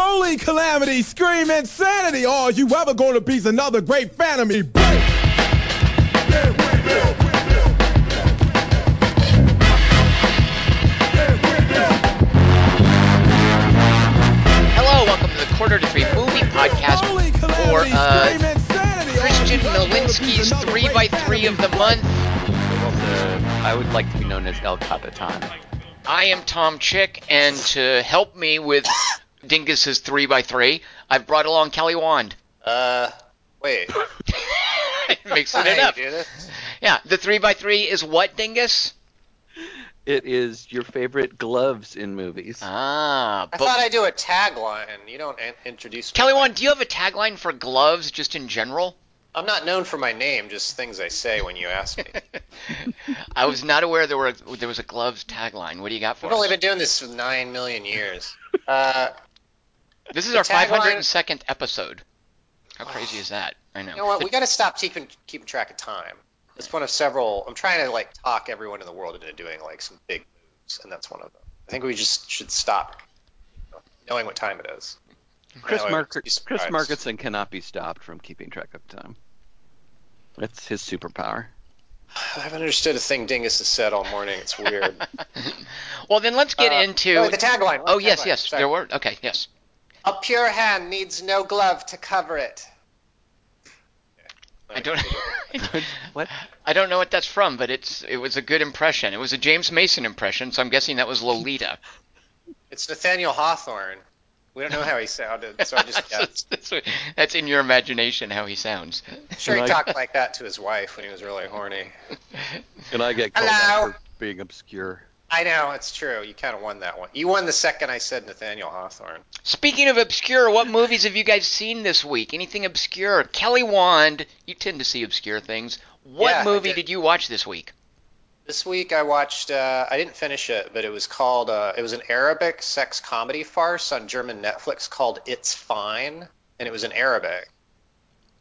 Holy calamity, scream insanity. Are you ever gonna be another great fan of me? Break. Hello, welcome to the Quarter to Three Movie Podcast Holy for uh, scream insanity. Are Christian you ever gonna be Nowinski's 3 great by fan 3 of the month. I would like to be known as El Capitan. I am Tom Chick, and to help me with Dingus's 3 by 3 I've brought along Kelly Wand. Uh, wait. Mixing it up. Judith. Yeah, the 3 by 3 is what, Dingus? It is your favorite gloves in movies. Ah, I but thought I'd do a tagline. You don't in- introduce. Kelly Wand, do you have a tagline for gloves just in general? I'm not known for my name, just things I say when you ask me. I was not aware there were there was a gloves tagline. What do you got for I've only been doing this for nine million years. Uh, This is our 502nd episode. How crazy is that? I know. you know what? We got to stop keeping keeping track of time. It's one of several. I'm trying to like talk everyone in the world into doing like some big moves, and that's one of them. I think we just should stop knowing what time it is. Chris, I Mark- Chris surprised. Marketson cannot be stopped from keeping track of time. That's his superpower. I haven't understood a thing Dingus has said all morning. It's weird. well, then let's get Uh, into. oh, the tagline. oh the yes, tagline. yes, Sorry. there were. Okay, yes. A pure hand needs no glove to cover it. I don't. what? I don't know what that's from, but it's it was a good impression. It was a James Mason impression, so I'm guessing that was Lolita. It's Nathaniel Hawthorne. We don't know how he sounded, so I just guessed. that's, what- that's in your imagination how he sounds. Sure, he Like- talked like that to his wife when he was really horny. And I get called Hello? out for being obscure. I know, it's true. You kind of won that one. You won the second I said Nathaniel Hawthorne. Speaking of obscure, what movies have you guys seen this week? Anything obscure? Kelly Wand, you tend to see obscure things. What Yeah, movie did. did you watch this week? This week I watched, uh, I didn't finish it, but it was called, uh, it was an Arabic sex comedy farce on German Netflix called It's Fine, and it was in Arabic.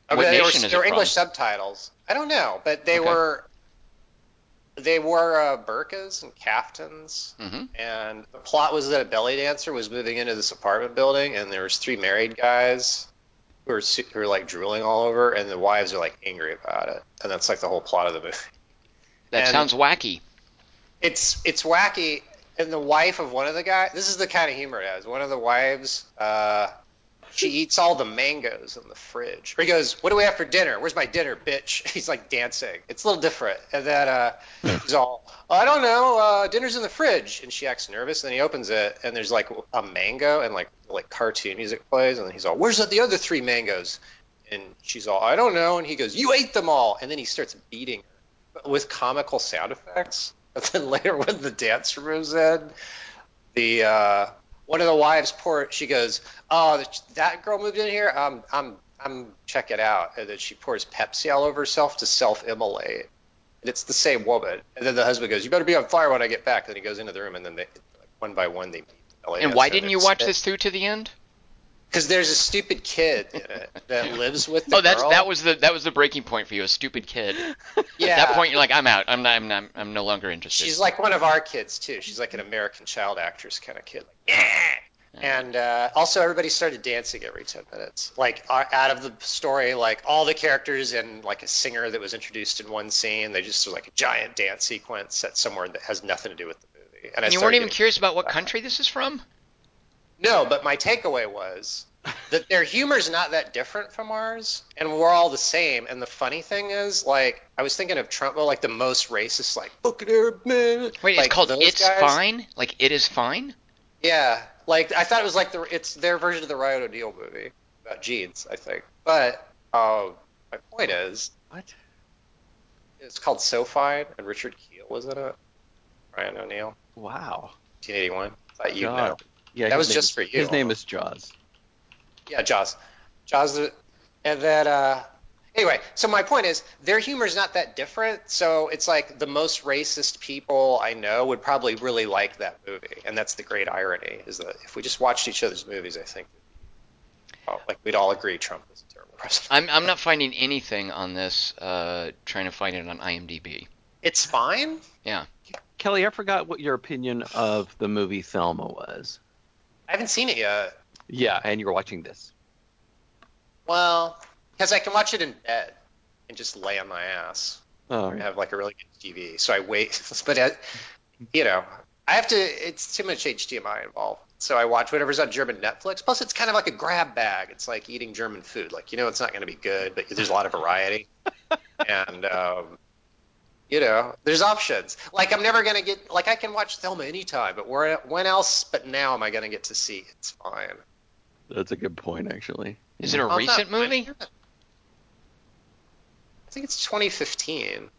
What Okay, there nation were, is there it were English from? subtitles. I don't know, but they Okay. were, they wore uh, burqas and caftans. hmm and the plot was that a belly dancer was moving into this apartment building and there was three married guys who were, who were like drooling all over and the wives are like angry about it. And that's like the whole plot of the movie. That And- sounds wacky. it's it's wacky. And the wife of one of the guys this is the kind of humor it has. One of the wives uh she eats all the mangoes in the fridge. Or he goes, "What do we have for dinner? Where's my dinner, bitch?" He's like dancing. It's a little different. And then uh, he's all, "I don't know. Uh, dinner's in the fridge." And she acts nervous. And then he opens it, and there's like a mango, and like like cartoon music plays. And then he's all, "Where's the other three mangoes?" And she's all, "I don't know." And he goes, "You ate them all." And then he starts beating her with comical sound effects. And then later, when the dancer moves in, the uh, one of the wives pour. She goes, "Oh, that girl moved in here. Um, I'm, I'm check it out." And then she pours Pepsi all over herself to self-immolate. And it's the same woman. And then the husband goes, "You better be on fire when I get back." And then he goes into the room, and then they, like, one by one, they meet. And why didn't you watch this through to the end? Because there's a stupid kid that lives with the Oh, that's girl. that was the that was the breaking point for you, a stupid kid. yeah. At that point, you're like, I'm out. I'm not. I'm not. I'm no longer interested. She's like one of our kids too. She's like an American child actress kind of kid. Like, yeah. And uh, also, everybody started dancing every ten minutes. Like uh, out of the story, like all the characters and like a singer that was introduced in one scene, they just like a giant dance sequence set somewhere that has nothing to do with the movie. And I And you weren't even curious about what country this is from? No, but my takeaway was that their humor's not that different from ours, and we're all the same. And the funny thing is, like, I was thinking of Trump, well, like the most racist, like, fucking Arab man. Wait, like, it's called It's guys. Fine. Like it is fine. Yeah, like I thought it was like the it's their version of the Ryan O'Neal movie about jeans, I think. But uh, my point is, What? it's called So Fine, and Richard Kiel was in it. Ryan O'Neal, Wow. 1981. Thought you God. know. Yeah, That was just is- for you, His name is Jaws. Yeah, Jaws. Jaws. And then, uh, anyway, so my point is, their humor is not that different. So it's like the most racist people I know would probably really like that movie. And that's the great irony, is that if we just watched each other's movies, I think, well, like we'd all agree Trump is a terrible president. I'm I'm not finding anything on this. Uh, trying to find it on IMDb. It's fine. Yeah. Kelly, I forgot what your opinion of the movie Thelma was. I haven't seen it yet. Yeah, and you're watching this. Well, because I can watch it in bed and just lay on my ass. Oh, I have like a really good TV, so I wait. but uh, you know, I have to. It's too much HDMI involved, so I watch whatever's on German Netflix. Plus, it's kind of like a grab bag. It's like eating German food. Like you know, it's not going to be good, but there's a lot of variety, and um, you know, there's options. Like I'm never going to get. Like I can watch Thelma anytime, but where when else? But now am I going to get to see? It's fine. that's a good point, actually. Is it a Well, recent no, movie? I think it's 2015.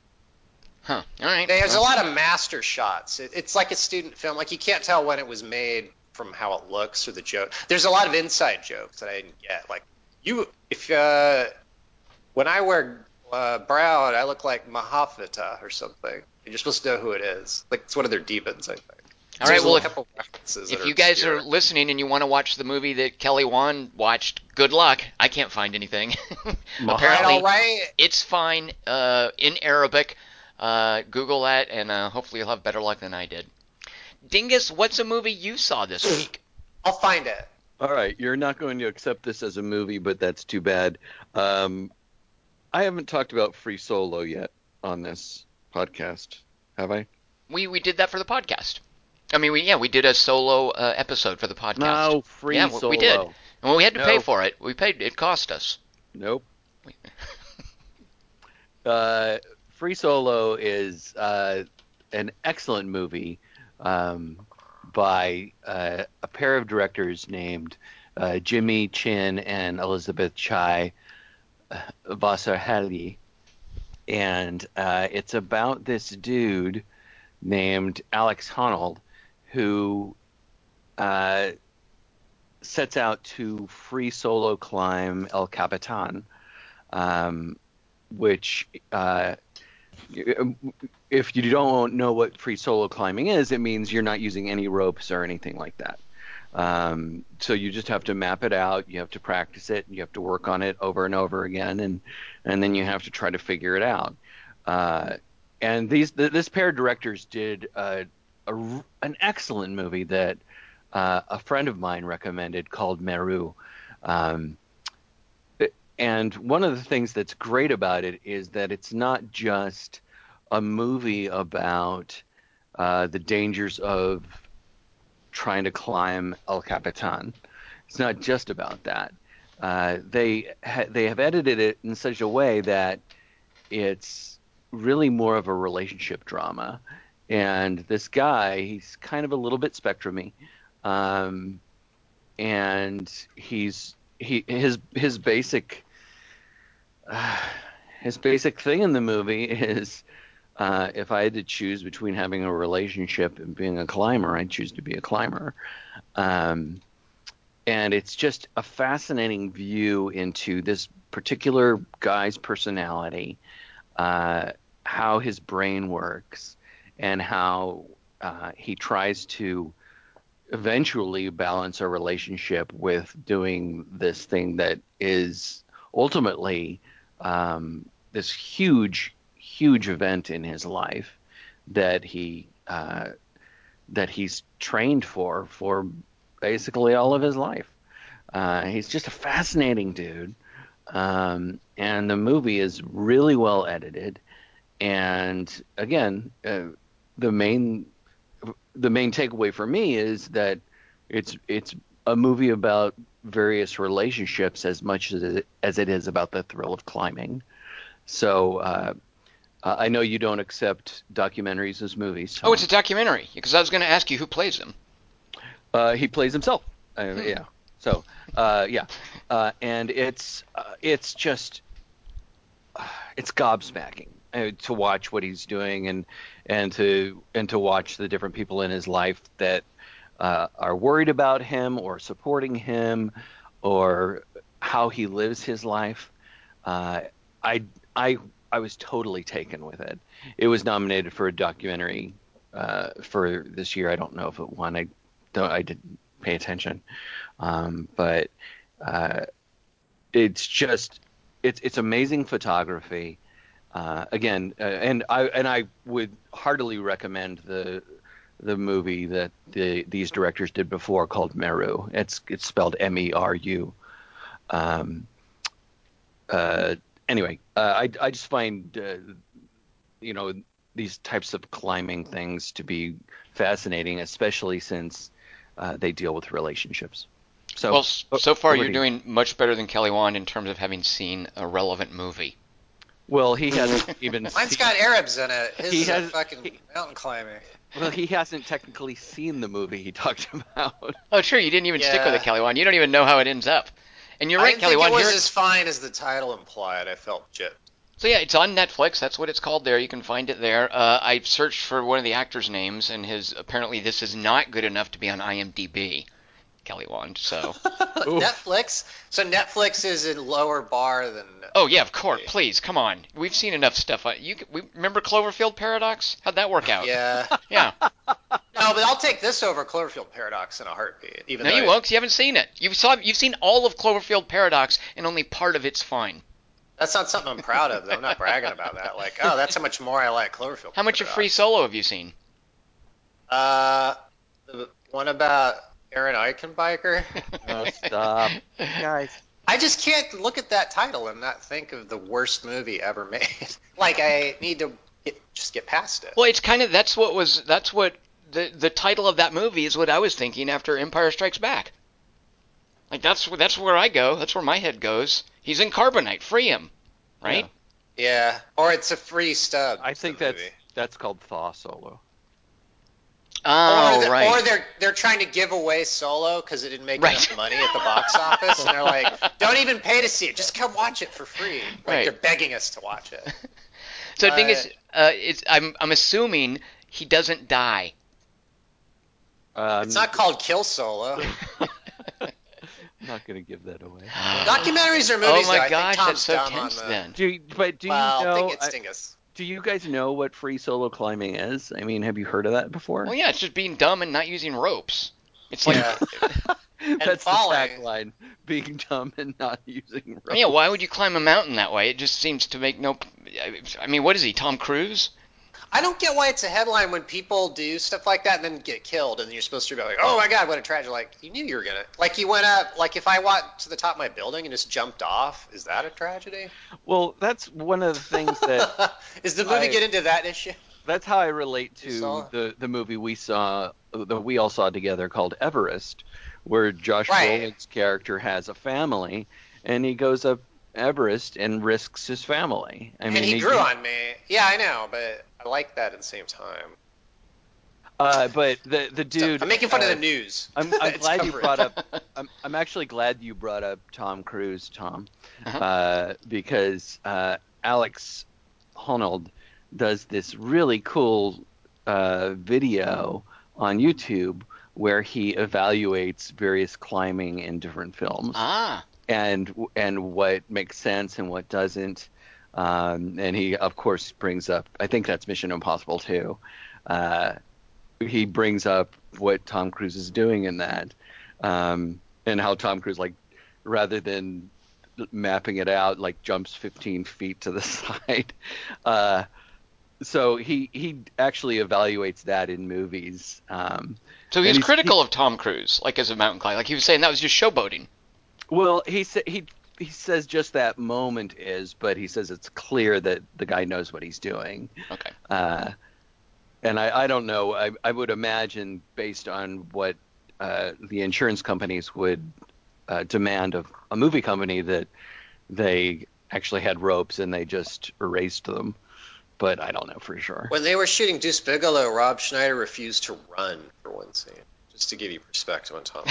Huh. All right. There's a lot of master shots. It, it's like a student film. Like you can't tell when it was made from how it looks or the joke. There's a lot of inside jokes that I didn't get. Like you, if uh, when I wear uh, brown, I look like Mahafita or something. You're supposed to know who it is. Like it's one of their demons, I think. All right. There's a Well, if, couple references if that you guys obscure. are listening and you want to watch the movie that Kelly Wand watched, good luck. I can't find anything. Apparently, all right. it's fine uh, in Arabic. Uh, Google that, and uh, hopefully you'll have better luck than I did. Dingus, what's a movie you saw this week? I'll find it. All right, you're not going to accept this as a movie, but that's too bad. Um, I haven't talked about Free Solo yet on this podcast, have I? We we did that for the podcast. I mean, we yeah, we did a solo uh, episode for the podcast. No, Free Yeah, we- Solo. we did. And well, we had to pay for it. We paid. It cost us. Nope. uh, Free Solo is uh, an excellent movie um, by uh, a pair of directors named uh, Jimmy Chin and Elizabeth Chai Vasarhelyi. And uh, it's about this dude named Alex Honnold who uh, sets out to free solo climb El Capitan, um, which, uh, if you don't know what free solo climbing is, it means you're not using any ropes or anything like that. Um, so you just have to map it out. You have to practice it. You have to work on it over and over again, and and then you have to try to figure it out. Uh, and these th- this pair of directors did uh, a an excellent movie that uh, a friend of mine recommended called Meru. Um, and one of the things that's great about it is that it's not just a movie about uh, the dangers of trying to climb El Capitan. It's not just about that. Uh, they ha- they have edited it in such a way that it's really more of a relationship drama. And this guy, he's kind of a little bit spectrumy, um, and he's he his his basic uh, his basic thing in the movie is uh, if I had to choose between having a relationship and being a climber, I'd choose to be a climber. Um, and it's just a fascinating view into this particular guy's personality, uh, how his brain works, and how uh, he tries to eventually balance a relationship with doing this thing that is ultimately um, this huge, huge event in his life that he uh, that he's trained for for basically all of his life. Uh, he's just a fascinating dude, um, and the movie is really well edited. And again, uh, the main the main takeaway for me is that it's it's a movie about various relationships as much as it, as it is about the thrill of climbing. So uh, I know you don't accept documentaries as movies. Oh, it's a documentary. Because I was going to ask you who plays him. Uh, he plays himself. Uh, Yeah. So uh, yeah, uh, and it's uh, it's just it's gobsmacking uh, to watch what he's doing and and to and to watch the different people in his life that uh, are worried about him or supporting him or how he lives his life. Uh, I I I was totally taken with it. It was nominated for a documentary uh, for this year. I don't know if it won. I don't. I didn't pay attention, um, but uh, it's just it's it's amazing photography. Uh, again, uh, and I and I would heartily recommend the the movie that the these directors did before called Meru. It's it's spelled M E R U. Um, uh, anyway, uh, I I just find uh, you know these types of climbing things to be fascinating, especially since uh, they deal with relationships. So well, oh, so far you're doing much better than Kelly Wand in terms of having seen a relevant movie. well. He hasn't even Mine's seen- got Arabs in it. His He is a has- fucking he- mountain climbing. well he hasn't technically seen the movie he talked about. Oh, sure, you didn't even stick with Yeah. it, Kelly Wand. You don't even know how it ends up. And you're right, didn't Kelly think it was Here, as fine as the title implied. I felt jit. so yeah, it's on Netflix. That's what it's called there. You can find it there. Uh, I searched for one of the actors' names, and his apparently this is not good enough to be on IMDb. Kelly Wand. So. Netflix. So Netflix is a lower bar than. Oh yeah, of course. Please, come on. We've seen enough stuff. on- You we, remember Cloverfield Paradox? How'd that work out? Yeah. Yeah. No, but I'll take this over Cloverfield Paradox in a heartbeat. Even No, you I- won't, 'cause you haven't seen it. You've saw you've seen all of Cloverfield Paradox, and only part of it's fine. That's not something I'm proud of, though. I'm not bragging about that. Like, oh, that's how much more I like Cloverfield. How much of Free Solo have you seen? Uh, the one about Aaron Eichenbiker. Oh, stop, guys. I just can't look at that title and not think of the worst movie ever made. like, I need to get, just get past it. Well, it's kind of that's what was that's what the the title of that movie is what I was thinking after Empire Strikes Back. Like that's that's where I go. That's where my head goes. He's in carbonite. Free him, right? Yeah, or it's a free stub. I think that's movie. that's called Thaw Solo. Oh, or, the- right. or they're they're trying to give away Solo because it didn't make Right. enough money at the box office, and they're like, "Don't even pay to see it, just come watch it for free." Like Right. they're begging us to watch it. so the thing uh, is, uh, it's I'm I'm assuming he doesn't die. Um, It's not called Kill Solo. I'm not gonna give that away. Documentaries or oh movies. my though, I gosh, think that's so tense. the, Then Do you, but do well, you know? think it's I- Dingus. Do you guys know what free solo climbing is? I mean, have you heard of that before? well, yeah, it's just being dumb and not using ropes. It's like Yeah. That's falling. the tagline: being dumb and not using ropes. Yeah, why would you climb a mountain that way? It just seems to make no. I mean, what is he, Tom Cruise? I don't get why it's a headline when people do stuff like that and then get killed, and you're supposed to be like, "Oh my God, what a tragedy!" Like you knew you were gonna. Like you went up. Like if I walked to the top of my building and just jumped off, is that a tragedy? Well, that's one of the things that is the movie I- get into that issue? that's how I relate to the the movie we saw that we all saw together called Everest, where Josh Right. Brolin's character has a family and he goes up Everest and risks his family. I mean, and he grew on me. Yeah, I know, but I like that at the same time. Uh, but the the dude. I'm making fun uh, of the news. I'm, I'm glad you brought up. I'm, I'm actually glad you brought up Tom Cruise, Tom, Uh-huh. uh, because uh, Alex Honnold does this really cool uh, video on YouTube where he evaluates various climbing in different films Ah, and and what makes sense and what doesn't. Um, and he of course brings up. I think that's Mission Impossible too. Uh, he brings up what Tom Cruise is doing in that, um, and how Tom Cruise like rather than mapping it out like jumps 15 feet to the side. Uh, so he he actually evaluates that in movies. Um, so he was he's- critical of Tom Cruise, like as a mountain climber. Like he was saying that was just showboating. Well, he said he he says just that moment is, but he says it's clear that the guy knows what he's doing. Okay. Uh, and I, I don't know. I, I would imagine based on what uh, the insurance companies would uh, demand of a movie company that they actually had ropes and they just erased them. But I don't know for sure. When they were shooting Deuce Bigalow, Rob Schneider refused to run for one scene. Just to give you perspective on Tom.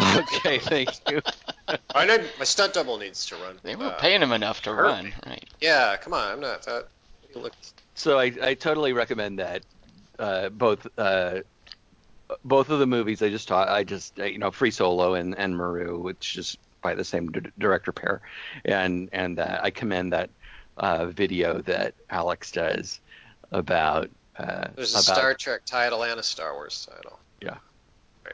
okay, thank you. I know my stunt double needs to run. They were Uh, paying him enough to hurt run, right? Yeah, come on, I'm not that. you Look, So I, I totally recommend that. Uh, both uh, both of the movies I just taught, I just uh, you know Free Solo and and Maru, which is by the same d- director pair, and and uh, I commend that uh, video that Alex does about uh, there's a about Star Trek title and a Star Wars title. Yeah.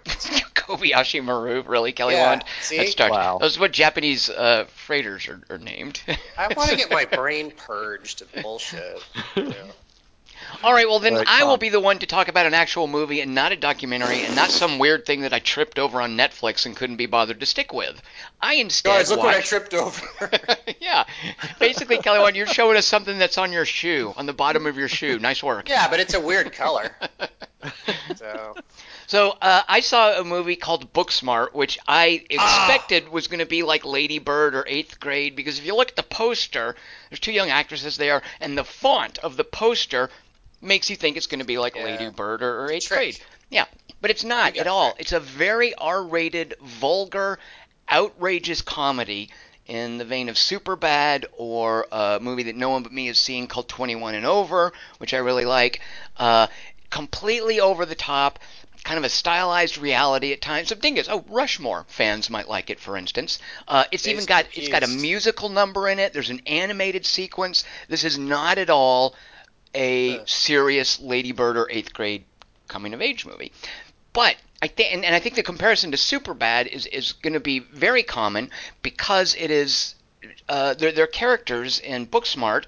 Right. Kobayashi Maru, really, Kelly Yeah, Wand? see? That's Star- Wow. Those are what Japanese uh, freighters are, are named. I want to get my brain purged of bullshit. you know. All right, well then But, I will um, be the one to talk about an actual movie and not a documentary and not some weird thing that I tripped over on Netflix and couldn't be bothered to stick with. I instead Guys, look what I tripped over. yeah, basically, Kelly, Wand, you're showing us something that's on your shoe, on the bottom of your shoe. Nice work. yeah, but it's a weird color. So So uh, I saw a movie called Booksmart, which I Ah. expected was going to be like Lady Bird or Eighth Grade, because if you look at the poster, there's two young actresses there, and the font of the poster makes you think it's going to be like Yeah. Lady Bird or, or Eighth Trick. Grade. Yeah, but it's not at all. It's a very R-rated, vulgar, outrageous comedy in the vein of Superbad or a movie that no one but me has seen called 21 and Over, which I really like. Uh, completely over the top, kind of a stylized reality at times. Thing is, oh, Rushmore fans might like it, for instance. Uh, it's even got it's got a musical number in it. There's an animated sequence. This is not at all a Uh. serious Lady Bird or eighth grade coming of age movie. But I think, and, and I think the comparison to Superbad is is going to be very common because it is uh, their their characters in Booksmart,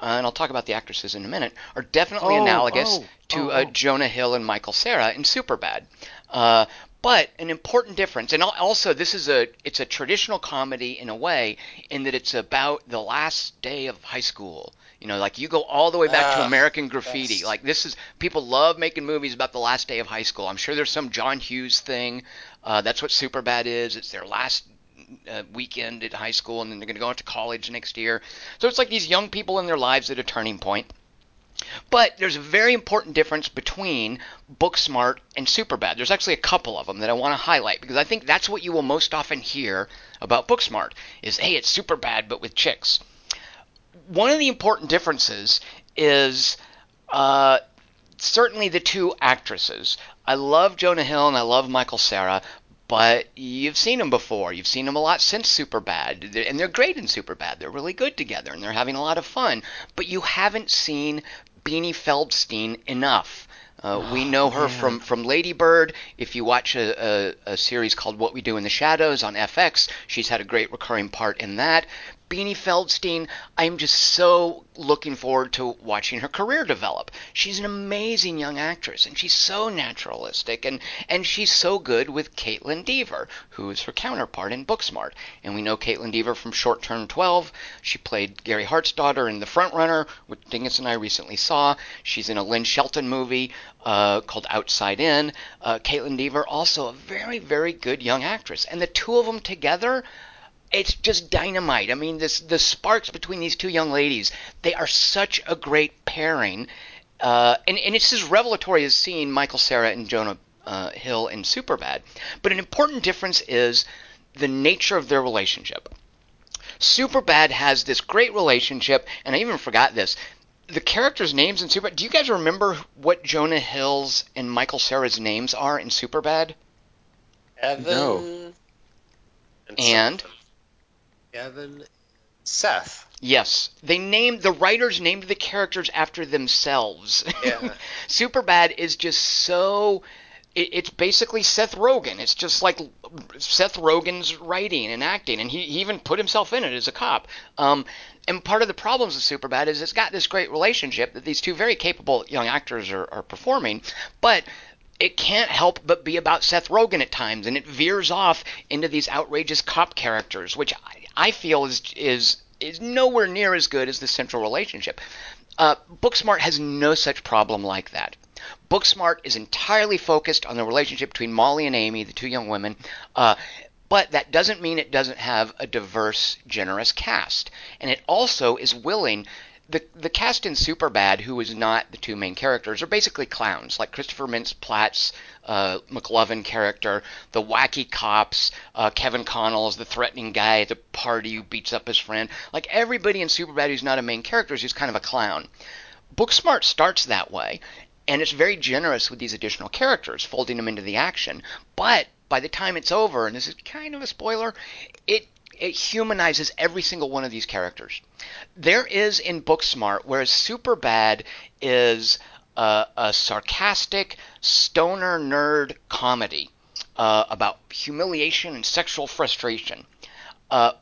uh, and I'll talk about the actresses in a minute, are definitely Oh, analogous oh, to oh, uh, oh. Jonah Hill and Michael Cera in Superbad. Uh, but an important difference, and also this is a it's a traditional comedy in a way, in that it's about the last day of high school. You know, like you go all the way back to Ah, American Graffiti. Like this is people love making movies about the last day of high school. I'm sure there's some John Hughes thing. Uh, that's what Superbad is. It's their last uh, weekend at high school, and then they're going to go into college next year. So it's like these young people in their lives at a turning point. But there's a very important difference between Booksmart and Superbad. There's actually a couple of them that I want to highlight because I think that's what you will most often hear about Booksmart is hey, it's super bad but with chicks. One of the important differences is uh, certainly the two actresses. I love Jonah Hill and I love Michael Cera, but you've seen them before. You've seen them a lot since Superbad, and they're great in Superbad. They're really good together, and they're having a lot of fun. But you haven't seen Beanie Feldstein enough. Uh, we know her from, from Lady Bird. If you watch a, a, a series called What We Do in the Shadows on FX, she's had a great recurring part in that. Beanie Feldstein, I'm just so looking forward to watching her career develop. She's an amazing young actress, and she's so naturalistic, and, and she's so good with Kaitlyn Dever, who is her counterpart in Booksmart. And we know Kaitlyn Dever from Short Term 12. She played Gary Hart's daughter in The Front Runner, which Dingus and I recently saw. She's in a Lynn Shelton movie uh, called Outside In. Uh, Kaitlyn Dever, also a very, very good young actress. And the two of them together, it's just dynamite. I mean, this the sparks between these two young ladies, they are such a great pairing. Uh, and, and it's as revelatory as seeing Michael Cera and Jonah uh, Hill in Superbad. But an important difference is the nature of their relationship. Superbad has this great relationship, and I even forgot this. The characters' names in Superbad. Do you guys remember what Jonah Hill's and Michael Cera's names are in Superbad? Evan No. And? something. Evan Seth. Yes, they named the writers named the characters after themselves. Yeah. Superbad is just so. It, it's basically Seth Rogen. It's just like Seth Rogen's writing and acting, and he, he even put himself in it as a cop. Um, and part of the problems of Superbad is it's got this great relationship that these two very capable young actors are, are performing, but it can't help but be about Seth Rogen at times, and it veers off into these outrageous cop characters, which I, I feel is is is nowhere near as good as the central relationship. Uh, Booksmart has no such problem like that. Booksmart is entirely focused on the relationship between Molly and Amy, the two young women. Uh, but that doesn't mean it doesn't have a diverse, generous cast. And it also is willing. The, the cast in Superbad, who is not the two main characters, are basically clowns, like Christopher Mintz-Plasse's uh, McLovin character, the wacky cops, uh, Kevin Connell's the threatening guy at the party who beats up his friend. Like everybody in Superbad who's not a main character is just kind of a clown. Booksmart starts that way, and it's very generous with these additional characters, folding them into the action. But by the time it's over, and this is kind of a spoiler, it it humanizes every single one of these characters. There is in Booksmart, whereas Superbad is a, a sarcastic stoner nerd comedy uh, about humiliation and sexual frustration. Uh,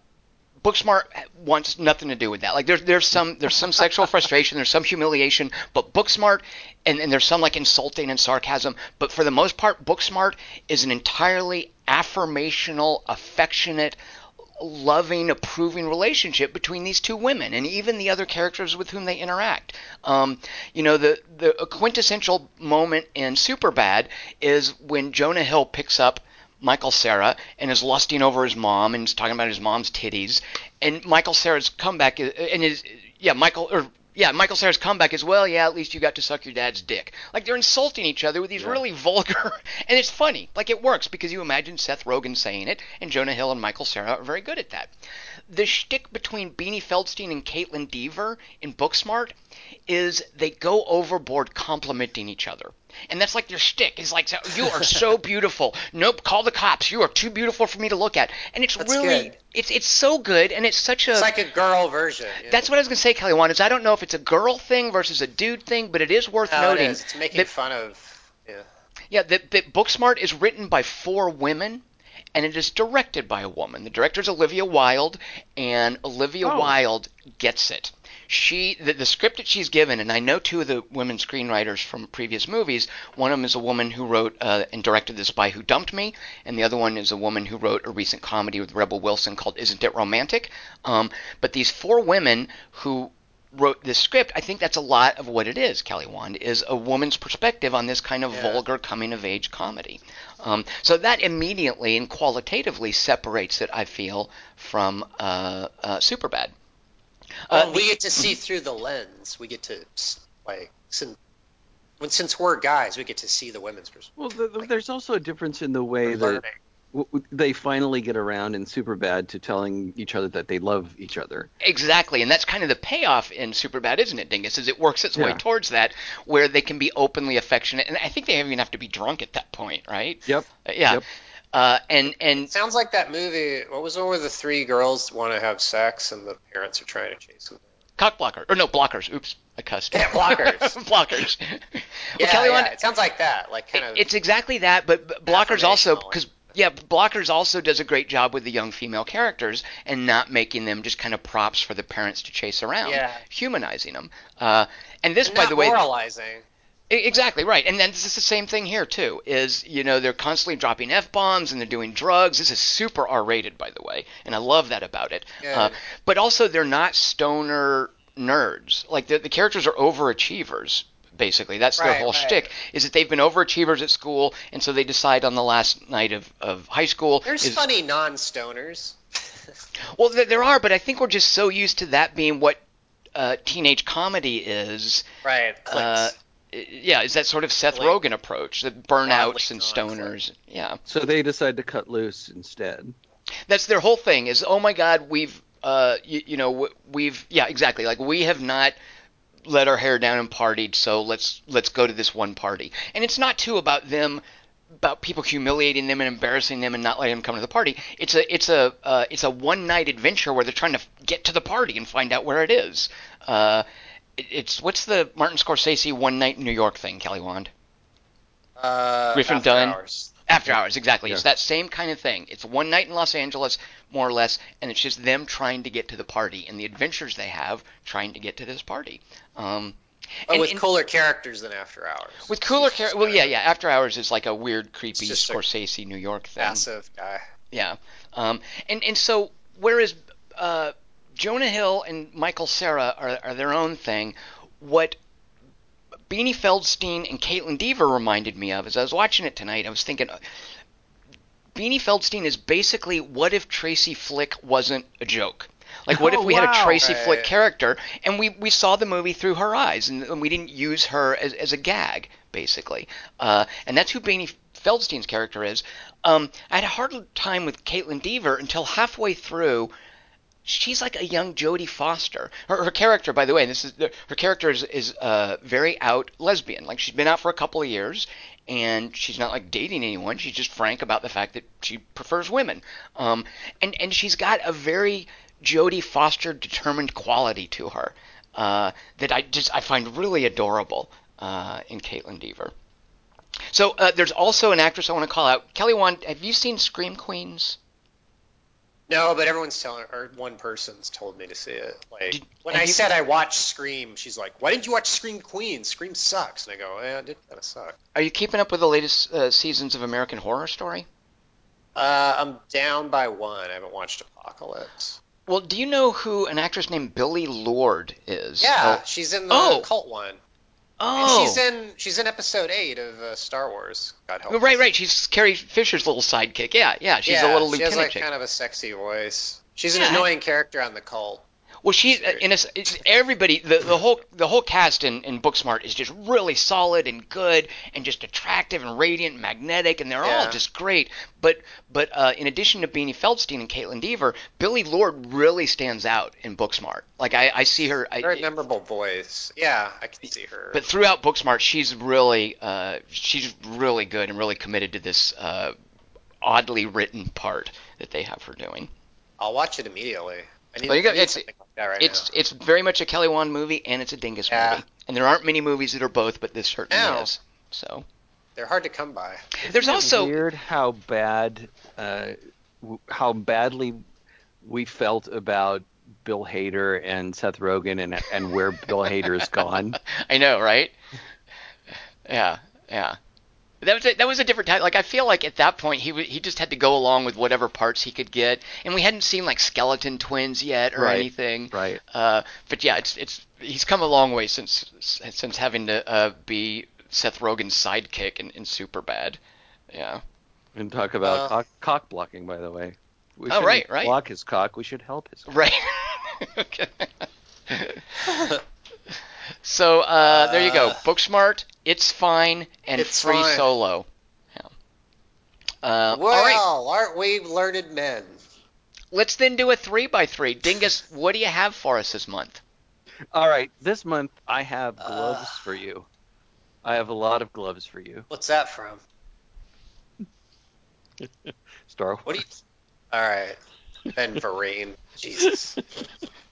Booksmart wants nothing to do with that. Like there's there's some there's some sexual frustration, there's some humiliation, but Booksmart and, and there's some like insulting and sarcasm, but for the most part, Booksmart is an entirely affirmational, affectionate, loving, approving relationship between these two women and even the other characters with whom they interact. Um, you know, the the quintessential moment in Superbad is when Jonah Hill picks up Michael Cera and is lusting over his mom and is talking about his mom's titties. And Michael Cera's comeback is, and his yeah Michael or yeah Michael Cera's comeback is well yeah at least you got to suck your dad's dick. Like they're insulting each other with these really vulgar and it's funny. Like it works because you imagine Seth Rogen saying it and Jonah Hill and Michael Cera are very good at that. The shtick between Beanie Feldstein and Kaitlyn Dever in Booksmart is they go overboard complimenting each other. And that's like their shtick. Is like, you are so beautiful. Nope, call the cops. You are too beautiful for me to look at. And it's That's really, good. it's it's so good, and it's such a. It's like a girl version. you know? that's what I was gonna say, Kelly Wand. Is I don't know if it's a girl thing versus a dude thing, but it is worth No, noting. is. It's making that- fun of. Yeah. yeah, that, that Booksmart is written by four women, and it is directed by a woman. The director is Olivia Wilde, and Olivia Oh. Wilde gets it. She the, the script that she's given, and I know two of the women screenwriters from previous movies. One of them is a woman who wrote uh, and directed The Spy Who Dumped Me, and the other one is a woman who wrote a recent comedy with Rebel Wilson called Isn't It Romantic? Um, but these four women who wrote this script, I think that's a lot of what it is, Kelly Wand, is a woman's perspective on this kind of Yeah. vulgar coming of age comedy. Um, so that immediately and qualitatively separates it, I feel, from uh, uh, Superbad. Uh, we get to see through the lens. We get to like since when since we're guys, we get to see the women's perspective. Well, th th- there's also a difference in the way that w- w- they finally get around in Superbad to telling each other that they love each other. Exactly, and that's kind of the payoff in Superbad, isn't it, Dingus? Is it works its way towards that, where they can be openly affectionate, and I think they even have to be drunk at that point, right? Yep. Uh, yeah. Yep. Uh, and and Sounds like that movie. What was the one where the three girls want to have sex and the parents are trying to chase them? cock blocker or no blockers. Oops, I cussed. Yeah, blockers. blockers. well, Yeah, Kelly, yeah, Wand, it sounds like that. Like kind of. it's exactly that, but but blockers also because yeah, blockers also does a great job with the young female characters and not making them just kind of props for the parents to chase around, Yeah. humanizing them. Uh, and this, and by not the way, moralizing. Exactly right, and then this is the same thing here too. Is you know they're constantly dropping f bombs and they're doing drugs. This is super R rated, by the way, and I love that about it. Uh, but also they're not stoner nerds. Like the, the characters are overachievers. Basically, that's their whole right. shtick. Is that they've been overachievers at school, and so they decide on the last night of, of high school. There's is, funny non-stoners. Well, there, there are, but I think we're just so used to that being what uh, teenage comedy is Right. uh. Yeah, is that sort of Seth Click. Rogen approach, the burnouts and Broadly on stoners. Yeah, So they decide to cut loose instead. that's their whole thing. Is oh my God, we've uh, you, you know, we've yeah, exactly. Like we have not let our hair down and partied, so let's let's go to this one party. And it's not too about them about people humiliating them and embarrassing them and not letting them come to the party. It's a it's a uh, it's a one night adventure where they're trying to get to the party and find out where it is. Uh, it- it's what's the Martin Scorsese one night in New York thing, Kelly Wand? Uh, Griffin After Dunn. Hours. After hours, exactly. It's that same kind of thing. It's one night in Los Angeles, more or less, and it's just them trying to get to the party and the adventures they have trying to get to this party. Um, But and- with and- cooler characters than After Hours. with cooler characters, well, yeah, yeah. After hours is like a weird, creepy just a Scorsese New York thing. Passive guy. Yeah. Um, and and so whereas uh, Jonah Hill and Michael Cera are, are their own thing, what Beanie Feldstein and Kaitlyn Dever reminded me of as I was watching it tonight, I was thinking. uh, Beanie Feldstein is basically what if Tracy Flick wasn't a joke? Like, what if Oh, we had a wow. Tracy Flick character and we, we saw the movie through her eyes and, and we didn't use her as, as a gag, basically? Uh, and that's who Beanie Feldstein's character is. Um, I had a hard time with Kaitlyn Dever until halfway through. She's like a young Jodie Foster. Her, her character, by the way, this is her character is, is uh, very out lesbian. Like she's been out for a couple of years, and she's not like dating anyone. She's just frank about the fact that she prefers women. Um, and and she's got a very Jodie Foster determined quality to her uh, that I just I find really adorable uh, in Kaitlyn Dever. So uh, there's also an actress I want to call out. Kelly Wand, have you seen Scream Queens? No, but everyone's telling, or one person's told me to see it. Like Did- when I said I watched Scream, she's like, "Why didn't you watch Scream Queen? Scream sucks." And I go, "Yeah, it did kind of suck." Are you keeping up with the latest uh, seasons of American Horror Story? Uh, I'm down by one. I haven't watched Apocalypse. Well, do you know who an actress named Billie Lourd is? Yeah, Oh. she's in the Oh. cult one. Oh. And she's in she's in episode eight of uh, Star Wars. God help. Oh, right, right. She's Carrie Fisher's little sidekick. Yeah, yeah. She's yeah, a little she has like chick. kind of a sexy voice. She's an Yeah. annoying character on the cult. Well, she Sorry. in a, s- it's everybody the, the whole the whole cast in, in Booksmart is just really solid and good and just attractive and radiant and magnetic and they're all just great. But but uh, in addition to Beanie Feldstein and Kaitlyn Dever, Billie Lourd really stands out in Booksmart. Like I, I see her. I, Very memorable voice. Yeah, I can see her. but throughout Booksmart, she's really uh, she's really good and really committed to this uh, oddly written part that they have her doing. I'll watch it immediately. I need, Well, you got- it's- like right it's now. it's very much a Kelly Wand movie and it's a Dingus Yeah. movie. And there aren't many movies that are both, but this certainly No. is. So They're hard to come by. there's Isn't it also weird how bad, uh, w- how badly we felt about Bill Hader and Seth Rogen, and and where Bill Hader is gone. I know, right? Yeah, yeah. That was a, that was a different time. Like I feel like at that point he w- he just had to go along with whatever parts he could get, and we hadn't seen like skeleton twins yet or Right, anything. right. Uh, but yeah, it's it's he's come a long way since since having to uh, be Seth Rogen's sidekick in, in Superbad. Yeah. And talk about Uh, cock, cock blocking, by the way. We Oh, right, right. Block his cock. We should help his. Cock. Right. okay. so uh, there you go. Uh, Booksmart, it's fine, and It's free fine. solo. Yeah. Uh, well, all right. aren't we learned men? Let's then do a three by three. Dingus, what do you have for us this month? All right, this month I have gloves Uh. for you. I have a lot of gloves for you. What's that from? Star Wars. What do you? All right, Ben Vereen. Jesus.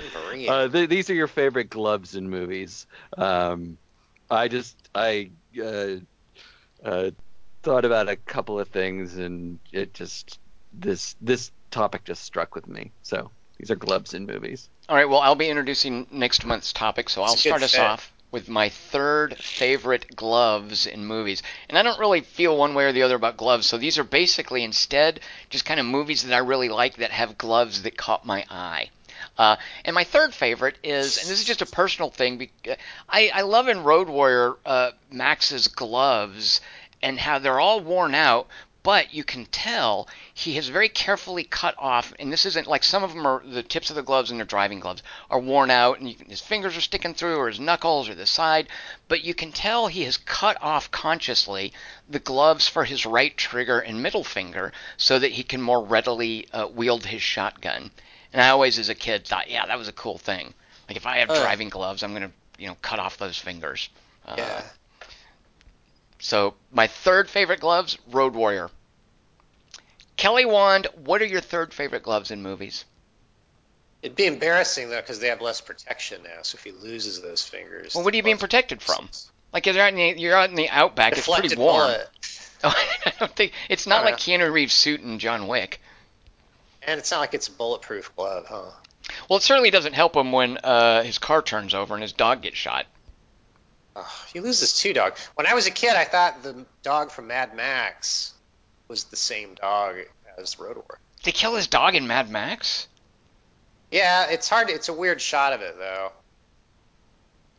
Ben Vereen. Uh, th- these are your favorite gloves in movies. Um, I just I uh, uh, thought about a couple of things, and it just this this topic just struck with me. So these are gloves in movies. All right. Well, I'll be introducing next month's topic, so I'll It's a good start us fit. off with my third favorite gloves in movies. And I don't really feel one way or the other about gloves, so these are basically instead just kind of movies that I really like that have gloves that caught my eye. Uh, and my third favorite is, and this is just a personal thing, I, I love in Road Warrior uh, Max's gloves and how they're all worn out, but you can tell he has very carefully cut off, and this isn't like some of them are the tips of the gloves and their driving gloves are worn out, and his fingers are sticking through, or his knuckles, or the side, but you can tell he has cut off consciously the gloves for his right trigger and middle finger so that he can more readily uh, wield his shotgun. And I always, as a kid, thought, yeah, that was a cool thing. Like if I have Uh. driving gloves, I'm gonna, you know, cut off those fingers. Uh, yeah. so my third favorite gloves, Road Warrior. Kelly Wand, what are your third favorite gloves in movies? It'd be embarrassing though because they have less protection now. So if he loses those fingers, Well, what are you being protected from? Like you're out in the, you're out in the outback. It's pretty warm. Oh, I don't think it's not Uh, like Keanu Reeves' suit in John Wick. And it's not like it's a bulletproof glove, huh? Well, it certainly doesn't help him when uh, his car turns over and his dog gets shot. Oh, he loses two dogs. When I was a kid, I thought the dog from Mad Max was the same dog as Road Warrior. They kill his dog in Mad Max? Yeah, it's hard. It's a weird shot of it though.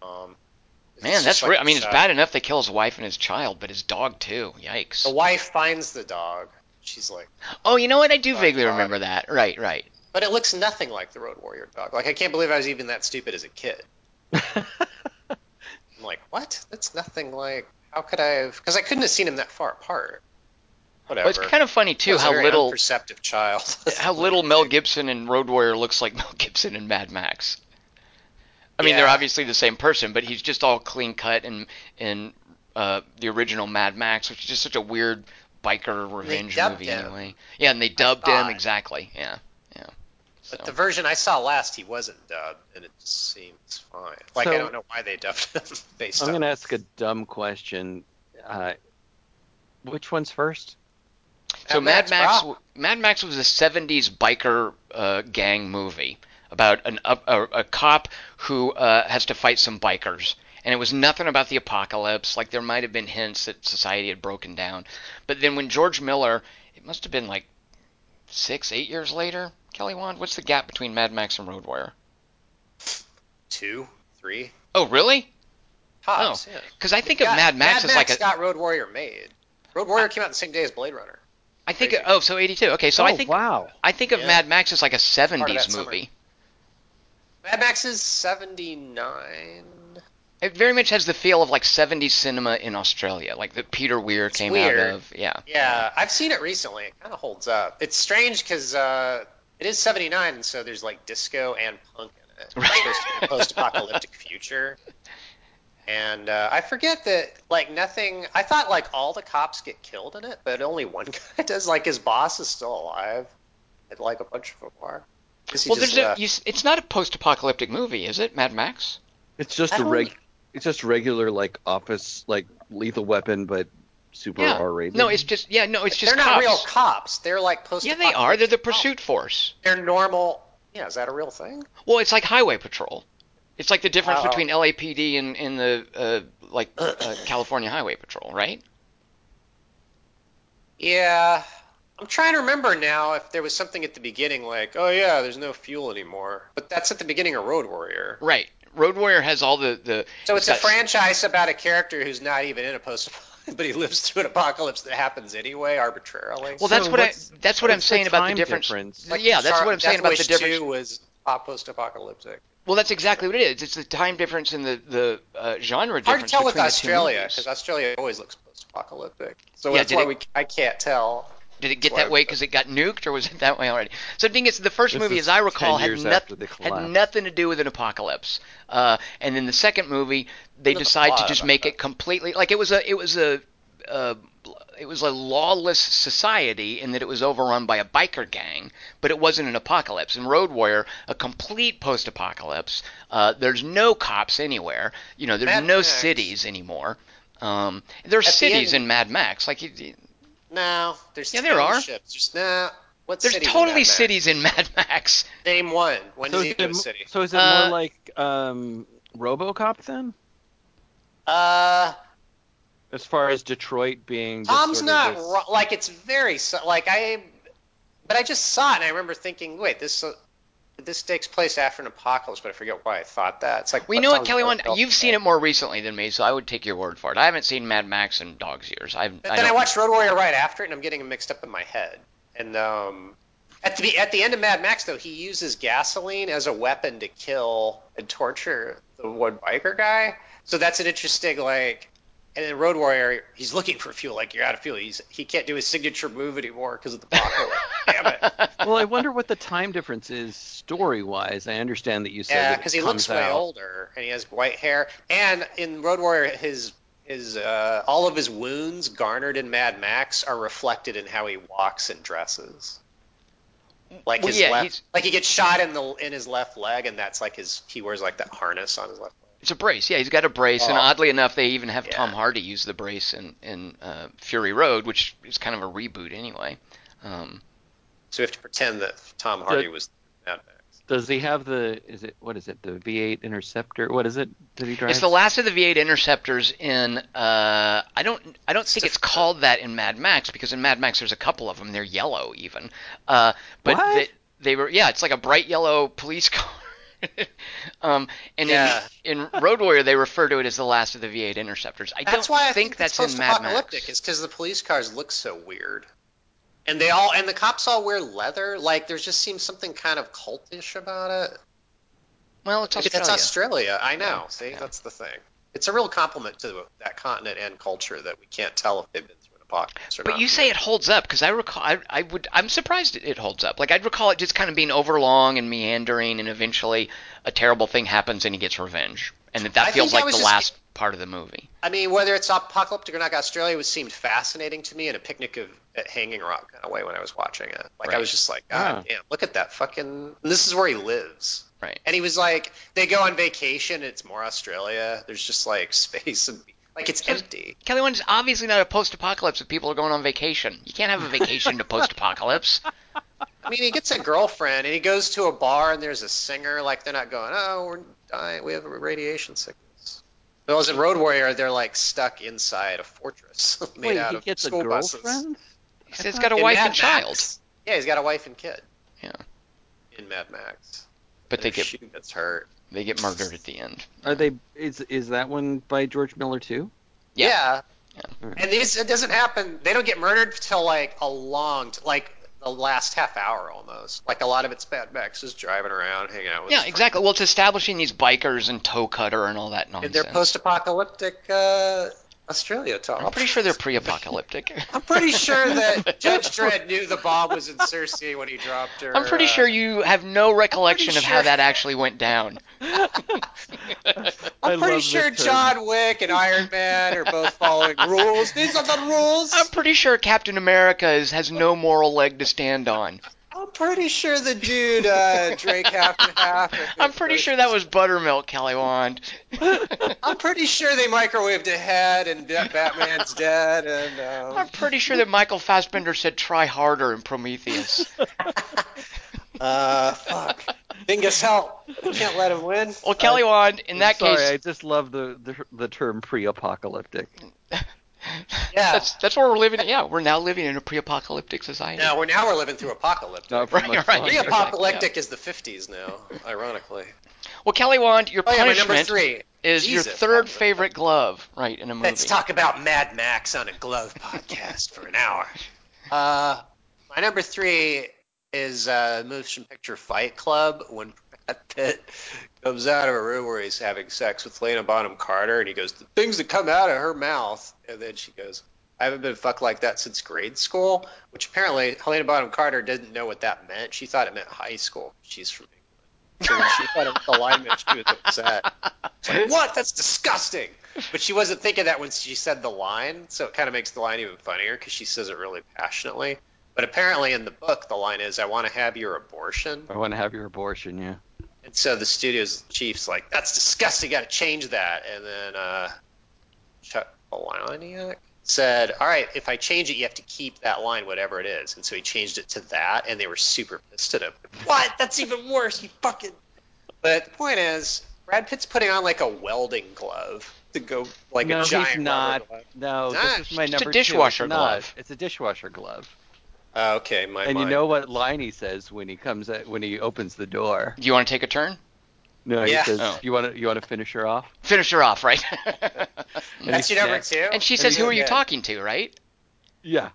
Um, Man, that's like I mean, it's bad enough they kill his wife and his child, but his dog too. Yikes. The wife finds the dog. She's like, Oh, you know what? I do vaguely dog. remember that. Right, right. but it looks nothing like the Road Warrior dog. Like I can't believe I was even that stupid as a kid. I'm like, what? That's nothing like. How could I have? Because I couldn't have seen him that far apart. Whatever. Well, it's kind of funny too how very little perceptive child. how little Mel Gibson in Road Warrior looks like Mel Gibson in Mad Max. I mean, they're obviously the same person, but he's just all clean cut and in uh, the original Mad Max, which is just such a weird biker revenge movie him. anyway. Yeah, and they dubbed him exactly. Yeah, yeah. So. But the version I saw last, he wasn't dubbed, and it seems fine. Like I don't know why they dubbed him based I'm on. gonna ask a dumb question. Uh, which one's first? So Mad Mad Max, Max. Mad Max was a '70s biker uh, gang movie about an, a, a, a cop who uh, has to fight some bikers, and it was nothing about the apocalypse. Like there might have been hints that society had broken down, but then when George Miller, it must have been like six, eight years later. Kelly Wand, what's the gap between Mad Max and Road Warrior? Two, three, Oh, really? tops. Oh. yeah. Because I think of Mad Max as like a. got Road Warrior made. Road Warrior came out the same day as Blade Runner. I think. crazy. Oh, so '82. Okay, so oh I think wow. I think of Yeah. Mad Max as like a part of that '70s summer. movie. Mad Max is seventy nine. It very much has the feel of like 70s cinema in Australia, like that Peter Weir It's came weird. out of. Yeah. Yeah, I've seen it recently. It kind of holds up. It's strange because uh, it is 79, and so there's like disco and punk in it. It's supposed to be a post-apocalyptic future. And uh, I forget that, like, nothing. I thought, like, all the cops get killed in it, but only one guy does. Like, his boss is still alive, and, like, a bunch of them are. Well, just there's a, you, it's not a post-apocalyptic movie, is it? Mad Max? It's just I a don't- reg. It's just regular like office like lethal weapon, but super Yeah. R rated. No, it's just yeah, no, it's just They're not real cops. They're like post. Yeah, they are. They're the pursuit force. They're normal. Yeah, is that a real thing? Well, it's like Highway Patrol. It's like the difference Oh. between LAPD and, and the uh, like uh, California Highway Patrol, right? Yeah. I'm trying to remember now if there was something at the beginning like, oh yeah, there's no fuel anymore. But that's at the beginning of Road Warrior. Right. Road Warrior has all the the. So it's a got- franchise about a character who's not even in a post apocalypse but he lives through an apocalypse that happens anyway arbitrarily. Well, that's So what I what's- that's what I'm what's the saying about the time difference. difference? Like yeah, that's Char- what I'm saying Death about Wish the difference. 2 was post apocalyptic. Well, that's exactly what it is. It's the time difference in the the uh, genre difference. Hard difference to tell with between the two Australia because Australia always looks post apocalyptic. So Yeah, that's why it- we I can't tell. Did it get that way because it got nuked, or was it that way already? So the the first This movie, as I recall, had, years noth- after the had nothing to do with an apocalypse. Uh, and then the second movie, they There's decide to just make that. it completely like it was a it was a uh, it was a lawless society in that it was overrun by a biker gang, but it wasn't an apocalypse. In Road Warrior, a complete post-apocalypse. Uh, there's no cops anywhere. You know, there's Mad no Max. cities anymore. Um, there's At the cities end- in Mad Max, like you- No, there's Yeah, there are. townships. Just nah. What there's cities in totally cities in Mad Max. Name one. When so does is, he go it, to city? so is it Uh, more like um, RoboCop then? Uh, As far as Detroit being Tom's sort of not this- wrong. Like it's very like I, but I just saw it and I remember thinking, wait, this uh, this takes place after an apocalypse, but I forget why I thought that. It's like we know what, Kelly? One, you've seen it more recently than me, so I would take your word for it. I haven't seen Mad Max in dog's years. I've, But I then I, watched Road Warrior right after it, and I'm getting them mixed up in my head. And um, at the at the end of Mad Max, though, he uses gasoline as a weapon to kill and torture the one biker guy. So that's an interesting like. And in Road Warrior, he's looking for fuel. Like you're out of fuel. He's he can't do his signature move anymore because of the apocalypse. Damn it. Well, I wonder what the time difference is story wise. I understand that you said Yeah, because he looks way out. older and he has white hair. And in Road Warrior, his his uh, all of his wounds garnered in Mad Max are reflected in how he walks and dresses. Like Well, his yeah, left, he's- like he gets shot in the in his left leg, and that's like his he wears like that harness on his left leg. It's a brace. Yeah, he's got a brace, and Oh. oddly enough, they even have Yeah. Tom Hardy use the brace in in uh, Fury Road, which is kind of a reboot anyway. Um, So we have to pretend that Tom Hardy was Mad Max. Does he have the? Is it what is it? The V8 Interceptor? What is it? Did he drive? it's the last of the V8 Interceptors in. Uh, I don't. I don't think it's called that in Mad Max because in Mad Max there's a couple of them. They're yellow even. Uh, but What? They, they were. Yeah, it's like a bright yellow police car. um, and Yeah. in, in Road Warrior they refer to it as the last of the V8 Interceptors. I That's don't why I think, that's that's in Mad Max. Is because the police cars look so weird, and they all and the cops all wear leather. Like there just seems something kind of cultish about it. Well, it's Australia. It's Australia. I know. Yeah, See, yeah. that's the thing. It's a real compliment to that continent and culture that we can't tell if they've been through an apocalypse or But not. you say it holds up because I recall. I, I would. I'm surprised it, it holds up. Like I'd recall it just kind of being overlong and meandering, and eventually a terrible thing happens and he gets revenge, and that that feels like the just- last part of the movie. I mean, whether it's apocalyptic or not, Australia was seemed fascinating to me in a picnic of at Hanging Rock kind of way when I was watching it. Like I was just like, God damn, look at that fucking. And this is where he lives. Right. And he was like, they go on vacation. It's more Australia. There's just like space and like Like it's empty. Kelly One is obviously not a post-apocalypse if people are going on vacation. You can't have a vacation to post-apocalypse. I mean, he gets a girlfriend and he goes to a bar and there's a singer. Like they're not going, oh, we're dying. We have a radiation sickness. Whereas in Road Warrior, they're like stuck inside a fortress made Wait, out he of gets a school buses. girlfriend? He's he's got a In wife Mad and child, Yeah, he's got a wife and kid. Yeah. In Mad Max. But they get she gets hurt. they get murdered at the end. Are they? Is is that one by George Miller too? Yeah. Yeah. Yeah. And these it doesn't happen. They don't get murdered till like a long, t- like the last half hour almost. Like a lot of it's Mad Max just driving around, hanging out with. Yeah, his exactly. Well, it's establishing these bikers and Toecutter and all that friends. nonsense. In their post-apocalyptic uh, Australia, Tom. I'm pretty sure they're pre-apocalyptic. I'm pretty sure that Judge Dredd knew the bomb was in Cersei when he dropped her. I'm pretty uh, sure you have no recollection of how that actually went down. I I'm pretty sure. John Wick and Iron Man are both following rules. These are the rules. I'm pretty sure Captain America is, has no moral leg to stand on. I'm pretty sure the dude uh, drank half and half. I'm pretty sure that was buttermilk, Kelly Wand. I'm pretty sure they microwaved a head and Batman's dead and. Um, I'm pretty sure that Michael Fassbender said try harder in Prometheus. uh, fuck. Dingus, help! You can't let him win. Well, Kelly Wand, in that case. Sorry, case, I just love the the, the term pre-apocalyptic. Yeah. that's that's where we're living. Yeah, we're now living in a pre-apocalyptic society. No, we're now we're living through apocalyptic. No, Right, right. fun. Pre-apocalyptic is the 50s now, ironically. Well, Kelly Wand, your Oh yeah, number three. is your third favorite glove, right, in a movie. Let's talk about Mad Max on a glove podcast for an hour. Uh, my number three is uh, motion picture Fight Club when Pitt comes out of a room where he's having sex with Lena Bonham Carter, and he goes, "The things that come out of her mouth," and then she goes. I haven't been fucked like that since grade school, which apparently Helena Bonham Carter didn't know what that meant. She thought it meant high school. She's from England. So she thought it was meant, she was upset. What? That's disgusting. But she wasn't thinking that when she said the line, so it kind of makes the line even funnier because she says it really passionately. But apparently in the book, the line is, I want to have your abortion. I want to have your abortion. Yeah. And so the studio's chief's like, that's disgusting. Got to change that. And then uh, Chuck Palahniuk said, all right, if I change it, you have to keep that line, whatever it is. And so he changed it to that, and they were super pissed at him. What? That's even worse. You fucking. But the point is, Brad Pitt's putting on like a welding glove to go like no, a giant. he's rubber not. No, Not. this is my It's a number dishwasher two. It's not. glove. It's a dishwasher glove. Oh, okay, my and you know what line he says when he comes at, when he opens the door? Do you want to take a turn? No, Yeah. he says, Oh. "You want to you want to finish her off?" Finish her off, right? That's your number two. and she says, he "Who are you "Yeah." talking to?" Right? Yeah.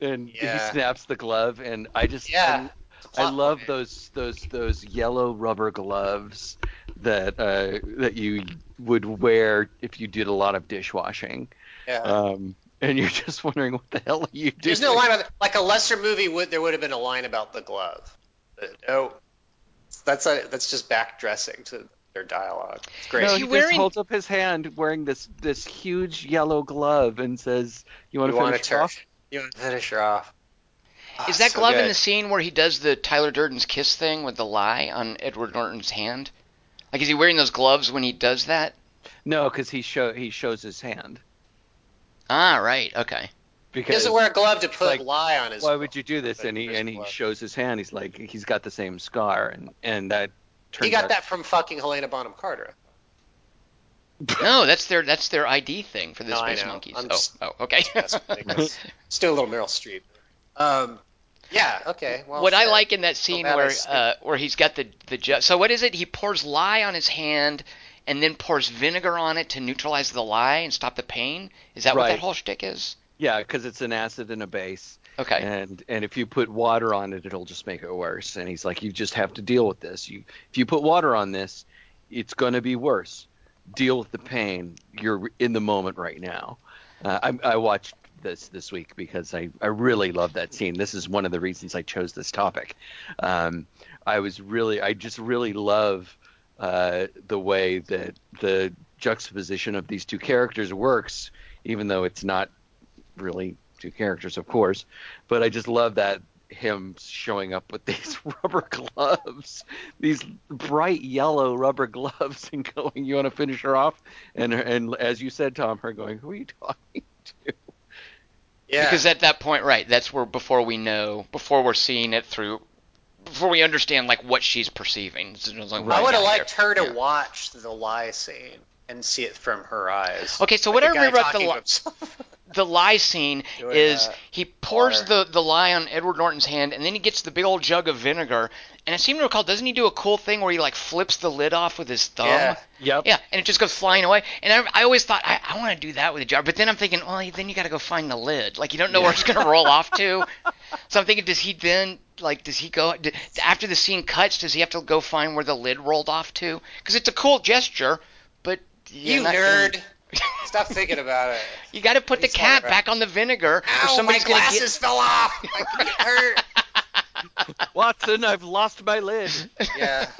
And Yeah. he snaps the glove, and I just Yeah. I, I love those those those yellow rubber gloves that uh, that you would wear if you did a lot of dishwashing. Yeah. Um, and you're just wondering what the hell are you doing? There's no line about like a lesser movie would there would have been a line about the glove. But no, that's a that's just back dressing to their dialogue. It's great. No, he he just holds up his hand wearing this this huge yellow glove and says, "You want you to want finish to her off?" You want to finish her off. Ah, Is that so glove in the scene where he does the Tyler Durden's kiss thing with the lye on Edward Norton's hand? Like, is he wearing those gloves when he does that? No, because he show he shows his hand. Ah, right. Okay. Because He doesn't wear a glove to put like, lye on his. why would you do this? And he and he glove? shows his hand. He's like he's got the same scar, and and that. He got out- that from fucking Helena Bonham Carter. No, that's their that's their ID thing for the No, Space. Monkeys. I'm oh, just- oh, okay. Still a little Meryl Streep. Um, yeah. Okay. Well, what I like in that scene bad I where uh, where he's got the the ju- so what is it? He pours lye on his hand and then pours vinegar on it to neutralize the lye and stop the pain. Is that what that whole shtick is? Yeah, because it's an acid and a base, Okay. and and if you put water on it, it'll just make it worse. And he's like, you just have to deal with this. You if you put water on this, it's gonna be worse. Deal with the pain. You're in the moment right now. Uh, I, I watched this this week because I, I really love that scene. This is one of the reasons I chose this topic. Um, I was really I just really love uh, the way that the juxtaposition of these two characters works, even though it's not really two characters, of course. But I just love that him showing up with these rubber gloves, these bright yellow rubber gloves, and going, "You want to finish her off?" And and as you said, Tom, her going, "Who are you talking to?" Yeah. Because at that point, right, that's where before we know, before we're seeing it through, before we understand like what she's perceiving. It's just like, I would have liked there. her to Yeah. watch the lye scene and see it from her eyes. Okay, so Like what a I guy remember the talking li- the lye scene Doing, is he pours water. the, the lye on Edward Norton's hand, and then he gets the big old jug of vinegar. And I seem to recall, doesn't he do a cool thing where he like flips the lid off with his thumb? Yeah. Yep. Yeah, and it just goes flying away. And I, I always thought I, I want to do that with a jar, but then I'm thinking, well, then you got to go find the lid. Like you don't know where it's gonna roll off to. So I'm thinking, does he then like does he go d after the scene cuts? Does he have to go find where the lid rolled off to? Because it's a cool gesture, but you're nerd. gonna- Stop thinking about it. You got to put the He's talking cap back on the vinegar, or Ow, my somebody's gonna get. glasses fell off. My feet hurt. Watson, I've lost my lid. Yeah.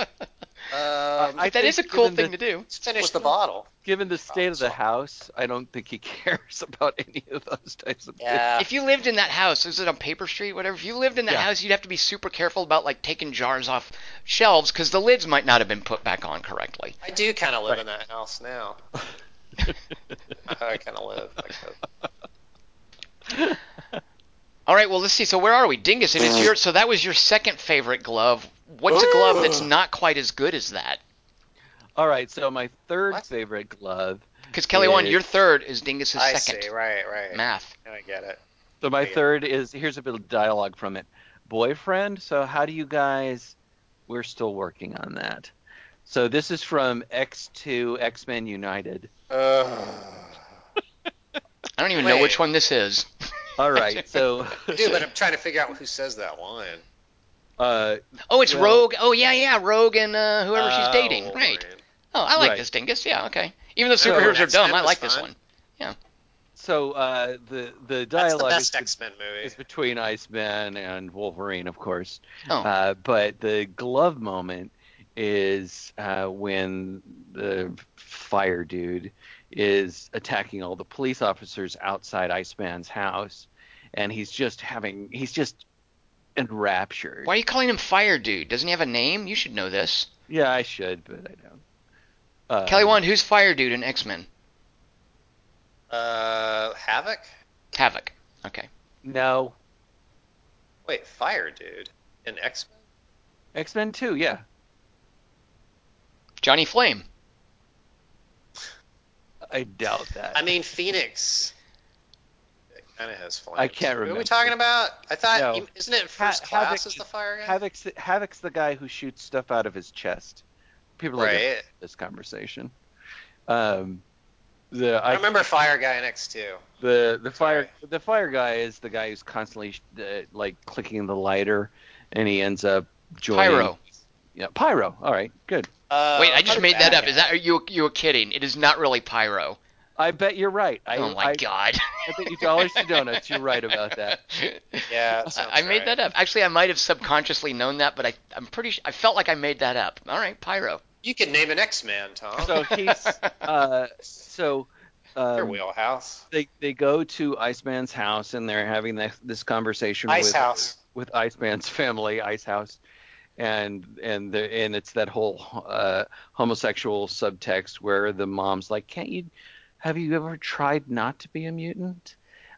Um, I that is a cool thing the- to do. finish the bottle. Given the state of the house, I don't think he cares about any of those types of things. Yeah. If you lived in that house, is it on Paper Street, whatever? If you lived in that Yeah. house, you'd have to be super careful about like taking jars off shelves because the lids might not have been put back on correctly. I do kind of live Right. in that house now. I kind of live like. All right, well let's see. So where are we, Dingus? It is your. So that was your second favorite glove. What's a glove that's not quite as good as that? All right, so my third What? favorite glove. Because Kelly, one, your third is Dingus's I second. see. Right, right. Math. I get it. So my third is here's a bit of dialogue from it. Boyfriend. So how do you guys? We're still working on that. So this is from X2 X Men United. Ugh. I don't even know which one this is. All right, so Dude, but I'm trying to figure out who says that line. Uh, Oh, it's Well- Rogue. Oh yeah, yeah, Rogue and uh, whoever she's Oh, dating. Right. Oh, I like Right. this Dingus. Yeah, okay. Even though So, superheroes are dumb, I was like this fun. one. so uh, the the That's the dialogue is, X Men movie. is between Iceman and Wolverine, of course. Oh. Uh, but the glove moment is uh, when the fire dude is attacking all the police officers outside Iceman's house, and he's just having he's just enraptured. Why are you calling him Fire Dude? Doesn't he have a name? You should know this. Yeah, I should, but I don't. Uh, Kelly, one, who's Fire Dude in X Men? Uh, Havoc. Havoc. Okay. No, Wait, Fire Dude in X Men. X Men Two, yeah. Johnny Flame. I doubt that. I mean, Phoenix. Kind of has flames. I can't remember. Who are we remember. talking about? I thought, No. he- isn't it First Ha- Class Havoc is the fire guy? Havoc's the, Havoc's the guy who shoots stuff out of his chest. People are right. this conversation. Um, the I remember Fire Guy next X two. the the fire Sorry. the fire guy is the guy who's constantly uh, like clicking the lighter, and he ends up joining. Pyro. Yeah, pyro. All right, good. Uh, Wait, I just made that bad up. Is that are you? You were kidding? It is not really Pyro. I bet you're right. I, oh my I, god. I bet you dollars to donuts. You're right about that. Yeah, that I, I made right. that up. Actually, I might have subconsciously known that, but I, I'm pretty. Sure, I felt like I made that up. All right, Pyro. You could name an X Man, Tom. So he's uh, so. Your Um, wheelhouse. they they go to Iceman's house and they're having this, this conversation Ice with House. with Iceman's family, Ice House, and and the and it's that whole uh, homosexual subtext where the mom's like, "Can't you? Have you ever tried not to be a mutant?"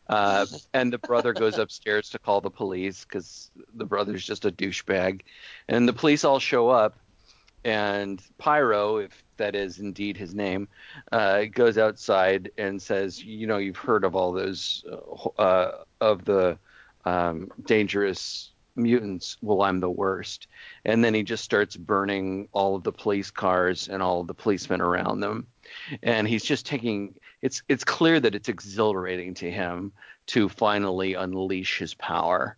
Uh, and the brother goes upstairs to call the police because the brother's just a douchebag, and the police all show up, and Pyro, if that is indeed his name, uh, goes outside and says, "You know, you've heard of all those uh, of the um, dangerous mutants. Well, I'm the worst." And then he just starts burning all of the police cars and all of the policemen around them, and he's just taking. It's it's clear that it's exhilarating to him to finally unleash his power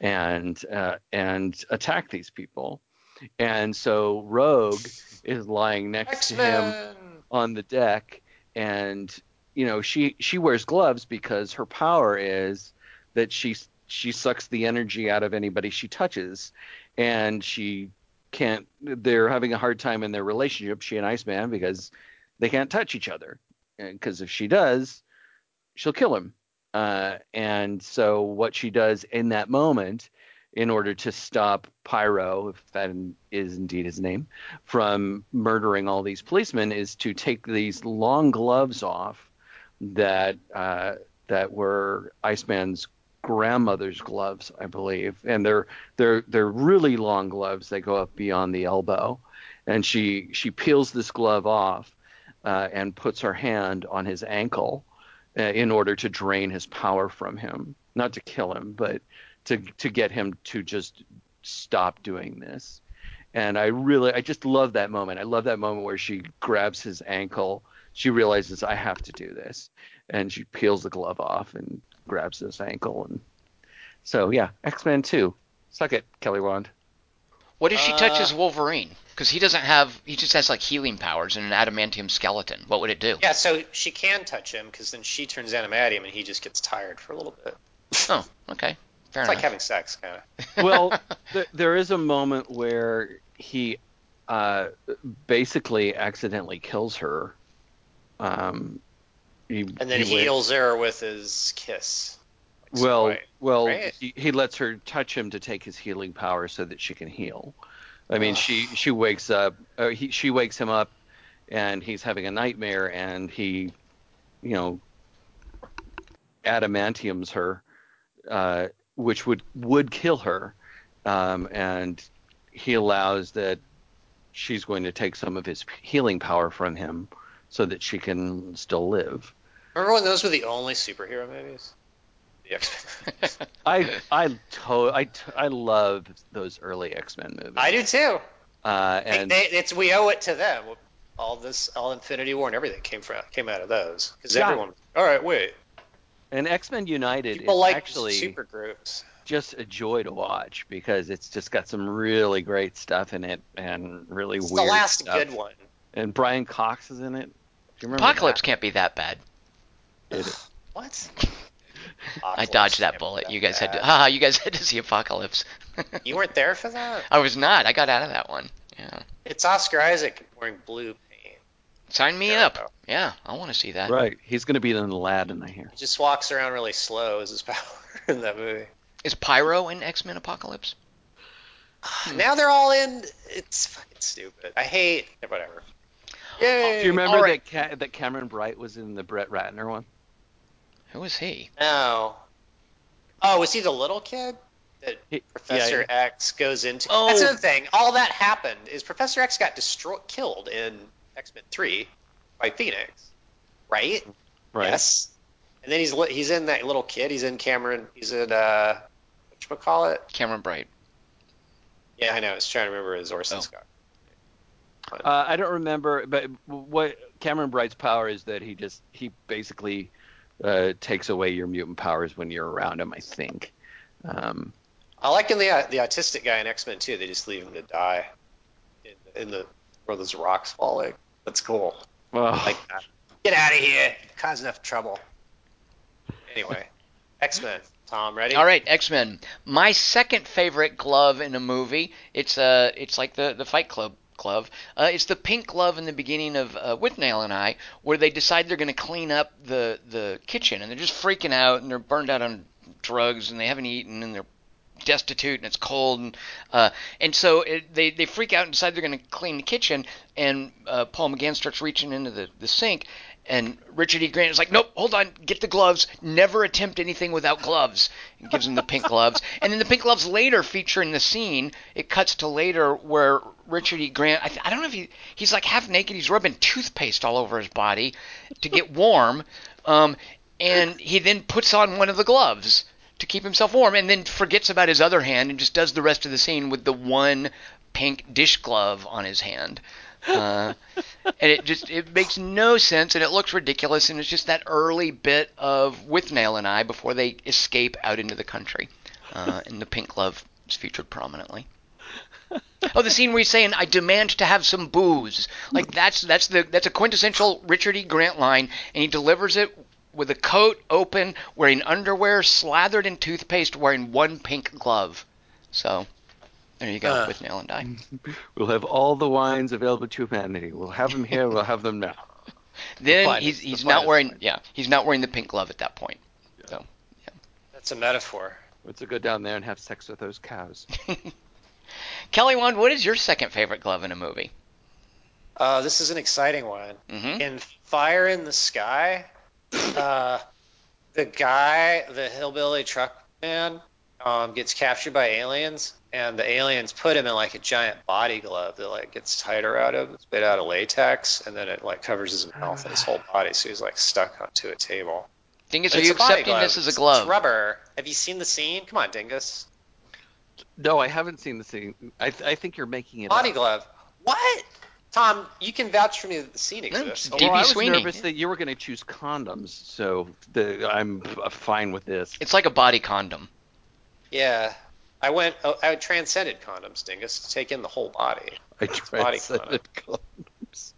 and uh, and attack these people. And so Rogue is lying next X to him on the deck and you know she she wears gloves because her power is that she she sucks the energy out of anybody she touches and she can't they're having a hard time in their relationship she and Iceman because they can't touch each other. Because if she does she'll kill him. Uh, and so what she does in that moment in order to stop Pyro, if that is indeed his name, from murdering all these policemen, is to take these long gloves off that uh, that were Iceman's grandmother's gloves, I believe, and they're they're they're really long gloves. They go up beyond the elbow, and she she peels this glove off uh, and puts her hand on his ankle uh, in order to drain his power from him, not to kill him, but to to get him to just stop doing this. And I really, I just love that moment. I love that moment where she grabs his ankle. She realizes I have to do this, and she peels the glove off and grabs his ankle. And so, yeah, X Men Two, suck it, Kelly Wand. What if she Uh, touches Wolverine? Because he doesn't have, he just has like healing powers and an adamantium skeleton. What would it do? Yeah, so she can touch him because then she turns adamantium and he just gets tired for a little bit. Oh, okay. Fair It's like having sex, kind of. well, th- there is a moment where he uh, basically accidentally kills her. Um, he, And then he wa- heals her with his kiss. Like Snow Well, White. well, right? he, he lets her touch him to take his healing power so that she can heal. I mean, Ugh. she she wakes up. Uh, he she wakes him up, and he's having a nightmare, and he, you know, adamantiums her, uh, which would would kill her, um, and he allows that she's going to take some of his healing power from him, so that she can still live. Remember when those were the only superhero movies? The X-Men. I I to I t- I love those early X Men movies. I do too. Uh, and they, it's we owe it to them. All this, all Infinity War and everything came from came out of those. Because Yeah. everyone. All right, wait. and X Men United People is like actually super groups. just a joy to watch because it's just got some really great stuff in it and really weird. The last stuff. good one. And Brian Cox is in it. Do you remember Apocalypse that? can't be that bad. It- What? I dodged that bullet. You guys had to, haha, you guys had to see Apocalypse. You weren't there for that. I was not. I got out of that one. Yeah. It's Oscar Isaac wearing blue paint. Sign me There up. Yeah, I want to see that. Right, he's going to be the lad in Aladdin, I hear. He just walks around really slow as his power in that movie. Is Pyro in X Men Apocalypse? Hmm. Now they're all in. It's fucking stupid. I hate whatever. Yay! Do you remember all right. that Ca- that Cameron Bright was in the Brett Ratner one? Who is he? No. Oh, was he the little kid that He- Professor yeah, X goes into? Oh. That's the thing. All that happened is Professor X got destroyed, killed in X Men Three by Phoenix, right? right. Yes. And then he's he's in that little kid. He's in Cameron. He's in uh, what you call it? Cameron Bright. Yeah, I know. I was trying to remember his Orson Oh. Scott. Uh, I don't remember, but what Cameron Bright's power is that he just he basically uh, takes away your mutant powers when you're around him. I think. Um, I like in the uh, the autistic guy in X Men too. They just leave him to die in, in the where those rocks falling. That's cool. well, like that. Get out of here. Cause enough trouble. Anyway, X Men. Tom, ready? All right, X Men. My second favorite glove in a movie. It's uh, it's like the the Fight Club glove. Uh, it's the pink glove in the beginning of uh, Withnail and I, where they decide they're going to clean up the the kitchen, and they're just freaking out, and they're burned out on drugs, and they haven't eaten, and they're destitute and it's cold and uh, and so it, they they freak out and decide they're going to clean the kitchen and uh, Paul McGann starts reaching into the, the sink and Richard E. Grant is like nope hold on get the gloves never attempt anything without gloves and gives him the pink gloves and then the pink gloves later feature in the scene it cuts to later where Richard E. Grant I, th- I don't know if he he's like half naked he's rubbing toothpaste all over his body to get warm um, and he then puts on one of the gloves to keep himself warm and then forgets about his other hand and just does the rest of the scene with the one pink dish glove on his hand. Uh, and it just it makes no sense and it looks ridiculous and it's just that early bit of Withnail and I before they escape out into the country. Uh, and the pink glove is featured prominently. Oh, the scene where he's saying, "I demand to have some booze." Like that's that's the that's a quintessential Richard E. Grant line, and he delivers it with a coat open, wearing underwear, slathered in toothpaste, wearing one pink glove. So, there you go, Uh. Withnail and I. we'll have all the wines available to humanity. We'll have them here. We'll have them now. Then finest- he's the he's not wearing wine. yeah he's not wearing the pink glove at that point. So That's a metaphor. Let's go down there and have sex with those cows. Kelly Wand, what is your second favorite glove in a movie? Uh, this is an exciting one. Mhm. In Fire in the Sky, uh, the guy, the hillbilly truck man, um, gets captured by aliens, and the aliens put him in like a giant body glove that like gets tighter out of. It's made out of latex, and then it like covers his mouth and his whole body, so he's like stuck onto a table. Dingus, But are it's you a accepting this as a glove? It's rubber. Have you seen the scene? Come on, Dingus. No, I haven't seen the scene. I, th- I think you're making it Body up. glove. What? Tom, you can vouch for me that the scene No, exists. it's Well, I was Sweeney. nervous that you were going to choose condoms, so the, I'm uh, fine with this. It's like a body condom. Yeah. I went. Oh, I transcended condoms, Dingus, to take in the whole body. I body transcended condoms.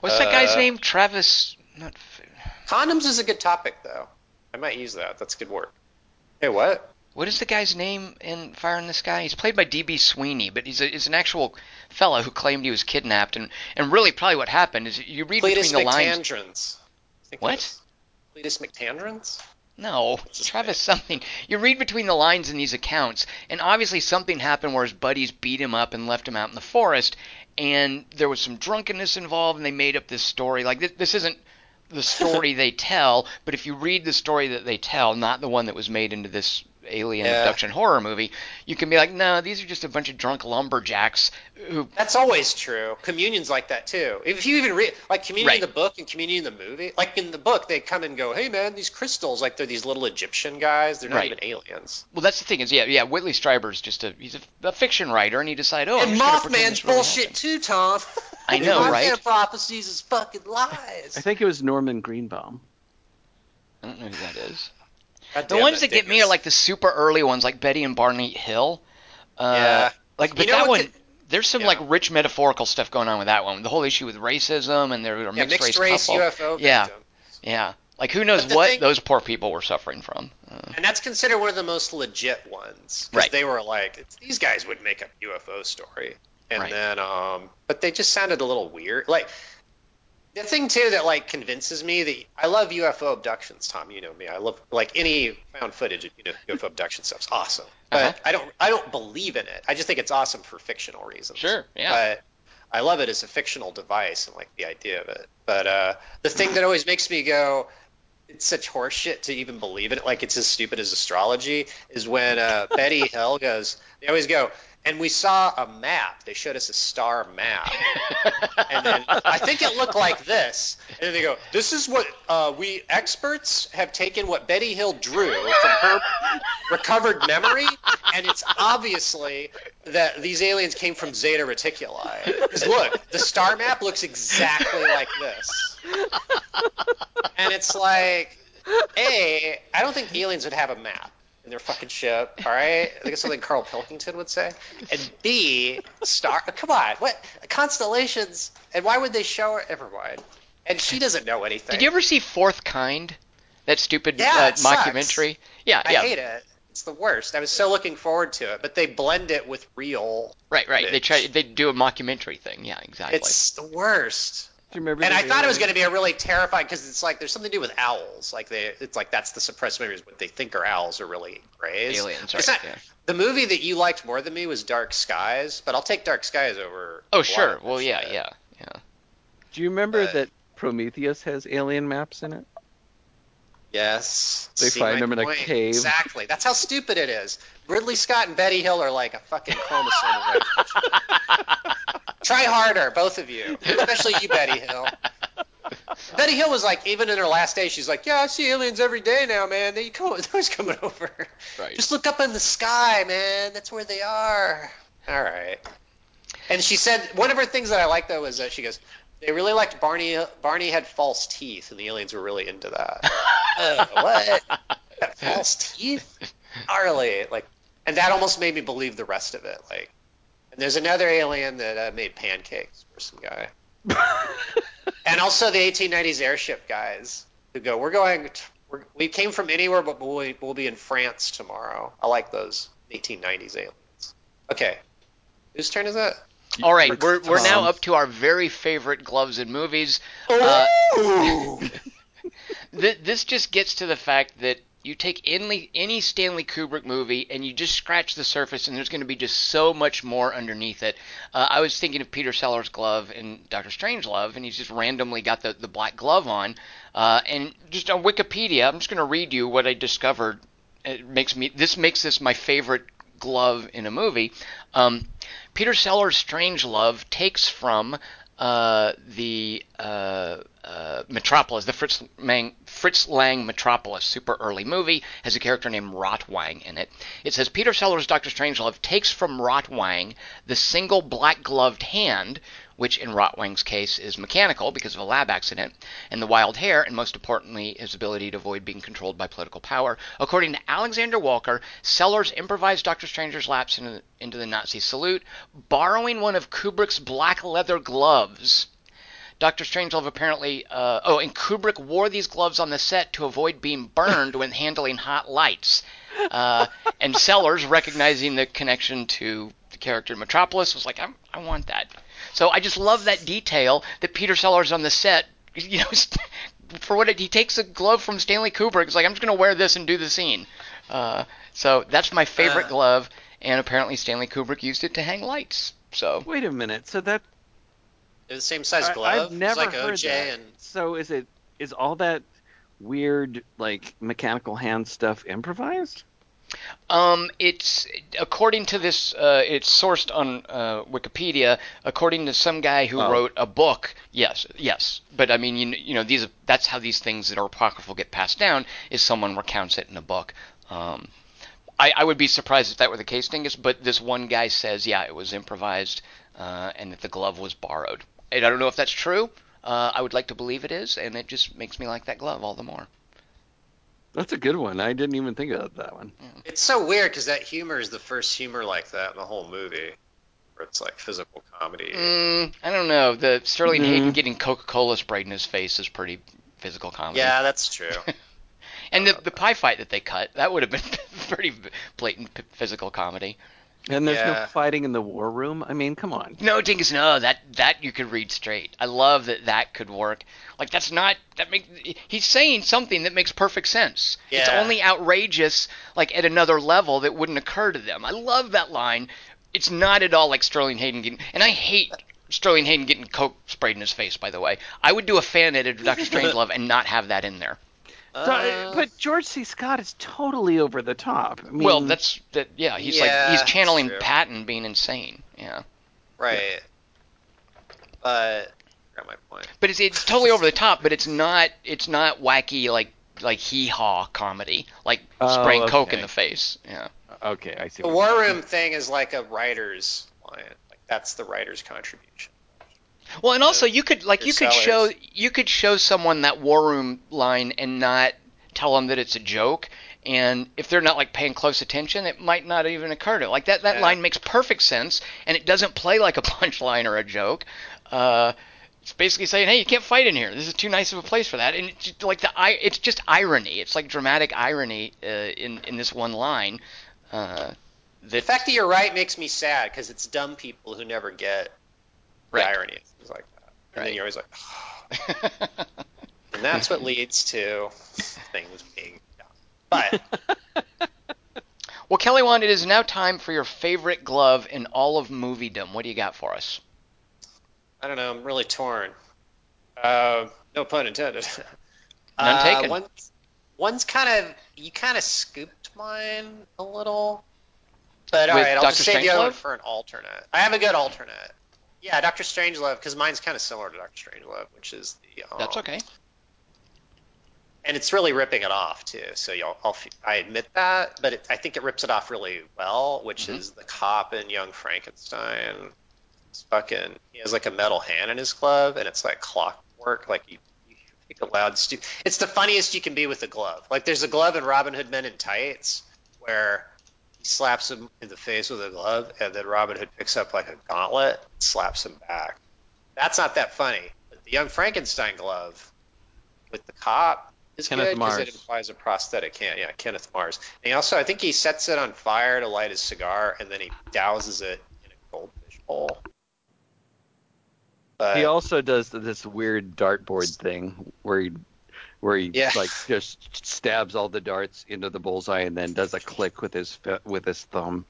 What's that guy's Uh, name? Travis. Not. Condoms is a good topic, though. I might use that. That's good work. Hey, what? What is the guy's name in Fire in the Sky? He's played by D.B. Sweeney, but he's, a, he's an actual fellow who claimed he was kidnapped, and, and really probably what happened is you read Cletus between the lines. McTandrons. I think What? that's- Cletus McTandrons? No, Travis something. You read between the lines in these accounts, and obviously something happened where his buddies beat him up and left him out in the forest, and there was some drunkenness involved, and they made up this story. Like this, this isn't the story they tell, but if you read the story that they tell, not the one that was made into this alien Yeah. abduction horror movie, you can be like, no, these are just a bunch of drunk lumberjacks who. That's always true. Communion's like that too. If you even read like Communion in Right. the book and Communion in the movie, like in the book, they come and go, "Hey man, these crystals, like they're these little Egyptian guys. They're not Right. even aliens." Well, that's the thing is, yeah, yeah. Whitley Strieber's just a he's a, a fiction writer, and he decided, oh, and just gonna Mothman's this really bullshit too, Tom. I know, Mothman right? prophecies is fucking lies. I think it was Norman Greenbaum. I don't know who that is. God The ones that get me are like the super early ones, like Betty and Barney Hill. Uh, Yeah. Like, but You know that one, could- there's some Yeah. like rich metaphorical stuff going on with that one. The whole issue with racism and there are yeah, mixed, mixed race couple. UFO Yeah. victims. Yeah. Like who knows what thing- those poor people were suffering from. Uh, And that's considered one of the most legit ones. 'cause Right. They were like, it's, these guys would make a UFO story. And Right. then, um, but they just sounded a little weird. Like, the thing too that like convinces me that I love UFO abductions, Tom. You know me. I love like any found footage, you know, UFO abduction stuff's awesome. But Uh-huh. I don't, I don't believe in it. I just think it's awesome for fictional reasons. Sure, yeah. But I love it as a fictional device and like the idea of it. But uh, the thing that always makes me go, it's such horseshit to even believe it. Like it's as stupid as astrology. Is when uh, Betty Hill goes. They always go. And we saw a map. They showed us a star map, and then I think it looked like this. And then they go, "This is what uh, we experts have taken what Betty Hill drew from her recovered memory, and it's obviously that these aliens came from Zeta Reticuli. Because look, the star map looks exactly like this, and it's like, a, I don't think aliens would have a map in their fucking ship. All right, I think it's something Carl Pilkington would say. And B, star. Come on, what constellations? And why would they show her? Never mind. And she doesn't know anything. Did you ever see Fourth Kind? That stupid Yeah, uh, it sucks. mockumentary. Yeah, I yeah. hate it. It's the worst. I was so looking forward to it, but they blend it with real. Right, right. They try. They do a mockumentary thing. Yeah, exactly. It's the worst. Do you remember? And I thought it was going to be a really terrifying because it's like there's something to do with owls. Like they, it's like that's the suppressed memories. What they think are owls are really greys. Aliens, right, not- yeah. The movie that you liked more than me was Dark Skies, but I'll take Dark Skies over. oh, lot sure. Well, yeah, yeah, yeah. Do you remember Uh, that Prometheus has alien maps in it? Yes. They See find him in a cave. Exactly. That's how stupid it is. Ridley Scott and Betty Hill are like a fucking chromosome away. Try harder, both of you, especially you, Betty Hill. Betty Hill was like, even in her last day, she's like, "Yeah, I see aliens every day now, man. They come, they're always coming over. Right. Just look up in the sky, man. That's where they are." All right. And she said one of her things that I like though is that she goes, "They really liked Barney. Barney had false teeth, and the aliens were really into that." uh, what? False teeth? Gnarly. Like, and that almost made me believe the rest of it. Like, and there's another alien that uh, made pancakes for some guy. and also the 1890s airship guys who go, we're going, t- we're, we came from anywhere, but we'll, be- we'll be in France tomorrow. I like those 1890s aliens. Okay, whose turn is that? All right, we're we're now up to our very favorite gloves in movies. Uh, this just gets to the fact that you take any any Stanley Kubrick movie and you just scratch the surface, and there's going to be just so much more underneath it. Uh, I was thinking of Peter Sellers' glove in Doctor Strangelove, and he's just randomly got the, the black glove on. Uh, and just on Wikipedia, I'm just going to read you what I discovered. It makes me this makes this my favorite glove in a movie. Um, Peter Sellers' Strangelove takes from uh, the uh, uh, Metropolis, the Fritz Lang, Fritz Lang Metropolis super early movie, has a character named Rotwang in it. It says Peter Sellers' Doctor Strangelove takes from Rotwang the single black gloved hand which in Rotwang's case is mechanical because of a lab accident, and the wild hair, and most importantly, his ability to avoid being controlled by political power. According to Alexander Walker, Sellers improvised Doctor Stranger's lapse into, into the Nazi salute, borrowing one of Kubrick's black leather gloves. Doctor Strangelove apparently, uh, oh, and Kubrick wore these gloves on the set to avoid being burned when handling hot lights. Uh, and Sellers, recognizing the connection to the character Metropolis, was like, I, I want that. So I just love that detail that Peter Sellers on the set, you know, for what it, he takes a glove from Stanley Kubrick. It's like I'm just gonna wear this and do the scene. Uh, so that's my favorite Uh. glove, and apparently Stanley Kubrick used it to hang lights. So Wait a minute. So that They're the same size I- glove. I've never it's like heard OJ that. and So is it is all that weird like mechanical hand stuff improvised? Um, it's according to this. Uh, it's sourced on uh, Wikipedia. According to some guy who Oh. wrote a book. Yes, yes. But I mean, you, you know, these. That's how these things that are apocryphal get passed down. Is someone recounts it in a book. Um, I, I would be surprised if that were the case, Dingus. But this one guy says, yeah, it was improvised, uh, and that the glove was borrowed. And I don't know if that's true. Uh, I would like to believe it is, and it just makes me like that glove all the more. That's a good one. I didn't even think of that one. It's so weird because that humor is the first humor like that in the whole movie, where it's like physical comedy. Mm, I don't know. The Sterling Mhm. Hayden getting Coca-Cola sprayed in his face is pretty physical comedy. Yeah, that's true. And the the pie fight that they cut, that would have been pretty blatant p- physical comedy. And there's Yeah. no fighting in the war room. I mean, come on. No, Dingus, no, that that you could read straight. I love that that could work. Like that's not that make he's saying something that makes perfect sense. Yeah. It's only outrageous like at another level that wouldn't occur to them. I love that line. It's not at all like Sterling Hayden getting and I hate Sterling Hayden getting coke sprayed in his face. By the way, I would do a fan edit of Doctor Strangelove and not have that in there. So, Uh, but George C. Scott is totally over the top. I mean, well, that's that. Yeah, he's Yeah, like he's channeling. Patton being insane. Yeah, right. But I forgot my point. but it's it's totally over the top. But it's not it's not wacky like like hee haw comedy like Oh, spraying coke in the face. Yeah. okay. I see. The what war room thing is like a writer's line. Like that's the writer's contribution. Well, and also you could like you could show you could show someone that war room line and not tell them that it's a joke. And if they're not like paying close attention, it might not even occur to like that. That Yeah. line makes perfect sense, and it doesn't play like a punchline or a joke. Uh, it's basically saying, "Hey, you can't fight in here. This is too nice of a place for that." And it's just, like the i- it's just irony. It's like dramatic irony uh, in in this one line. Uh, The fact that you're right makes me sad because it's dumb people who never get the irony is things like that. And Right. then you're always like, and that's what leads to things being dumb. But Well, Kelly Wand, it is now time for your favorite glove in all of moviedom. What do you got for us? I don't know. I'm really torn. Uh, no pun intended. None uh, taken. One, one's kind of you kind of scooped mine a little, but all right, I'll Dr. just save the other one for an alternate. I have a good alternate. Yeah, Doctor Strangelove, because mine's kind of similar to Doctor Strangelove, which is the. Um, That's okay. And it's really ripping it off too. So y'all, I'll, f- I admit that, but it, I think it rips it off really well, which Mhm. is the cop in Young Frankenstein. It's fucking. He has like a metal hand in his glove, and it's like clockwork. Like you, you make a loud stu It's the funniest you can be with a glove. Like there's a glove in Robin Hood Men in Tights where he slaps him in the face with a glove, and then Robin Hood picks up like a gauntlet, and slaps him back. That's not that funny. But the Young Frankenstein glove with the cop is Kenneth good because it implies a prosthetic hand. Yeah, Kenneth Mars. And he also, I think he sets it on fire to light his cigar, and then he douses it in a goldfish bowl. But He also does this weird dartboard thing where he where he Yeah. like just stabs all the darts into the bullseye and then does a click with his with his thumb.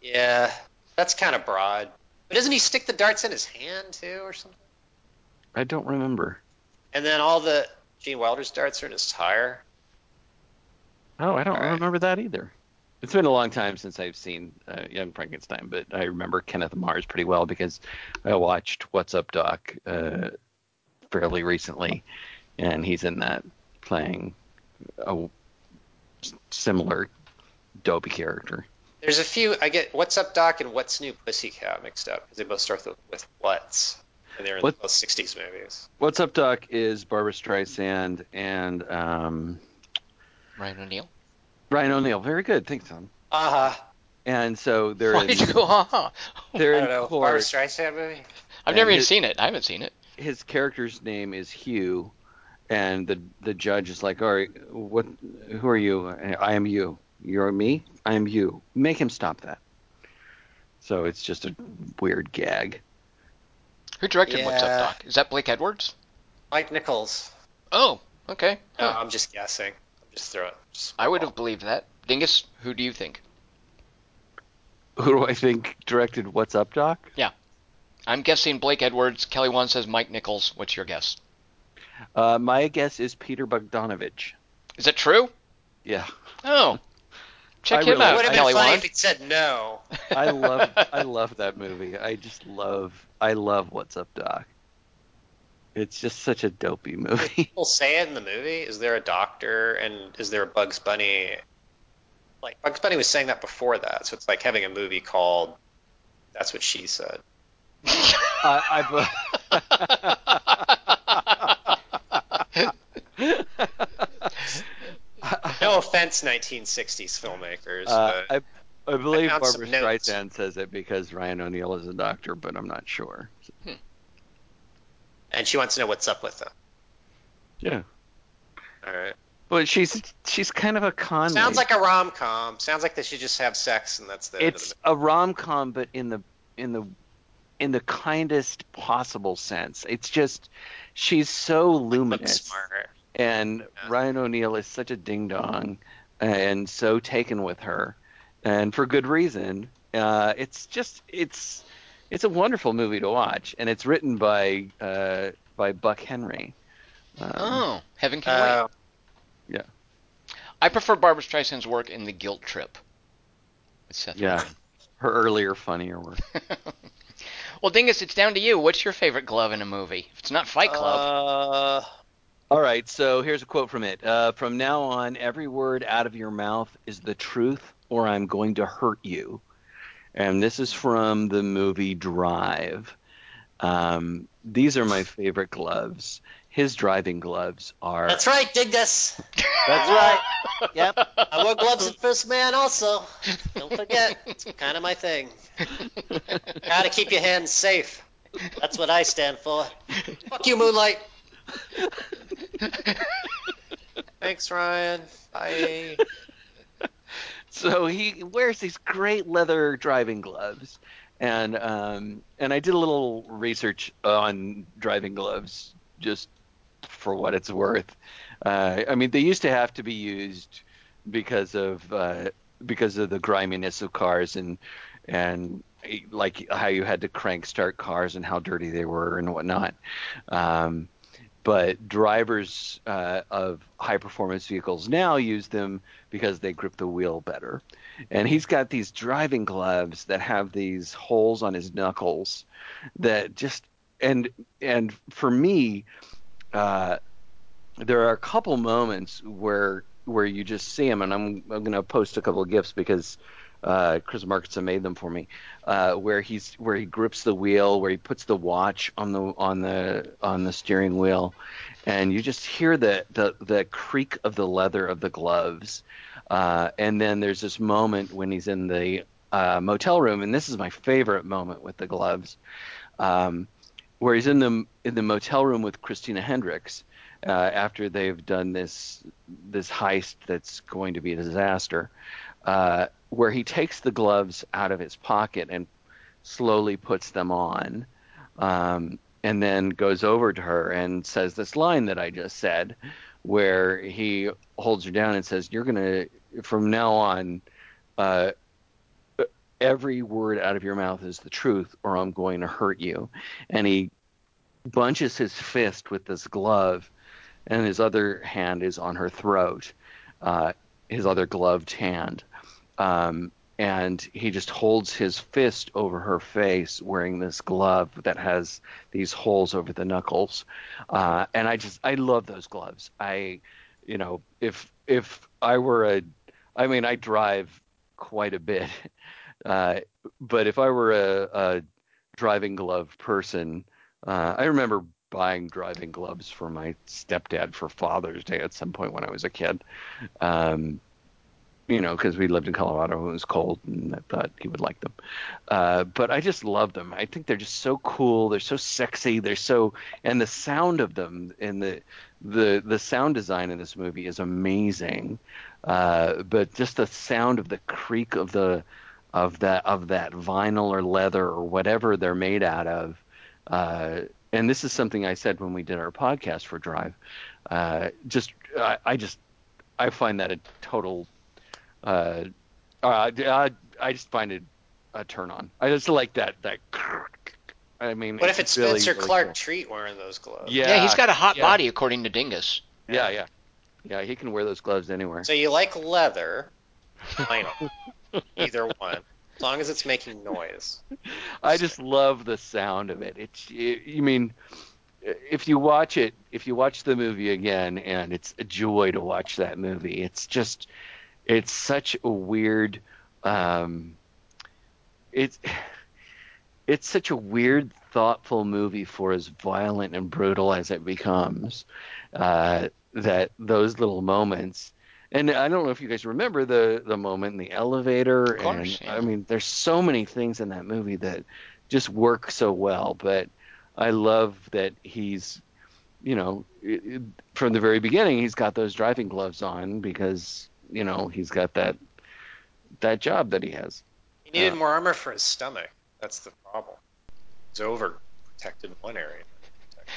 Yeah, that's kind of broad. But doesn't he stick the darts in his hand too, or something? I don't remember. And then all the Gene Wilder's darts are in his tire. Oh, I don't All right. remember that either. It's been a long time since I've seen uh, Young Frankenstein, but I remember Kenneth Mars pretty well because I watched What's Up Doc uh, fairly recently, and he's in that playing a similar dopey character. There's a few. I get What's Up Doc and What's New Pussycat mixed up because they both start with, with What's, and they're in What- both '60s movies. What's Up Doc is Barbra Streisand and um, Ryan O'Neal. Ryan O'Neal. Very good, thanks, Tom. Uh huh. And so they're Why in, did you go? Ha they're I in don't know. Barbra. Streisand movie. I've And never even his- seen it. I haven't seen it. his character's name is Hugh, and the the judge is like, "All right, what? Who are you? I am you. You're me. I am you. Make him stop that." So it's just a weird gag. Who directed What's Up Doc? Is that Blake Edwards? Mike Nichols. Oh, okay. No, Huh. I'm just guessing. I'm just throwing. Just I would have believed that. Dingus, who do you think? Who do I think directed What's Up, Doc? Yeah. I'm guessing Blake Edwards. Kelly Wand says Mike Nichols. What's your guess? Uh, my guess is Peter Bogdanovich. Is that true? Yeah, Oh, check I him really- It out, would have Kelly been funny One. if he said no. I love I love that movie. I just love I love What's Up, Doc. It's just such a dopey movie. People say it in the movie. Is there a doctor and is there a Bugs Bunny? Like Bugs Bunny was saying that before that, so it's like having a movie called "That's What She Said." I, I, No offense, 1960s filmmakers, Uh, but I, I believe some Barbra. Streisand says it because Ryan O'Neal is a doctor, but I'm not sure. and she wants to know what's up with them. Yeah. All right. But she's she's kind of a con. Sounds lady. like a rom com. Sounds like they should just have sex and that's the it's the a rom com, but in the in the in the kindest possible sense. It's just she's so luminous, smart. And Yeah. Ryan O'Neal is such a ding dong, and so taken with her, and for good reason. Uh, it's just it's it's a wonderful movie to watch, and it's written by uh, by Buck Henry. Um, Oh, Heaven Can Wait. Uh, I prefer Barbra Streisand's work in The Guilt Trip. With Seth Yeah. Rogen. her earlier funnier work. well, Dingus, it's down to you. What's your favorite glove in a movie? If it's not Fight Club, Uh, All right, so here's a quote from it. Uh, from now on, every word out of your mouth is the truth, or I'm going to hurt you. And this is from the movie Drive. Um, these are my favorite gloves. His driving gloves are. that's right, dig this. That's right. Yep. I wore gloves in First Man also. Don't forget, it's kind of my thing. Gotta keep your hands safe. That's what I stand for. Fuck you, Moonlight. Thanks, Ryan. Bye. so he wears these great leather driving gloves and um, and I did a little research on driving gloves just for what it's worth. Uh, I mean, they used to have to be used because of uh, because of the griminess of cars and and like how you had to crank start cars and how dirty they were and whatnot. Um, but drivers uh, of high performance vehicles now use them because they grip the wheel better. And he's got these driving gloves that have these holes on his knuckles that just and and for me, uh, there are a couple moments where where you just see him, and I'm I'm gonna post a couple of gifs because uh, Chris Markinson made them for me, uh, where he's where he grips the wheel, where he puts the watch on the on the on the steering wheel, and you just hear the the the creak of the leather of the gloves, uh, and then there's this moment when he's in the uh, motel room, and this is my favorite moment with the gloves, um, where he's in the in the motel room with Christina Hendricks. Uh, after they've done this this heist that's going to be a disaster, uh, where he takes the gloves out of his pocket and slowly puts them on. Um, and then goes over to her and says this line that I just said, where he holds her down and says, "You're gonna from now on, uh, every word out of your mouth is the truth, or I'm going to hurt you." And he bunches his fist with this glove, and his other hand is on her throat, uh, his other gloved hand. Um, and he just holds his fist over her face wearing this glove that has these holes over the knuckles. Uh, and i just i love those gloves. I you know if if i were a i mean i drive quite a bit uh, but if i were a, a driving glove person uh, i remember buying driving gloves for my stepdad for father's day at some point when i was a kid. Um, you know, because we lived in Colorado and it was cold, and I thought he would like them. Uh, but I just love them. I think they're just so cool. They're so sexy. They're so, and the sound of them and the the the sound design in this movie is amazing. Uh, but just the sound of the creak of the of that of that vinyl or leather or whatever they're made out of. Uh, and this is something I said when we did our podcast for Drive. Uh, just I, I just I find that a total uh, uh, I, I just find it a turn on. I just like that that. I mean, What if it's really, Spencer really Clark cool. Treat wearing those gloves? Yeah, Yeah, he's got a hot yeah. body according to Dingus. Yeah, yeah, yeah. He can wear those gloves anywhere. So you like leather? Vinyl. Either one. As long as it's making noise. I just love the sound of it. It's it, you mean if you watch it, if you watch the movie again, and it's a joy to watch that movie. It's just it's such a weird um, it's it's such a weird, thoughtful movie for as violent and brutal as it becomes. Uh, that those little moments, and I don't know if you guys remember the the moment in the elevator. Of course, and yeah. I mean, there's so many things in that movie that just work so well. But I love that he's, you know, from the very beginning, he's got those driving gloves on because you know he's got that that job that he has. He needed Yeah. more armor for his stomach. That's the problem. He's over protected in one area.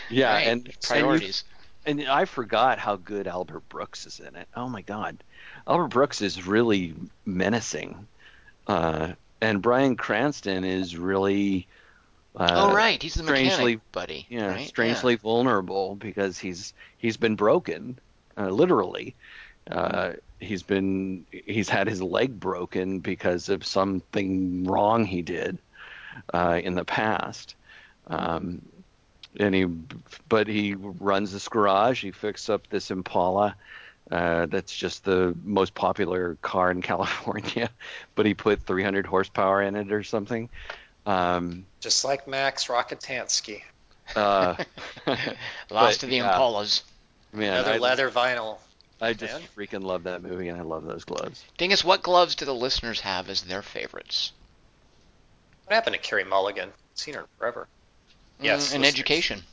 Yeah, Right, and priorities. And, you, and I forgot how good Albert Brooks is in it. Oh my God, Albert Brooks is really menacing, uh, and Bryan Cranston is really. Uh, oh right, he's the mechanic strangely- buddy. Yeah, right? strangely vulnerable because he's he's been broken, uh, literally. Uh, he's been he's had his leg broken because of something wrong he did uh, in the past. Um, and he, but he runs this garage. He fixed up this Impala. Uh, that's just the most popular car in California, but he put 300 horsepower in it or something. Um, Just like Max Rockatansky. uh, Lost but, to the yeah. Impalas. man, Another I, leather vinyl. I just man. freaking love that movie, and I love those gloves. Dingus, what gloves do the listeners have as their favorites? What happened to Carey Mulligan? seen her forever. Yes, Mm, and listeners. education.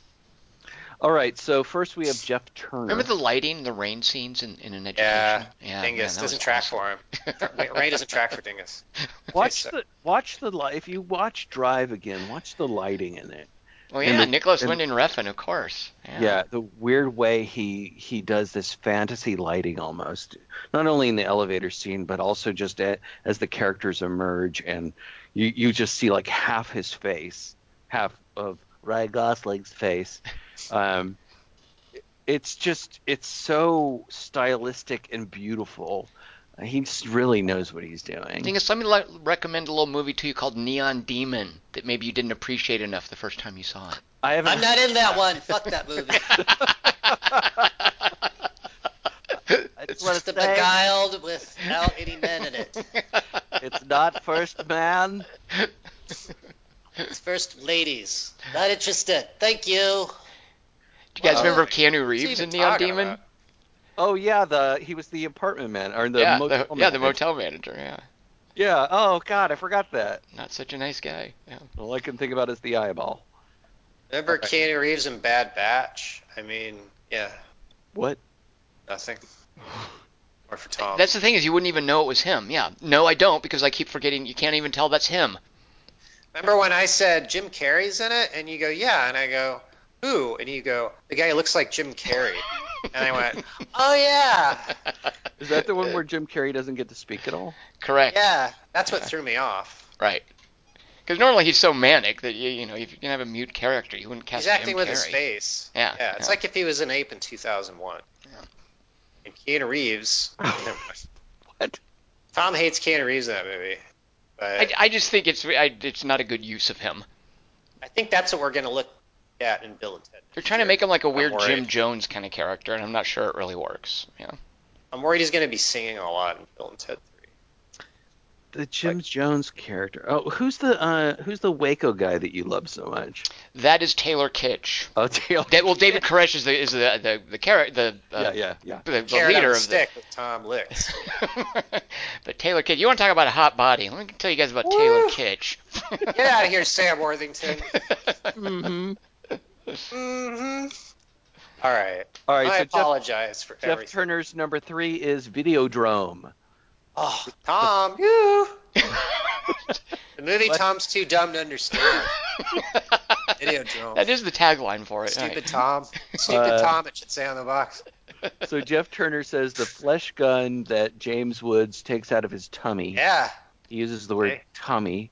All right, so first we have Jeff Turner. Remember the lighting, the rain scenes in, in an education? Yeah, Dingus man, doesn't track awesome. for him. Rain doesn't track for Dingus. watch so- the watch the li- if you watch Drive again, watch the lighting in it. Oh yeah, the- Nicolas and- Winding Refn, of course. Yeah. Yeah. the weird way he he does this fantasy lighting almost, not only in the elevator scene but also just a, as the characters emerge and you you just see like half his face, half of Ryan Gosling's face. Um, it's just it's so stylistic and beautiful. He really knows what he's doing. Dingus, let me le- recommend a little movie to you called Neon Demon that maybe you didn't appreciate enough the first time you saw it. I haven't. I'm not in that one. Fuck that movie. It's It's just a beguiled without any men in it. It's not First Man. It's first ladies. Not interested. Thank you. Do you guys Well, remember Keanu Reeves in Neon talking Demon? About? Oh yeah, the he was the apartment man or the yeah, motel the, oh, yeah, the manager. motel manager. Yeah, Yeah. Oh God, I forgot that. not such a nice guy. Yeah. All I can think about is the eyeball. Remember Okay. Keanu Reeves in Bad Batch? I mean, yeah, What? nothing. Or for Tom. That's the thing is you wouldn't even know it was him. Yeah. No, I don't because I keep forgetting. You can't even tell that's him. Remember when I said Jim Carrey's in it, and you go, yeah, and I go, who? And you go, the guy looks like Jim Carrey. And I went, oh yeah, Is that the one where Jim Carrey doesn't get to speak at all? Correct. yeah. That's what threw me off. Right. Because normally he's so manic that you you know if you can have a mute character, you wouldn't cast He's acting Jim with Carrey. his face. Yeah, Yeah, it's yeah. like if he was an ape in 2001. Yeah. And Keanu Reeves. What? Tom hates Keanu Reeves in that movie. But I, I just think it's I, it's not a good use of him. I think that's what we're going to look at in Bill and Ted. They're trying to make him like a I'm weird. Jim Jones kind of character, and I'm not sure it really works. Yeah. I'm worried he's going to be singing a lot in Bill and Ted 3. The Jim Jones character. Oh, who's the uh, who's the Waco guy that you love so much? That is Taylor Kitsch. Oh, Taylor. Da- well, David Koresh is the is the the the character the uh, yeah, yeah, yeah. the, the Carrot on leader of stick with Tom Licks. but Taylor Kitsch, you want to talk about a hot body? Let me tell you guys about Taylor Woo. Kitsch. Get out of here, Sam Worthington. Mm-hmm. Hmm All right. All right, I so Jeff, apologize for Jeff everything. Turner's number three is Videodrome. Oh, Tom, you. The movie Tom's too dumb to understand. Videodrome. that is the tagline for it. Stupid right. Tom. Stupid Uh, Tom, it should say on the box. So Jeff Turner says the flesh gun that James Woods takes out of his tummy. Yeah. He uses the word Okay. tummy,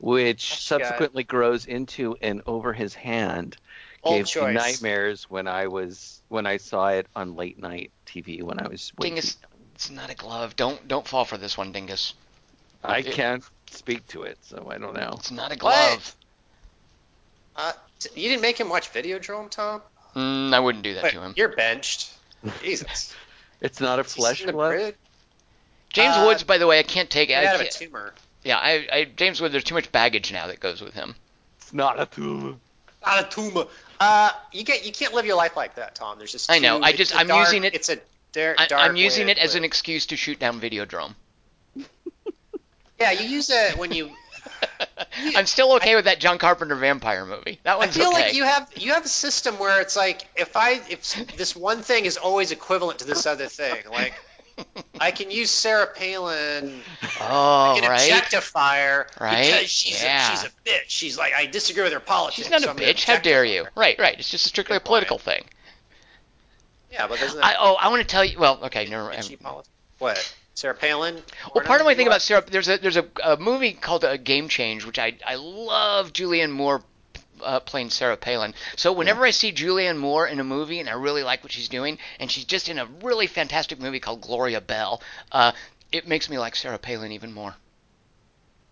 which Flesh gun. subsequently grows into and over his hand. Bold Gave choice. me nightmares when I was when I saw it on late night TV when I was way Dingus, it's not a glove. Don't don't fall for this one, Dingus. I it- can't speak to it, so I don't know. It's not a glove. Uh, t- you didn't make him watch Videodrome, Tom? Mm, I wouldn't do that Wait, to him. You're benched. Jesus. It's not a flesh in the glove. James Uh, Woods, by the way, I can't take Get it. I out of a tumor. yeah, I, I James Woods. There's too much baggage now that goes with him. It's not a tumor. Not a tumor. Uh, you get you can't live your life like that, Tom. There's just I know, too- I just- I'm dark- using it- It's a dar- I, dark I'm using it as an excuse to shoot down Videodrome. Yeah, you use it when you. I'm still okay with that John Carpenter vampire movie. That one's I feel okay. like you have you have a system where it's like if I if this one thing is always equivalent to this other thing, like I can use Sarah Palin oh, in right. objectify her Right, because she's yeah. a, she's a bitch. She's like I disagree with her politics. She's not so a I'm bitch. How dare you? her. Right, right. It's just strictly a political point. thing. Yeah, but doesn't I, oh, I want to tell you. Well, okay, never mind. What? Sarah Palin? Well, part of my thing about Sarah, there's a there's a, a movie called A Game Change, which I I love Julianne Moore uh, playing Sarah Palin. So whenever I see Julianne Moore in a movie and I really like what she's doing, and she's just in a really fantastic movie called Gloria Bell, uh, it makes me like Sarah Palin even more.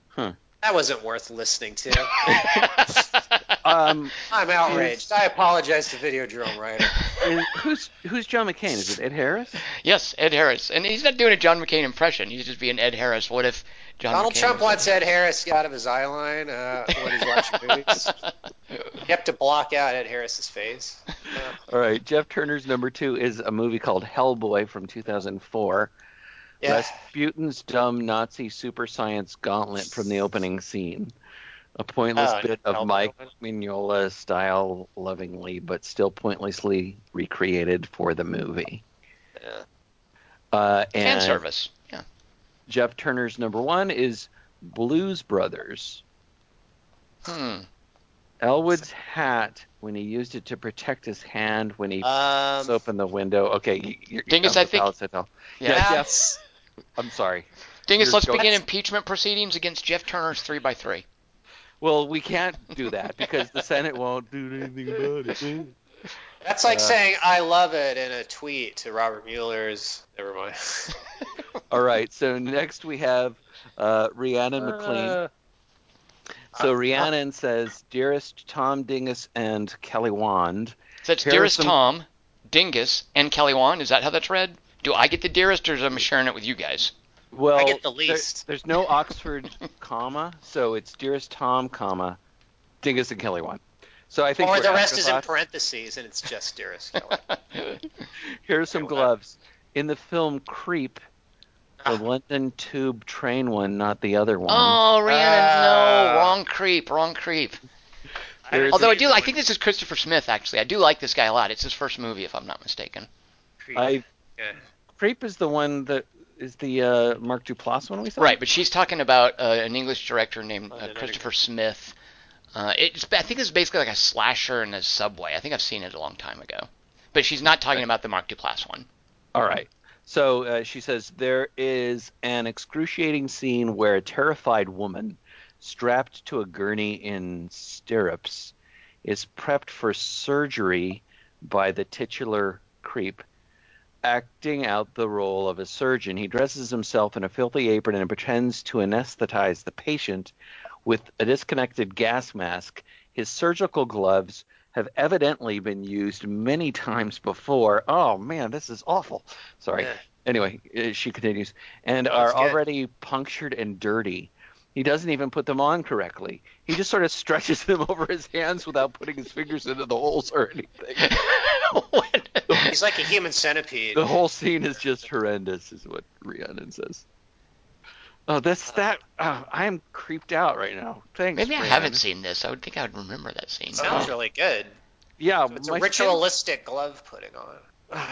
Huh. that wasn't worth listening to. Um, I'm outraged. I apologize to Videodrome writer. is- who's who's John McCain? Is it Ed Harris? yes, Ed Harris, and he's not doing a John McCain impression. He's just being Ed Harris. What if John Donald McCain Trump wants Ed Harris out of his eye line uh, when he's watching movies. You have to block out Ed Harris's face. All right, Jeff Turner's number two is a movie called Hellboy from 2004. Yeah. Rasputin's dumb Nazi super science gauntlet from the opening scene. A pointless Oh, bit of Mike? Mignola style, lovingly but still pointlessly recreated for the movie. Yeah. Uh, fan and service. Yeah. Jeff Turner's number one is Blues Brothers. Hmm. Elwood's hat when he used it to protect his hand when he Um, opened the window. Okay, you, you're, Dingus, I think-. Yeah. Yeah, Jeff. I'm sorry. Dingus, let's going- begin impeachment proceedings against Jeff Turner's three by three. Well, we can't do that because the Senate won't do anything about it. That's like Uh, saying I love it in a tweet to Robert Mueller's. Never mind. All right, so next we have uh, Rhiannon McLean. Uh, So Rhiannon says, "Dearest Tom Dingus and Kelly Wand, So it's Dearest some- Tom, Dingus, and Kelly Wand. Is that how that's read? Do I get the dearest, or am I sharing it with you guys? Well, I get the there- least. there's no Oxford comma, so it's Dearest Tom, comma Dingus and Kelly Wand. So I think or the rest is in parentheses and it's just Dearest Kelly. Here's some gloves. In the film Creep, the Ah. London Tube train one, not the other one. Oh, Rhiannon, Ah. no, wrong creep, wrong creep. There's- Although I do, I think this is Christopher Smith. Actually, I do like this guy a lot. It's his first movie, if I'm not mistaken. I Yeah. Creep is the one that is the uh, Mark Duplass one we saw? Right, but she's talking about uh, an English director named uh, Christopher Smith. Uh, it's I think it's basically like a slasher in a subway. I think I've seen it a long time ago. But she's not talking about the Mark Duplass one. All right. So uh, she says there is an excruciating scene where a terrified woman, strapped to a gurney in stirrups, is prepped for surgery by the titular creep, acting out the role of a surgeon. He dresses himself in a filthy apron and pretends to anesthetize the patient with a disconnected gas mask. His surgical gloves have evidently been used many times before. Oh man, this is awful. Sorry. Yeah. Anyway, uh, she continues, and Oh, are good. already punctured and dirty. He doesn't even put them on correctly. He just sort of stretches them over his hands without putting his fingers into the holes or anything. What? He's like a human centipede. The whole scene is just horrendous, is what Rhiannon says. Oh, that's that. Oh, I am creeped out right now. Thanks. Maybe I haven't seen this. I would think I would remember that scene. Sounds really good. Yeah, It's a my skin- ritualistic glove putting on.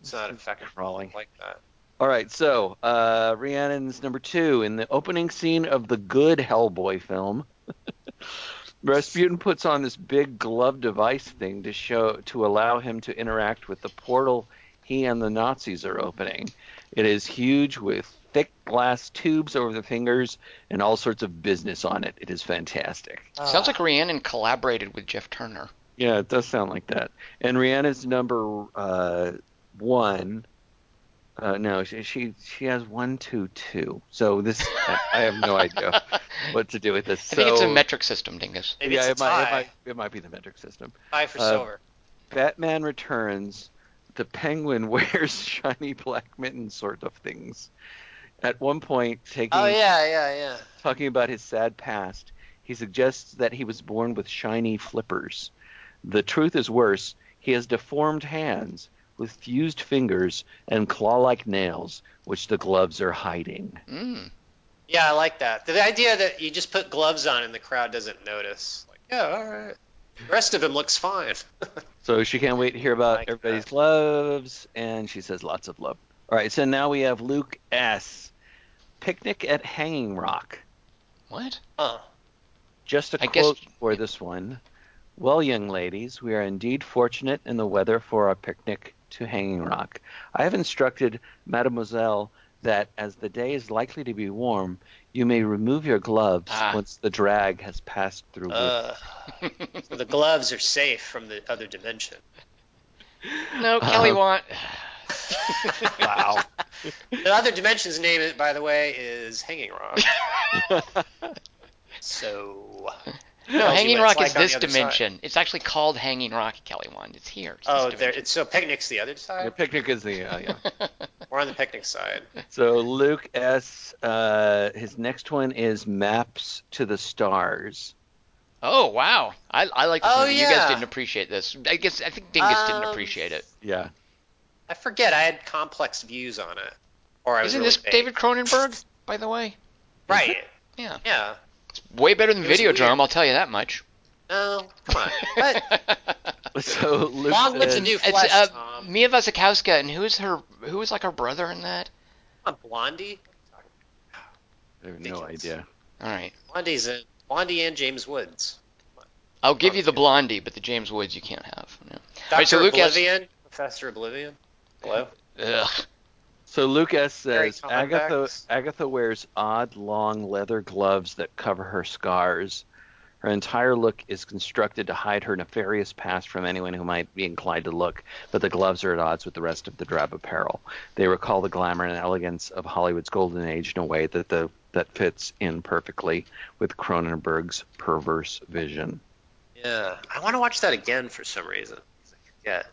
It's not effective. crawling. like that. All right, so uh, Rhiannon's number two in the opening scene of the good Hellboy film. Rasputin puts on this big glove device thing to show to allow him to interact with the portal he and the Nazis are opening. It is huge with thick glass tubes over the fingers and all sorts of business on it. It is fantastic. Sounds like Rhiannon collaborated with Jeff Turner. Yeah, it does sound like that. And Rhiannon's number uh, one. Uh, no, she, she she has one, two, two. So this I, I have no idea what to do with this. I think it's a metric system, Dingus. Maybe yeah, it's it might, it might it might be the metric system. Tie for uh, silver. Batman Returns. The Penguin wears shiny black mittens, sort of things. At one point, taking Oh yeah, yeah, yeah. talking about his sad past, he suggests that he was born with shiny flippers. The truth is worse. He has deformed hands with fused fingers and claw-like nails, which the gloves are hiding. Mm. Yeah, I like that. The idea that you just put gloves on and the crowd doesn't notice. Like, yeah, all right. The rest of him looks fine. So she can't wait to hear about Like everybody's that. gloves, and she says lots of love. All right, so now we have Luke S. Picnic at Hanging Rock. What? Huh. Just a I guess- quote for this one. Well, young ladies, we are indeed fortunate in the weather for our picnic to Hanging Rock. I have instructed Mademoiselle that as the day is likely to be warm, you may remove your gloves Ah. once the drag has passed through. Uh, the gloves are safe from the other dimension. No, Kelly Uh, want. wow. The other dimension's name, by the way, is Hanging Rock. so. No, tells Hanging Rock like is this the other side. dimension. It's actually called Hanging Rock, Kelly Wand. It's here. It's Oh, there. It's, so picnic's the other The side. picnic is the uh, yeah. We're on the picnic side. So Luke S. Uh, his next one is Maps to the Stars. Oh wow, I, I like this Oh, movie. You guys didn't appreciate this. I guess I think Dingus didn't Um, appreciate it. Yeah. I forget. I had complex views on it. Or I isn't really this vague. David Cronenberg, by the way? Right. Yeah, Yeah. Way better than Video was Videodrome. weird. I'll tell you that much. Oh, come on. But So Luke Long live the says- new It's flesh, uh, Tom. Mia Wasikowska, and who's her? Who was like her brother in that? Come on, Blondie. I have no ridiculous. idea. All right, Blondie's in Blondie and James Woods. I'll give you the Blondie, but the James Woods you can't have. Yeah. Doctor right, so Luke has- Oblivion. Professor Oblivion. Hello. Ugh. So Lucas says Agatha. Agatha wears odd long leather gloves that cover her scars. Her entire look is constructed to hide her nefarious past from anyone who might be inclined to look, but the gloves are at odds with the rest of the drab apparel. They recall the glamour and elegance of Hollywood's golden age in a way that the that fits in perfectly with Cronenberg's perverse vision. Yeah. I want to watch that again for some reason. Yeah.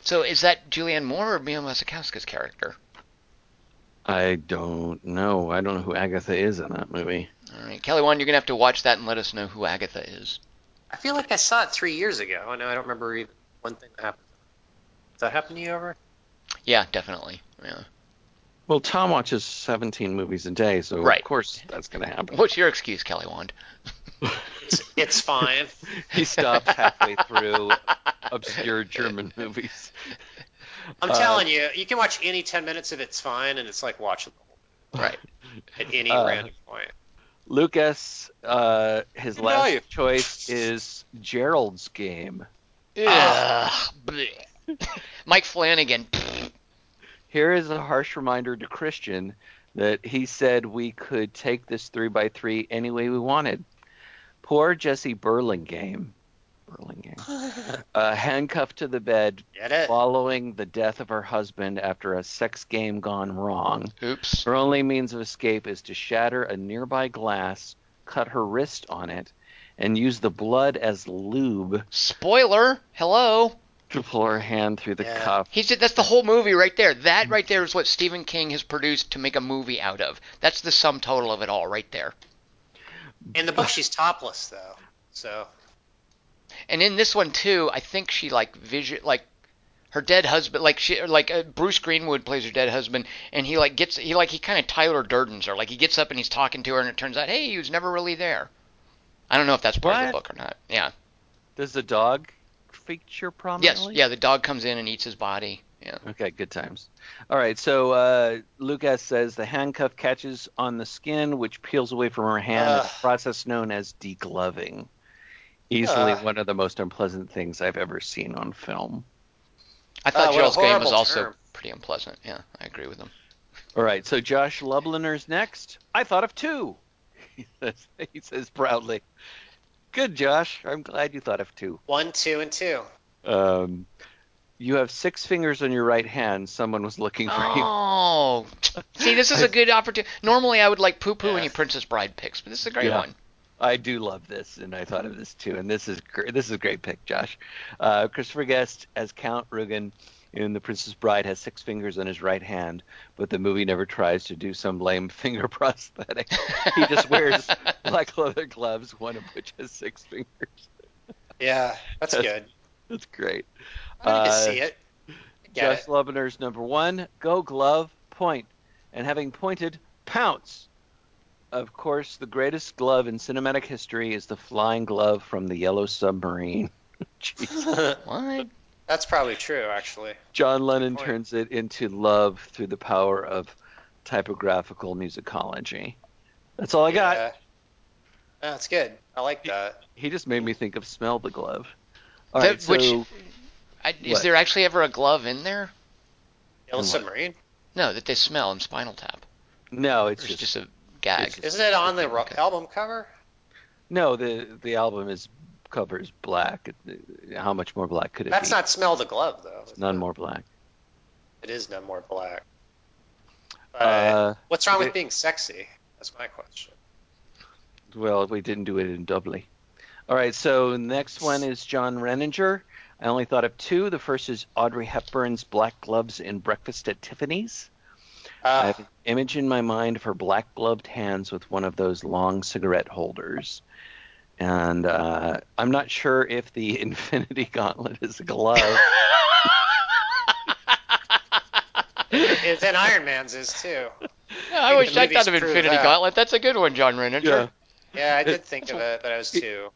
So is that Julianne Moore or Mia Wasikowska's character? I don't know. I don't know who Agatha is in that movie. All right, Kelly Wand, you're gonna have to watch that and let us know who Agatha is. I feel like I saw it three years ago. I know I don't remember even one thing that happened. Does that happen to you ever? Yeah, definitely. Yeah. Well, Tom watches 17 movies a day, so Right. of course that's going to happen. What's your excuse, Kelly Wand? It's, it's fine. He stopped halfway through obscure German movies. I'm Uh, telling you, you can watch any 10 minutes of it's fine, and it's like watching the whole Right. at any Uh, random point. Lucas, uh, his Good last value. choice is Gerald's game. Ugh, bleh. Mike Flanagan. Here is a harsh reminder to Christian that he said we could take this three by three any way we wanted. Poor Jessie Burlingame, Burlingame, uh, handcuffed to the bed following the death of her husband after a sex game gone wrong. Oops. Her only means of escape is to shatter a nearby glass, cut her wrist on it, and use the blood as lube Spoiler. Hello. to pull her hand through the Yeah. cuff. said, that's the whole movie right there. That right there is what Stephen King has produced to make a movie out of. That's the sum total of it all right there. In the book, she's topless, though. So, And in this one too, I think she like vision like her dead husband like she like uh, Bruce Greenwood plays her dead husband and he like gets he like he kind of Tyler Durdens her like he gets up and he's talking to her and it turns out hey he was never really there. I don't know if that's part of the book or not. Yeah. Does the dog feature prominently? Yes. Yeah. The dog comes in and eats his body. Yeah. Okay, good times. All right, so uh, Lucas says the handcuff catches on the skin, which peels away from her hand, Ugh. a process known as degloving. Easily Ugh. one of the most unpleasant things I've ever seen on film. I thought Uh, what a Gerald's game was also term. pretty unpleasant. Yeah, I agree with him. All right, so Josh Lubliner's next. I thought of two. He says, he says proudly. Good, Josh. I'm glad you thought of two. one, two, and two. Um, you have six fingers on your right hand. Someone was looking for you. Oh, see, this is a good opportunity. Normally, I would like poo-poo Yeah. any Princess Bride picks, but this is a great Yeah. one. I do love this, and I thought of this too. And this is gr- this is a great pick, Josh. Uh, Christopher Guest as Count Rugen in The Princess Bride has six fingers on his right hand, but the movie never tries to do some lame finger prosthetic. He just wears black leather gloves, one of which has six fingers. Yeah, that's That's- good. That's great. I need to Uh, see it. Get Josh it. Lubiner's number one, go glove. And having pointed, pounce. Of course, the greatest glove in cinematic history is the flying glove from the Yellow Submarine. What? That's probably true, actually. John Lennon turns it into love through the power of typographical musicology. That's all I got. Yeah. That's good. I like that. He just made me think of smell the glove. All That- right, so which- I, is What? there actually ever a glove in there? Yellow what? Submarine. No, that they smell in Spinal Tap. no, it's it's just, just a gag. it's Isn't it on the ro- album cover? no. The the album is cover is black. How much more black could it That's be? That's not Smell the Glove, though. is none it? more black. It is none more black. But Uh, what's wrong with being sexy? That's my question. well, we didn't do it in doubly. All right, so next one is John Renninger. I only thought of two. The first is Audrey Hepburn's Black Gloves in Breakfast at Tiffany's. I Uh, have an image in my mind of her black gloved hands with one of those long cigarette holders. And uh, I'm not sure if the Infinity Gauntlet is a glove. it's in Iron Man's is too. Yeah, I think wish I thought of Infinity that. Gauntlet. That's a good one, John Renninger. Yeah, I did think of it, but I was too.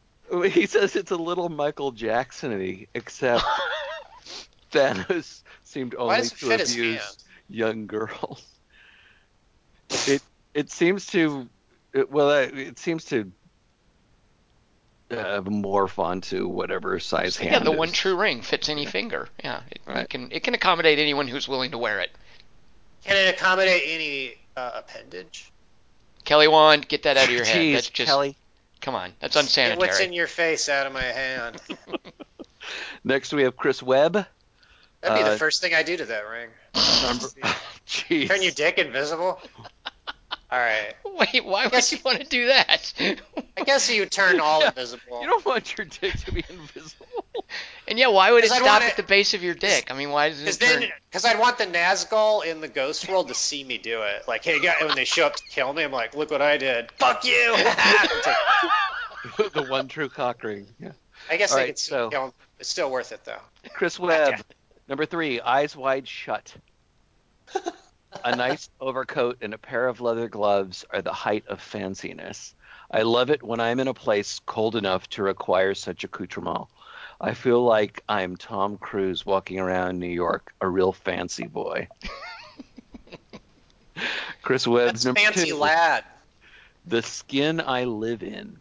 He says it's a little Michael Jackson-y, except Thanos seemed only to abuse young girls. It it seems to it, well uh, it seems to uh, morph onto whatever size yeah, hand. the is. one true ring fits any finger. Yeah, it, Right. it can it can accommodate anyone who's willing to wear it. Can it accommodate any uh, appendage? Kelly Wand, get that out of your head. Jeez, That's just Kelly. come on. That's Get unsanitary. What's in your face out of my hand? Next we have Chris Webb. That'd be Uh, the first thing I do to that ring. Number, jeez. Turn your dick invisible. All right. Wait, why would Guess- you want to do that? I guess you turn all Yeah, invisible. You don't want your dick to be invisible. and yeah, why would it I'd stop want at the base of your dick? I mean, why does Because it turn? then, because I'd want the Nazgul in the Ghost World to see me do it. Like, hey, guy, when they show up to kill me, I'm like, look what I did. Fuck you. The one true cock ring. Yeah. I guess All I right, could still so- kill him. It's still worth it though. Chris Webb. Number three, eyes wide shut. A nice overcoat and a pair of leather gloves are the height of fanciness. I love it when I'm in a place cold enough to require such accoutrement. I feel like I'm Tom Cruise walking around New York, a real fancy boy. Chris Webb's That's number fancy two, lad. The Skin I Live In.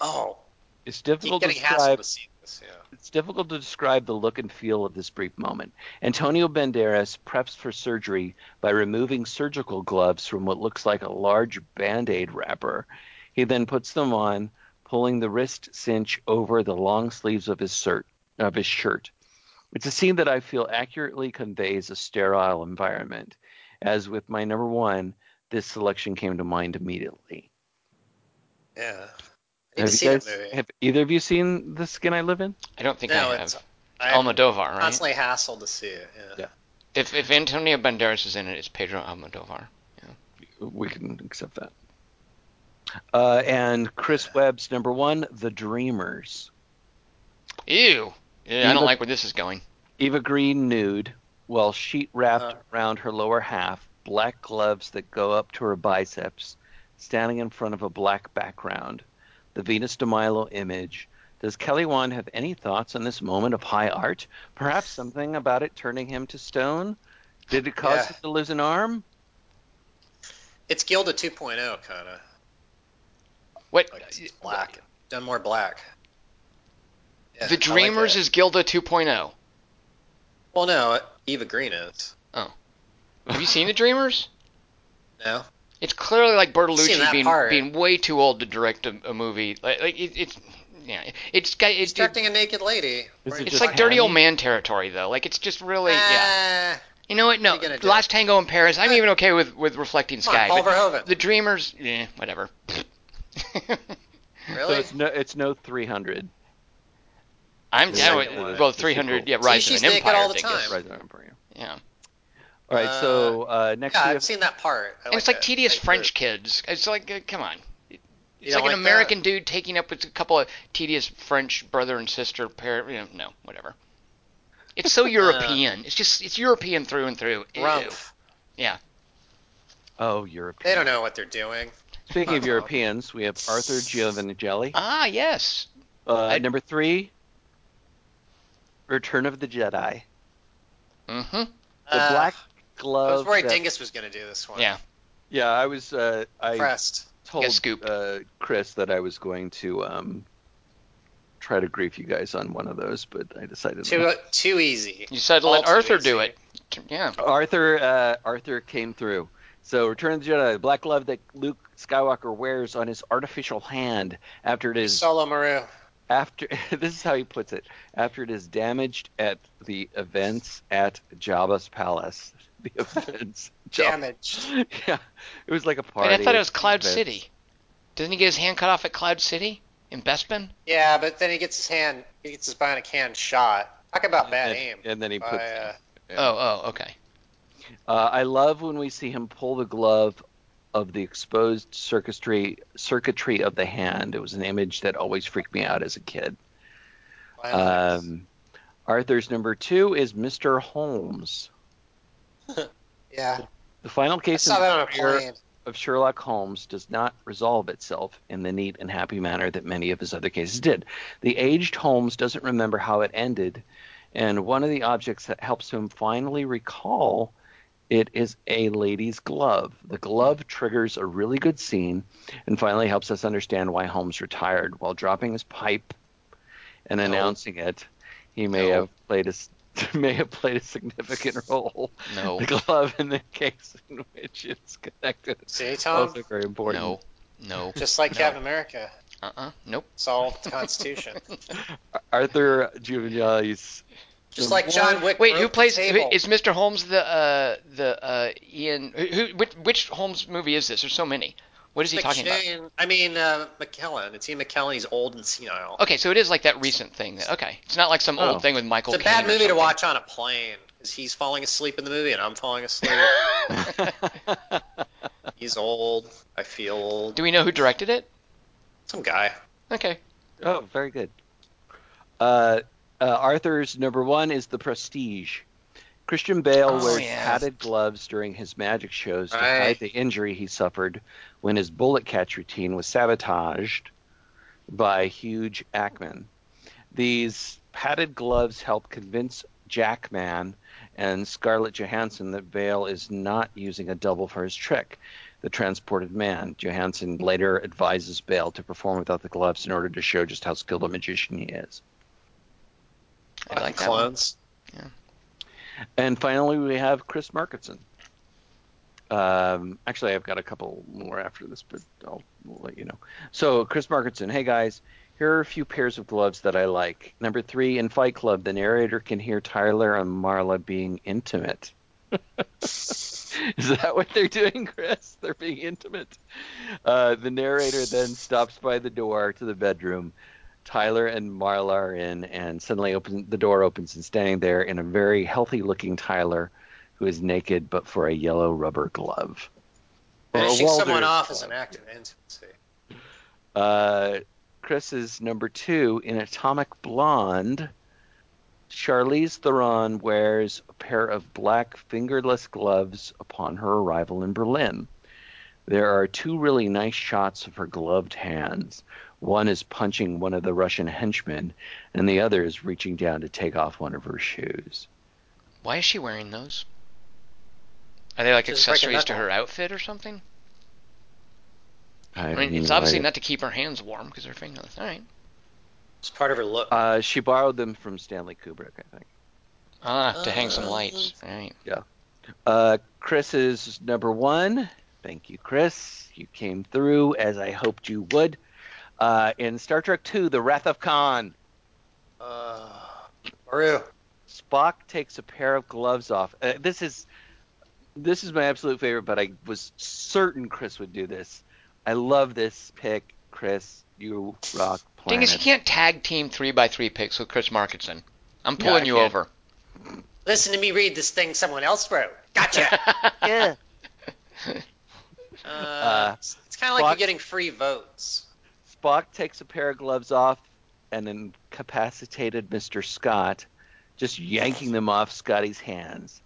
Oh, It's difficult to describe. this. Yeah. It's difficult to describe the look and feel of this brief moment. Antonio Banderas preps for surgery by removing surgical gloves from what looks like a large band aid wrapper. He then puts them on, pulling the wrist cinch over the long sleeves of his, shirt, of his shirt. It's a scene that I feel accurately conveys a sterile environment. As with my number one, this selection came to mind immediately. Yeah. I need Have you see guys, have either of you seen The Skin I Live In? I don't think No, I it's- have. I Almodovar, right? constantly hassled to see it. Yeah. Yeah. If if Antonio Banderas is in it, it's Pedro Almodovar. Yeah. we can accept that. Uh, and Chris Webb's number one, The Dreamers. Ew. Yeah, I don't like where this is going. Eva Green nude, well sheet wrapped Uh. around her lower half, black gloves that go up to her biceps, standing in front of a black background. The Venus de Milo image. Does Kelly Wand have any thoughts on this moment of high art? Perhaps something about it turning him to stone? Did it cause Yeah. him to lose an arm? It's Gilda 2.0 kind of What? like it's black, done more black. Yeah, I the like Dreamers that. is Gilda oh. 2.0. well, no, Eva Green is. Oh. Have you seen the Dreamers? No, It's clearly like Bertolucci being part. being way too old to direct a, a movie. Like, like it, it's yeah, it's got it's, directing a naked lady. Right. it it's just like dirty old man territory though. Like it's just really yeah. Ah, You know what? No, What are you gonna do? Last Tango in Paris. I'm even okay with with Reflecting come Sky. on, Paul Verhoeven. the Dreamers, yeah, whatever. really? So it's no, it's no 300. I'm The down with well, 300. Yeah, See, Rise she's of an Empire. all the time. is- Right, right, right. Yeah, All right, so uh, next yeah, we I've seen that part. I and it's like that. tedious Like the- French kids. It's like, uh, come on. It's don't like an like American dude taking up with a couple of tedious French brother and sister pair. You know, no, whatever. It's so European. It's just it's European through and through. Ew. Rumpf. oh European. They don't know what they're doing. Speaking of Europeans, we have Arthur Giovannicelli. Ah, yes. Uh, number three, Return of the Jedi. Mm-hmm. The Uh, black I glove. was worried that- Dingus was going to do this one. Yeah. Yeah, I was. Uh, I Impressed. told scooped. uh, Chris that I was going to um, try to grief you guys on one of those, but I decided. Too too easy. You said All let too Arthur do it. Yeah. Arthur uh, Arthur came through. So Return of the Jedi, the black glove that Luke Skywalker wears on his artificial hand after it is Solo Maru. after this is how he puts it after it is damaged at the events at Jabba's palace. The events. Jabba- Damaged. yeah, it was like a Wait, party. I thought it was Cloud events. City. Doesn't he get his hand cut off at Cloud City in Bespin? Yeah, but then he gets his hand, he gets his bionic hand shot. Talk about bad and, aim. and then he by, puts. uh, Yeah. Oh, oh, okay. Uh, I love when we see him pull the glove of the exposed circuitry circuitry of the hand. It was an image that always freaked me out as a kid. violence. Um, Arthur's number two is Mr. Holmes. yeah, The final case in saw that on a the career plane. of Sherlock Holmes does not resolve itself in the neat and happy manner that many of his other cases did. The aged Holmes doesn't remember how it ended, and one of the objects that helps him finally recall it is a lady's glove. The glove triggers a really good scene and finally helps us understand why Holmes retired. While dropping his pipe and No. announcing it, he may No. have played a s- may have played a significant role. No. The glove in the case in which it's connected See, is Tom? also very important. No. No. Just like No. Captain America. Uh-uh. Nope. It's all the Constitution. Arthur Giovanni's Just like John Wick. Wait, who plays? table. Is Mr. Holmes the uh the uh Ian? Who, who which, which Holmes movie is this? There's so many. What is he talking about? I mean, uh, McKellen. It's Ian McKellen. He's old and senile. Okay, so it is like that recent thing. That okay, it's not like some Oh. old thing with Michael. It's a Caine bad movie to watch on a plane because he's falling asleep in the movie and I'm falling asleep. he's old. I feel old. Do we know who directed it? Some guy. Okay. Oh, very good. Uh, uh, Arthur's number one is The Prestige. Christian Bale Oh, wears yeah. padded gloves during his magic shows to Right. hide the injury he suffered when his bullet catch routine was sabotaged by Hugh Jackman. These padded gloves help convince Jackman and Scarlett Johansson that Bale is not using a double for his trick, the transported man. Johansson later advises Bale to perform without the gloves in order to show just how skilled a magician he is. I like that one. clones. And finally, we have Chris Markinson. Um, actually, I've got a couple more after this, but I'll, will let you know. So, Chris Markinson, hey guys, here are a few pairs of gloves that I like. Number three, in Fight Club, the narrator can hear Tyler and Marla being intimate. Is that what they're doing, Chris? They're being intimate. Uh, the narrator then stops by the door to the bedroom. Tyler and Marla are in, and suddenly open, the door opens, and standing there in a very healthy-looking Tyler, who is naked but for a yellow rubber glove. Or a Finishing someone welder's off is glove. an act of intimacy. Uh, Chris is number two in Atomic Blonde. Charlize Theron wears a pair of black fingerless gloves upon her arrival in Berlin. There are two really nice shots of her gloved hands. One is punching one of the Russian henchmen, and the other is reaching down to take off one of her shoes. Why is she wearing those? Are they like Just break a accessories to her outfit or something? I, I mean, it's obviously idea. not to keep her hands warm because her fingerless. All right. It's part of her look. Uh, she borrowed them from Stanley Kubrick, I think. Ah, to hang some Uh, lights. All right. Uh, Chris is number one. Thank you, Chris. You came through as I hoped you would. Uh, in Star Trek II, The Wrath of Khan, Uh, Maru. Spock takes a pair of gloves off. Uh, this is this is my absolute favorite, but I was certain Chris would do this. I love this pick, Chris. You rock Thing planet. is, you can't tag team three by three picks with Chris Markinson. I'm pulling I you can't. over. Listen to me read this thing someone else wrote. Gotcha. yeah. Uh, Uh, it's it's kind of like Spock- you're getting free votes. Spock takes a pair of gloves off, and incapacitated Mr. Scott, just yanking them off Scotty's hands.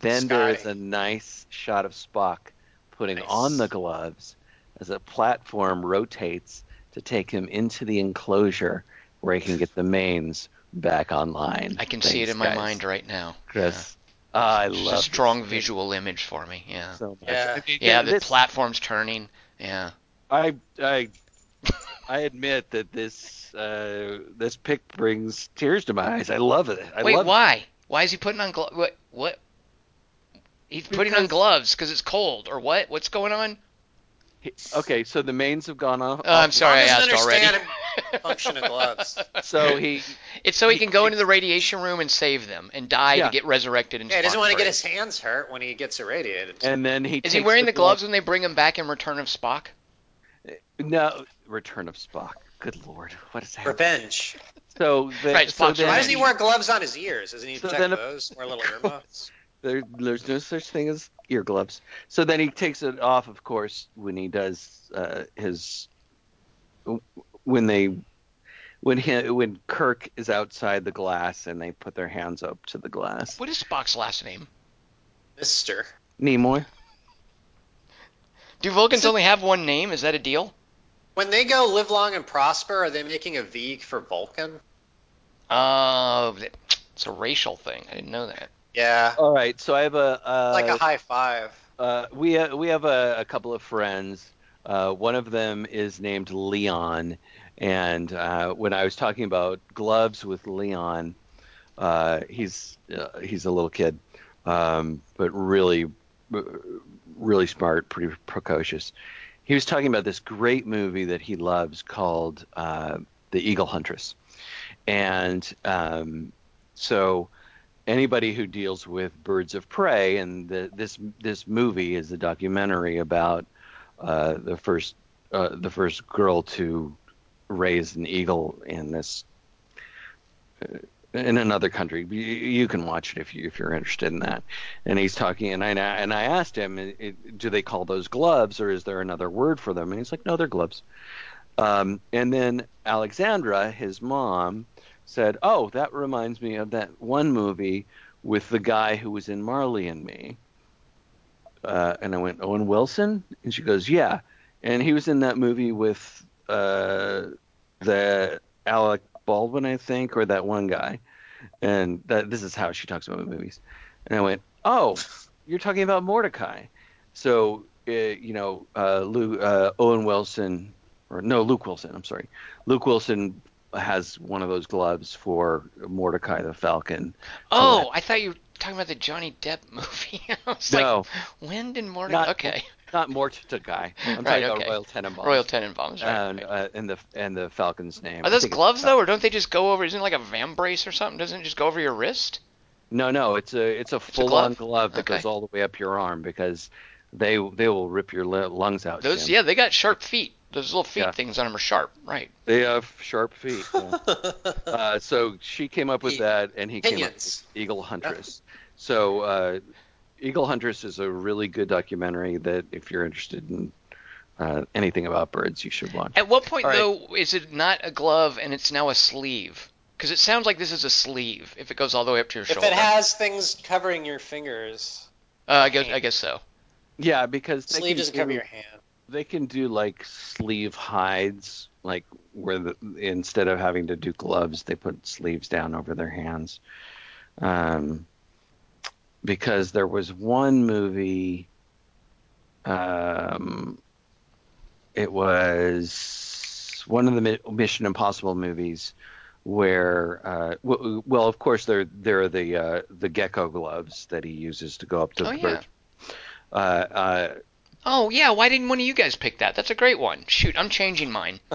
Then there is a nice shot of Spock putting Nice. on the gloves as a platform rotates to take him into the enclosure where he can get the mains back online. I can see it in my guys. mind right now. Chris. Ah, I It's love a strong this visual image for me. Yeah. so. Yeah. Yeah, the this- platform's turning. Yeah. I I I admit that this uh, this pick brings tears to my eyes. I love it. I Wait, love why? Why is he putting on gloves? What? What? He's putting on Because- gloves because it's cold, or what? What's going on? it. Okay, so the mains have gone off. Oh, I'm sorry, I Mom asked already. understand function of gloves. So he It's so he can go into the radiation room and save them and die Yeah. to get resurrected And Yeah, he doesn't want to get his hands hurt when he gets irradiated. and then he Is he wearing the glove- gloves when they bring him back in Return of Spock? No, Return of Spock. Good lord, what is that? Revenge. So, the, Right, so then Why doesn't he wear gloves on his ears? Doesn't he So protect then those? Wear little earmuffs? there, there's no such thing as ear gloves. So then he takes it off, of course, when he does uh, his when they when he, when Kirk is outside the glass and they put their hands up to the glass. What is Spock's last name? Mister. Nimoy. Do Vulcans only have one name? Is that a deal? When they go live long and prosper, are they making a V for Vulcan? Oh, it's a racial thing. I didn't know that. Yeah. All right, so I have a uh, like a high five. Uh, we uh, we have a, a couple of friends. Uh, one of them is named Leon, and uh, when I was talking about gloves with Leon, uh, he's uh, he's a little kid, um, but really really smart, pretty precocious. He was talking about this great movie that he loves called uh, The Eagle Huntress, and um, so anybody who deals with birds of prey, and the, this this movie is a documentary about uh, the first uh, the first girl to raise an eagle in this uh, in another country. You, you can watch it if you if you're interested in that. And he's talking, and I and I asked him, do they call those gloves, or is there another word for them? And he's like, no, they're gloves. Um, and then Alexandra, his mom, said, "Oh, that reminds me of that one movie with the guy who was in Marley and Me." Uh, and I went, "Owen Wilson?" And she goes, "Yeah." And he was in that movie with uh, the Alec Baldwin, I think, or that one guy. And that this is how she talks about movies. And I went, oh, you're talking about Mordecai. So, uh, you know, uh, Lou, uh, Owen Wilson, or no, Luke Wilson. I'm sorry, Luke Wilson has one of those gloves for Mordecai the Falcon. Oh, I thought you were talking about the Johnny Depp movie. I was No. like, when did Mordecai? Not- okay. Not Mordecai. I'm Right, talking okay. about Royal Tenenbaums. Royal Tenenbaums, right? and right. uh, and the and the Falcon's name. Are those gloves though, or don't they just go over? Isn't it like a vambrace or something? Doesn't it just go over your wrist? No, no, it's a it's a full on glove? glove that Okay. goes all the way up your arm because they they will rip your lungs out. Those, Jim. yeah, they got sharp feet. Those little feet Yeah. things on them are sharp, right? They have sharp feet. yeah. uh, so she came up with that, and he came up with Eagle Huntress. So uh, Eagle Huntress is a really good documentary that if you're interested in uh, anything about birds, you should watch. At what point All right. though is it not a glove and it's now a sleeve? Because it sounds like this is a sleeve if it goes all the way up to your If shoulder. If it has things covering your fingers, uh, I guess I guess so. Yeah, because they sleeve can doesn't do, cover your hand. they can do like sleeve hides, like where the, instead of having to do gloves, they put sleeves down over their hands. Um, because there was one movie, um, it was one of the Mission Impossible movies where, uh, w- well, of course, there there are the uh, the gecko gloves that he uses to go up to Oh, the yeah. bird. Uh, uh, Oh yeah, why didn't one of you guys pick that? That's a great one. Shoot, I'm changing mine.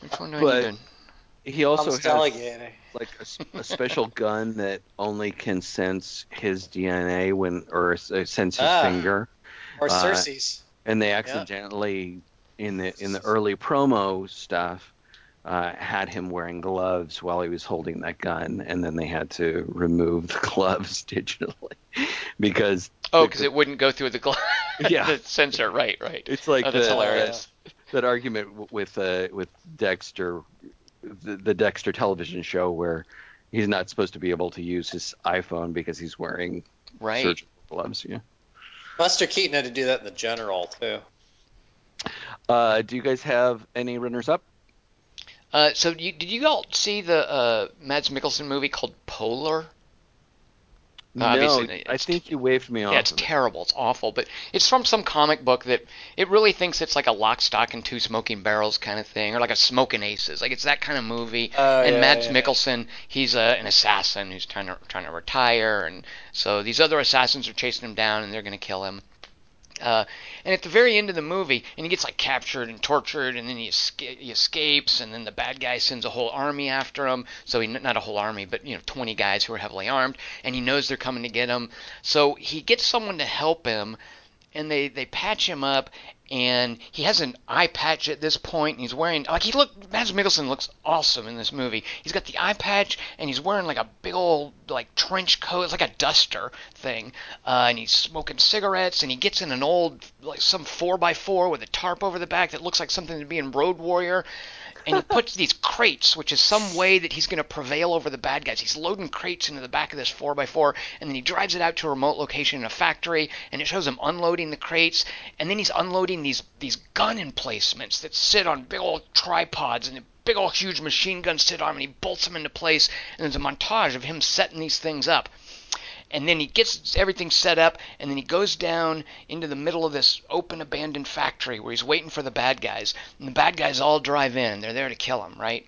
Which one do I But- need he also Thomas has Alligator. Like a special gun that only can sense his DNA when or uh, sense his Ah. finger, Or uh, Cersei's. and they accidentally in the in the early promo stuff uh, had him wearing gloves while he was holding that gun, and then they had to remove the gloves digitally because Oh, because it wouldn't go through the glove. Yeah. the sensor. Right, right. it's like oh, that's the, hilarious. that argument with uh, with Dexter, the, the Dexter television show where he's not supposed to be able to use his iPhone because he's wearing Right. surgical gloves. Yeah. Buster Keaton had to do that in the general too. Uh, do you guys have any runners up? Uh, so you, did you all see the uh, Mads Mikkelsen movie called Polar? No, obviously, I think you waved me off. Yeah, it's of it. terrible. It's awful. But it's from some comic book that it really thinks it's like a lock, stock, and two smoking barrels kind of thing, or like a smoking aces. Like it's that kind of movie. Oh, and yeah, Mads yeah. Mikkelsen, he's a, an assassin who's trying to trying to retire, and so these other assassins are chasing him down, and they're going to kill him. Uh, and at the very end of the movie, and he gets like captured and tortured, and then he, esca- he escapes, and then the bad guy sends a whole army after him. So he not a whole army, but you know, 20 guys who are heavily armed, and he knows they're coming to get him. So he gets someone to help him, and they they patch him up, and he has an eye patch at this point. And he's wearing like he look Mads Mikkelsen looks awesome in this movie. He's got the eye patch, and he's wearing like a big old like trench coat. It's like a duster thing, uh, and he's smoking cigarettes. And he gets in an old like some four by four with a tarp over the back that looks like something to be in Road Warrior. And he puts these crates, which is some way that he's going to prevail over the bad guys. He's loading crates into the back of this 4x4, and then he drives it out to a remote location in a factory, and it shows him unloading the crates, and then he's unloading these, these gun emplacements that sit on big old tripods, and big old huge machine guns sit on them, and he bolts them into place, and there's a montage of him setting these things up and then he gets everything set up and then he goes down into the middle of this open abandoned factory where he's waiting for the bad guys. And the bad guys all drive in. They're there to kill him right?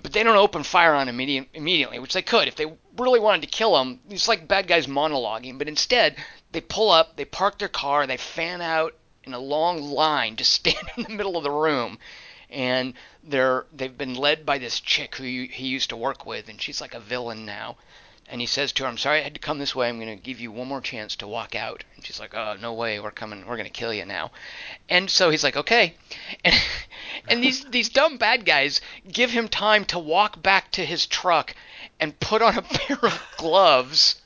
But they don't open fire on him immedi- immediately which they could if they really wanted to kill him. It's like bad guys monologuing but instead they pull up they park their car they fan out in a long line just stand in the middle of the room. And they're they've been led by this chick who he used to work with and she's like a villain now and he says to her, "I'm sorry I had to come this way. I'm going to give you one more chance to walk out." And she's like, "Oh, no way. We're coming. We're going to kill you now." And so he's like, "Okay." And and these these dumb bad guys give him time to walk back to his truck and put on a pair of gloves.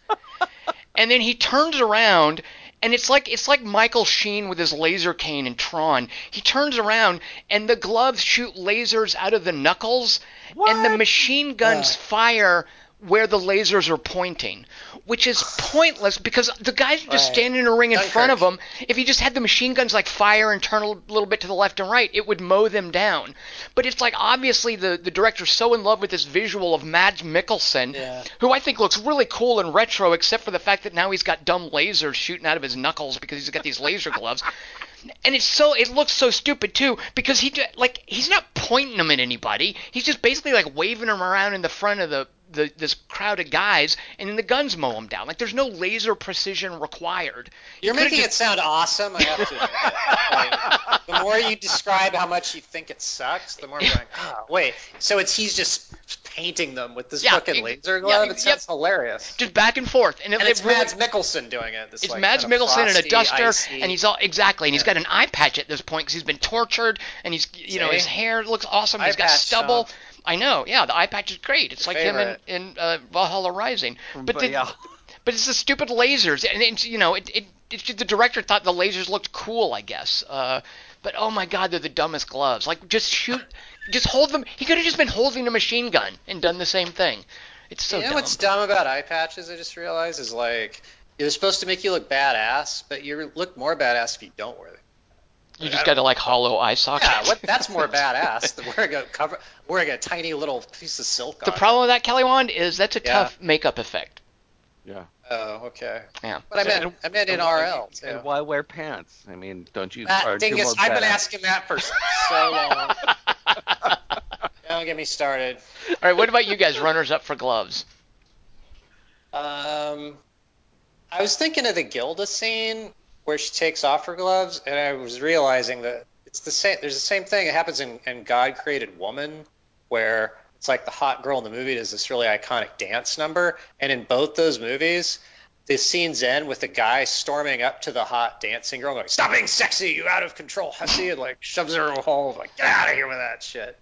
And then he turns around and it's like it's like Michael Sheen with his laser cane in Tron. He turns around and the gloves shoot lasers out of the knuckles and the machine guns Ugh. fire where the lasers are pointing, which is pointless because the guy's are just Right. standing in a ring in front of them. If he just had the machine guns like fire and turn a little bit to the left and right, it would mow them down. But it's like obviously the the director's so in love with this visual of Mads Mikkelsen, Yeah. who I think looks really cool and retro, except for the fact that now he's got dumb lasers shooting out of his knuckles because he's got these laser gloves. And it's so it looks so stupid too because he like he's not pointing them at anybody. He's just basically like waving them around in the front of the, the this crowd of guys, and then the guns mow them down. Like there's no laser precision required. You're making just- it sound awesome. I have to admit that. Like, the more you describe how much you think it sucks, the more I'm going, oh, wait. So it's he's just painting them with this Yeah, fucking it- laser yeah, glove? it- it sounds hilarious. just back and forth, and, it, And it it's really, Mads Mikkelsen doing it. This, It's like, Mads kind of Mikkelsen in a duster, icy- and he's all exactly, and he's got an eye patch at this point because he's been tortured, and he's you know his hair looks awesome. Eye he's got stubble. I know, yeah, the eye patch is great. It's like him in, in uh, Valhalla Rising, but But the, yeah. but it's the stupid lasers, and it's, you know, it, it just the director thought the lasers looked cool, I guess. Uh, but oh my god, they're the dumbest gloves. Like just shoot, just hold them. He could have just been holding a machine gun and done the same thing. It's so you know dumb. what's dumb about eye patches? I just realized is like they're supposed to make you look badass, but you look more badass if you don't wear them. You just got to like hollow eye socket. Yeah, what? That's more badass than wearing a cover, wearing a tiny little piece of silk. The on. problem with that, Kelly Wand, is that's a Yeah. tough makeup effect. Yeah. Oh, okay. Yeah. But I meant And- I meant in RL. Too. And why wear pants? I mean, don't you? That aren't dingus, more I've been asking that for so long. Don't get me started. All right, what about you guys? Runners up for gloves. Um, I was thinking of the Gilda scene where she takes off her gloves, and I was realizing that it's the same. There's the same thing. It happens in, in God Created Woman, where it's like the hot girl in the movie does this really iconic dance number, and in both those movies, the scenes end with the guy storming up to the hot dancing girl, going, "Stop being sexy, you out of control hussy," and like shoves her in a hole, like, "Get out of here with that shit."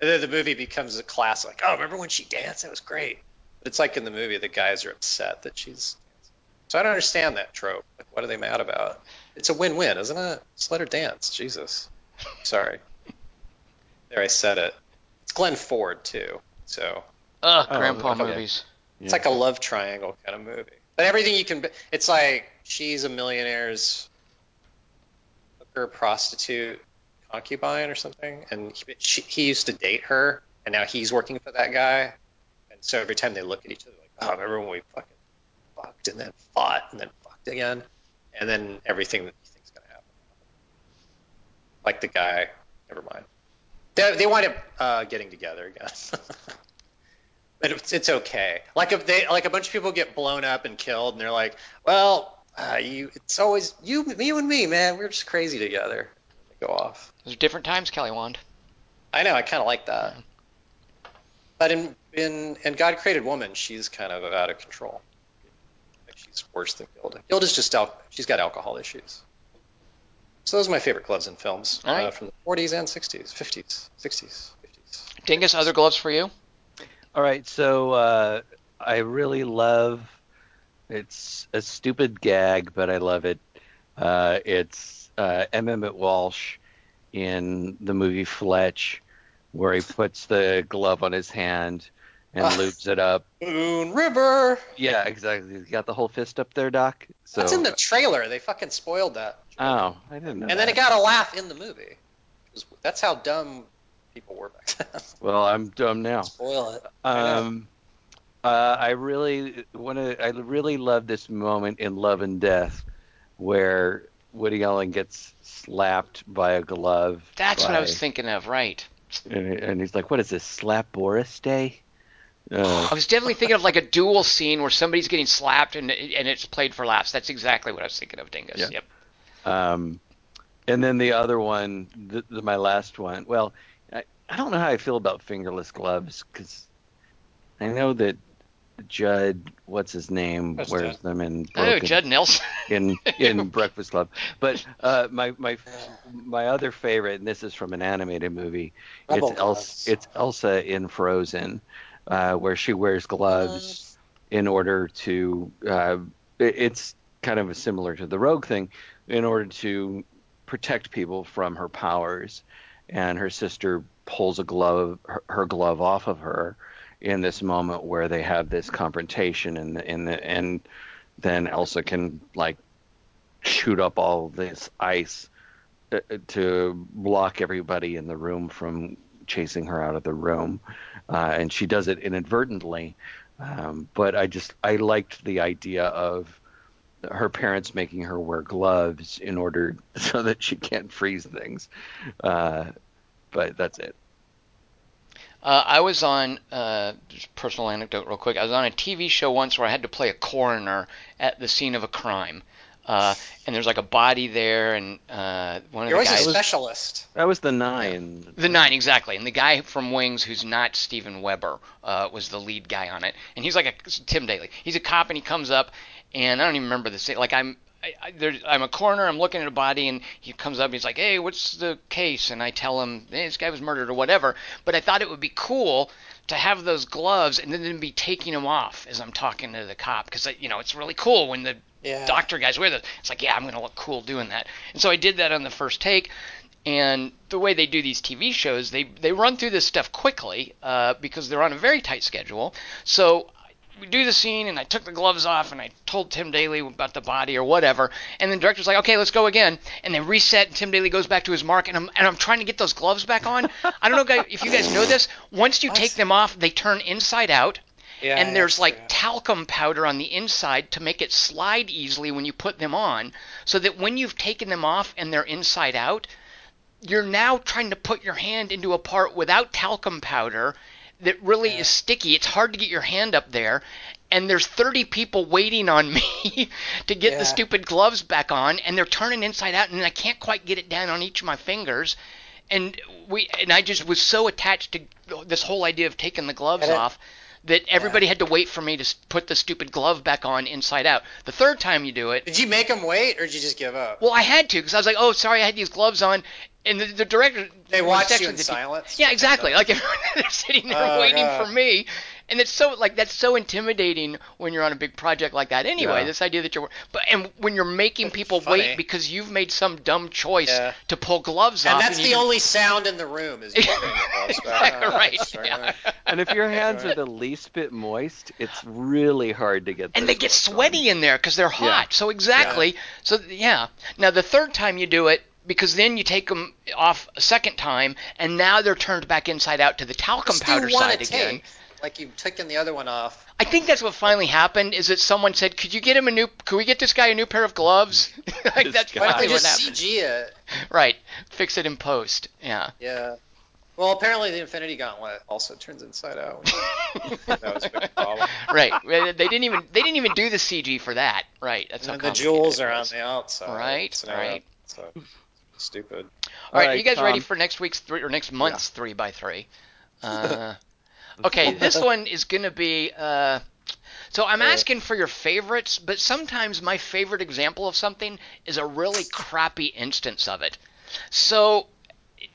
And then the movie becomes a classic. Like, Oh, remember when she danced? That was great. But it's like in the movie, the guys are upset that she's. So I don't understand that trope. Like, what are they mad about? It's a win-win, isn't it? Just let her dance. Jesus. Sorry. There, I said it. It's Glenn Ford too. So Ugh, Oh, grandpa okay. movies. it's like a love triangle kind of movie. But everything you can. It's like she's a millionaire's hooker, prostitute, concubine or something, and he, she, he used to date her, and now he's working for that guy. And so every time they look at each other, like, oh, remember when we fucking fucked and then fought and then fucked again, and then everything that you think's gonna happen. Like the guy. Never mind. They, they wind up uh, getting together again. but it's, it's okay. Like if they like a bunch of people get blown up and killed, and they're like, well, uh, you. It's always you, you and me, man. We're just crazy together. They go off. Those are different times, Kelly Wand. I know. I kind of like that. But in in in God Created Woman, she's kind of out of control. Like she's worse than Gilda. Gilda's just al- she's got alcohol issues. So those are my favorite gloves in films All right. uh, from the 40s and 60s, 50s, 60s, 50s. Dingus, other gloves for you? All right, so uh, I really love. It's a stupid gag, but I love it. Uh, it's uh, M. Emmett Walsh in the movie Fletch, where he puts the glove on his hand and Ah. lubes it up. Moon River. Yeah, exactly. You got the whole fist up there, Doc. So. That's in the trailer. They fucking spoiled that. Oh, I didn't know. and then it got a laugh in the movie. Was- That's how dumb people were back then. Well, I'm dumb now. Spoil it. I. Um, uh, I really want to. I really love this moment in Love and Death, where Woody Allen gets slapped by a glove. That's what I was thinking of, right. And, and he's like, "What is this? Slap Boris Day?" Uh, I was definitely thinking of like a duel scene where somebody's getting slapped and and it's played for laughs. That's exactly what I was thinking of, Dingus. Yeah. Yep. Um, and then the other one, the, the, my last one. Well, I, I don't know how I feel about fingerless gloves because I know that Judd, what's his name, That's wears Judd. them in Oh, Judd Nelson. in in Breakfast Club. But uh, my my my other favorite, and this is from an animated movie. Rebel it's. Elsa, it's Elsa in Frozen, uh, where she wears gloves in order to. Uh, it's kind of similar to the Rogue thing, in order to protect people from her powers, and her sister pulls a glove her, her glove off of her, in this moment where they have this confrontation and the, and the, and then Elsa can like shoot up all this ice uh, to block everybody in the room from chasing her out of the room, uh, and she does it inadvertently. Um, but I just I liked the idea of her parents making her wear gloves in order so that she can't freeze things. Uh, but that's it. Uh, I was on uh, just personal anecdote, real quick. I was on a TV show once where I had to play a coroner at the scene of a crime, uh, and there's like a body there, and uh, one of You're the always guys. a specialist. That was the nine. The nine, exactly. And the guy from Wings, who's not Steven Weber, uh, was the lead guy on it. And he's like a Tim Daly. He's a cop, and he comes up, and I don't even remember the scene. like I'm. I, I, there, I'm a coroner. I'm looking at a body, and he comes up. and He's like, "Hey, what's the case?" And I tell him, hey, "This guy was murdered, or whatever." But I thought it would be cool to have those gloves and then be taking them off as I'm talking to the cop, because you know it's really cool when the Yeah. doctor guys with it. It's like, yeah, I'm gonna look cool doing that. And so I did that on the first take. And the way they do these TV shows, they they run through this stuff quickly uh, because they're on a very tight schedule. So we do the scene, and I took the gloves off, and I told Tim Daly about the body or whatever. And the director's like, okay, let's go again. And they reset, and Tim Daly goes back to his mark, and I'm and I'm trying to get those gloves back on. I don't know if you guys know this. Once you take them off, they turn inside out Yeah, and there's like true. talcum powder on the inside to make it slide easily when you put them on, so that when you've taken them off and they're inside out, you're now trying to put your hand into a part without talcum powder that really is sticky. It's hard to get your hand up there. And there's 30 people waiting on me to get Yeah. the stupid gloves back on, and they're turning inside out, and I can't quite get it down on each of my fingers. And we and I just was so attached to this whole idea of taking the gloves it- off that everybody had to wait for me to put the stupid glove back on inside out. The third time you do it, Did you make them wait, or did you just give up? well, I had to because I was like, oh, sorry, I had these gloves on, and the, the director They watched you in silence. Yeah, exactly. Like they're sitting there Oh, waiting God. for me, and it's so like that's so intimidating when you're on a big project like that. Anyway, Yeah. this idea that you're but and when you're making people funny. wait because you've made some dumb choice Yeah. to pull gloves out. and off, that's the you, only sound in the room is you putting your gloves back right. Yeah. And if your hands are the least bit moist, it's really hard to get. and they get gloves on. sweaty in there because they're hot. So exactly. So yeah. Now the third time you do it, because then you take them off a second time, and now they're turned back inside out to the talcum Just powder do one side a again. Take, like you've taken the other one off. I think that's what finally happened. Is that someone said, "Could you get him a new? Could we get this guy a new pair of gloves?" like that's guy. Finally what happened. CG it? Right. Fix it in post. Yeah. Yeah. Well, apparently the Infinity Gauntlet also turns inside out. that was a big problem. Right. They didn't even they didn't even do the CG for that. Right. That's And the jewels are on the outside. Right, So right. that's, uh, stupid. All right, All right, you guys ready for next week's three or next month's three by three? Uh, okay, this one is gonna be. Uh, so I'm asking for your favorites, but sometimes my favorite example of something is a really crappy instance of it. So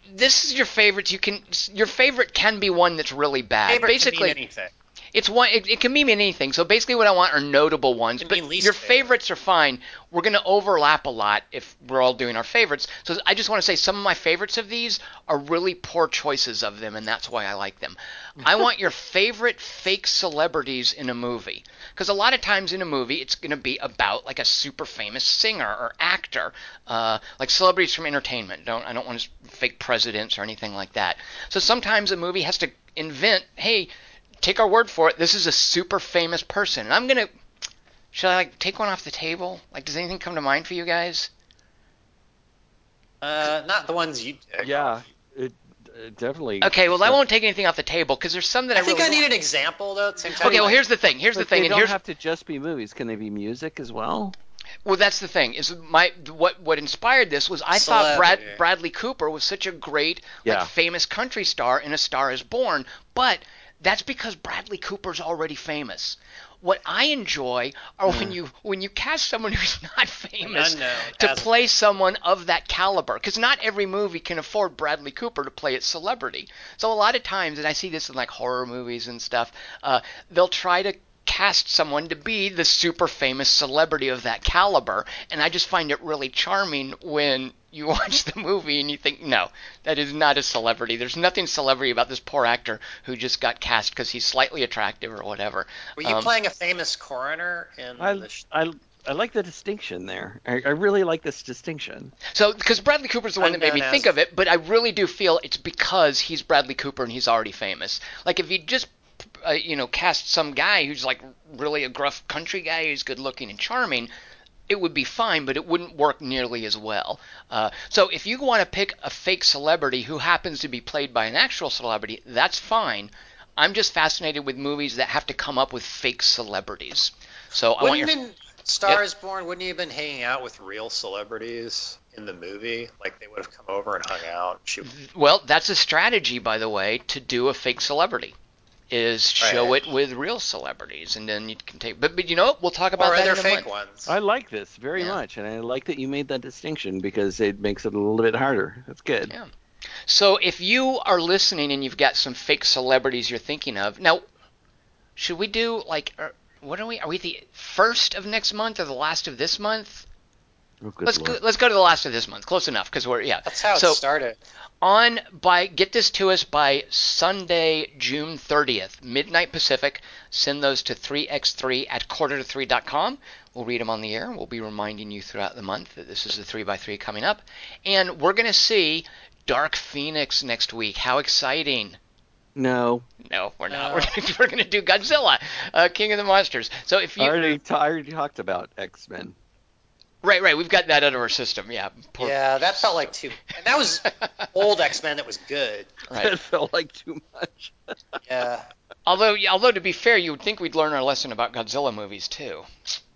this is your favorites. You can your favorite can be one that's really bad. Favorite Basically, can mean anything. It's one. It, it can mean anything. So basically, what I want are notable ones. But your favorite. favorites are fine. We're going to overlap a lot if we're all doing our favorites. So I just want to say some of my favorites of these are really poor choices of them, and that's why I like them. I want your favorite fake celebrities in a movie, because a lot of times in a movie it's going to be about like a super famous singer or actor, uh, like celebrities from entertainment. Don't I don't want to fake presidents or anything like that. So sometimes a movie has to invent, hey take our word for it. This is a super famous person. And I'm gonna. Should I like take one off the table? Like, does anything come to mind for you guys? Uh, not the ones you did. Yeah, it, uh, definitely. Okay, well I won't take anything off the table because there's some that I, I think really I need want. an example though. At the same time, Okay, well like- here's the thing. Here's the thing, they and don't here's have to just be movies. Can they be music as well? well that's the thing. Is my what what inspired this was I thought Brad Bradley Cooper was such a great Yeah. like famous country star in A Star Is Born, but that's because Bradley Cooper's already famous. What I enjoy are when you when you cast someone who's not famous unknown to as- play someone of that caliber, because not every movie can afford Bradley Cooper to play its celebrity. So a lot of times, and I see this in like horror movies and stuff, uh, they'll try to cast someone to be the super famous celebrity of that caliber, and I just find it really charming when you watch the movie and you think, no, that is not a celebrity. There's nothing celebrity about this poor actor who just got cast because he's slightly attractive or whatever. Were you Um, playing a famous coroner in I, the? Sh- I, I like the distinction there. I, I really like this distinction. So, because Bradley Cooper's the one that made me Unknown think of it, but I really do feel it's because he's Bradley Cooper and he's already famous. Like if you just, uh, you know, cast some guy who's like really a gruff country guy who's good looking and charming, it would be fine, but it wouldn't work nearly as well. Uh, so if you want to pick a fake celebrity who happens to be played by an actual celebrity, that's fine. I'm just fascinated with movies that have to come up with fake celebrities. So I want wouldn't your in Star is Born? Wouldn't he have been hanging out with real celebrities in the movie? Like they would have come over and hung out. She, Well, that's a strategy, by the way, to do a fake celebrity. Is show Right. it with real celebrities, and then you can take. But, but you know what? We'll talk about or that other in a fake month. ones. I like this very Yeah. much, and I like that you made that distinction because it makes it a little bit harder. That's good. Yeah. So if you are listening and you've got some fake celebrities you're thinking of, now, should we do like, er, what are we? Are we the first of next month or the last of this month? Oh, Let's lord. go, let's go to the last of this month. Close enough because we're yeah. That's how it started. On by get this to us by Sunday, June 30th, midnight Pacific. Send those to 3x3 at quarter to 3.com. We'll read them on the air. We'll be reminding you throughout the month that this is the 3x3 coming up. And we're going to see Dark Phoenix next week. How exciting! No, No, we're not. No. We're gonna, we're going to do Godzilla, uh, King of the Monsters. So if I you already, t- I already talked about X Men. Right, right, we've got that out of our system. Yeah. Poor- Yeah, that felt like too. And that was old X Men that was good. Right. It felt like too much. Yeah. Although, although to be fair, you would think we'd learn our lesson about Godzilla movies too.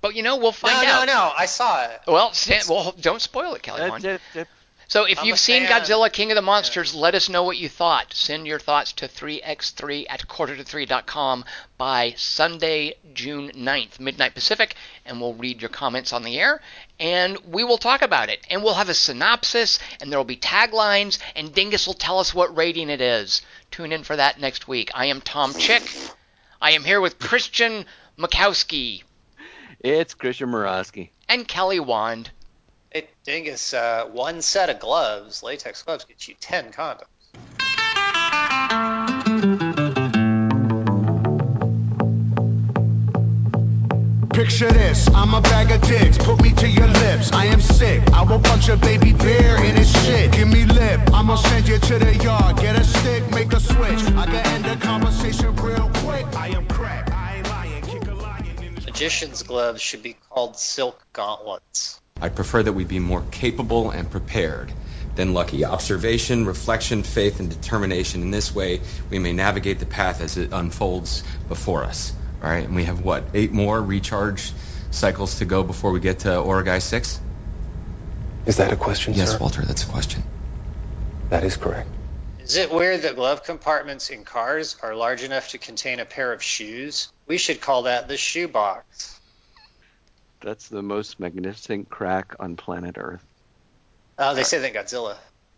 But you know, we'll find no, out. no. No, no. I saw it. Well, Stan, well, don't spoil it, Kelly. That's Wand. it. That- So if I'm you've seen fan. Godzilla King of the Monsters, let us know what you thought. Send your thoughts to 3x3 at quarter to 3.com by Sunday, June 9th, midnight Pacific, and we'll read your comments on the air, and we will talk about it. And we'll have a synopsis, and there will be taglines, and Dingus will tell us what rating it is. Tune in for that next week. I am Tom Chick. I am here with Christian Makowski It's Christian Morosky. and Kelly Wand. Hey, Dingus, uh, one set of gloves, latex gloves, gets you 10 condoms. Picture this, I'm a bag of dicks, put me to your lips. I am sick, I will punch a baby bear in his shit. Give me lip, I'ma send you to the yard. Get a stick, make a switch. I can end the conversation real quick. I am crack, I ain't lying, kick a lion in his Magician's gloves should be called silk gauntlets. I prefer that we be more capable and prepared than lucky. Observation, reflection, faith, and determination. In this way, we may navigate the path as it unfolds before us. All right, and we have what? Eight more recharge cycles to go before we get to Oragai 6? Is that a question, Yes, sir? Walter, that's a question. That is correct. Is it weird that glove compartments in cars are large enough to contain a pair of shoes? We should call that the shoe box. That's the most magnificent crack on planet Earth. Oh, they say that Godzilla.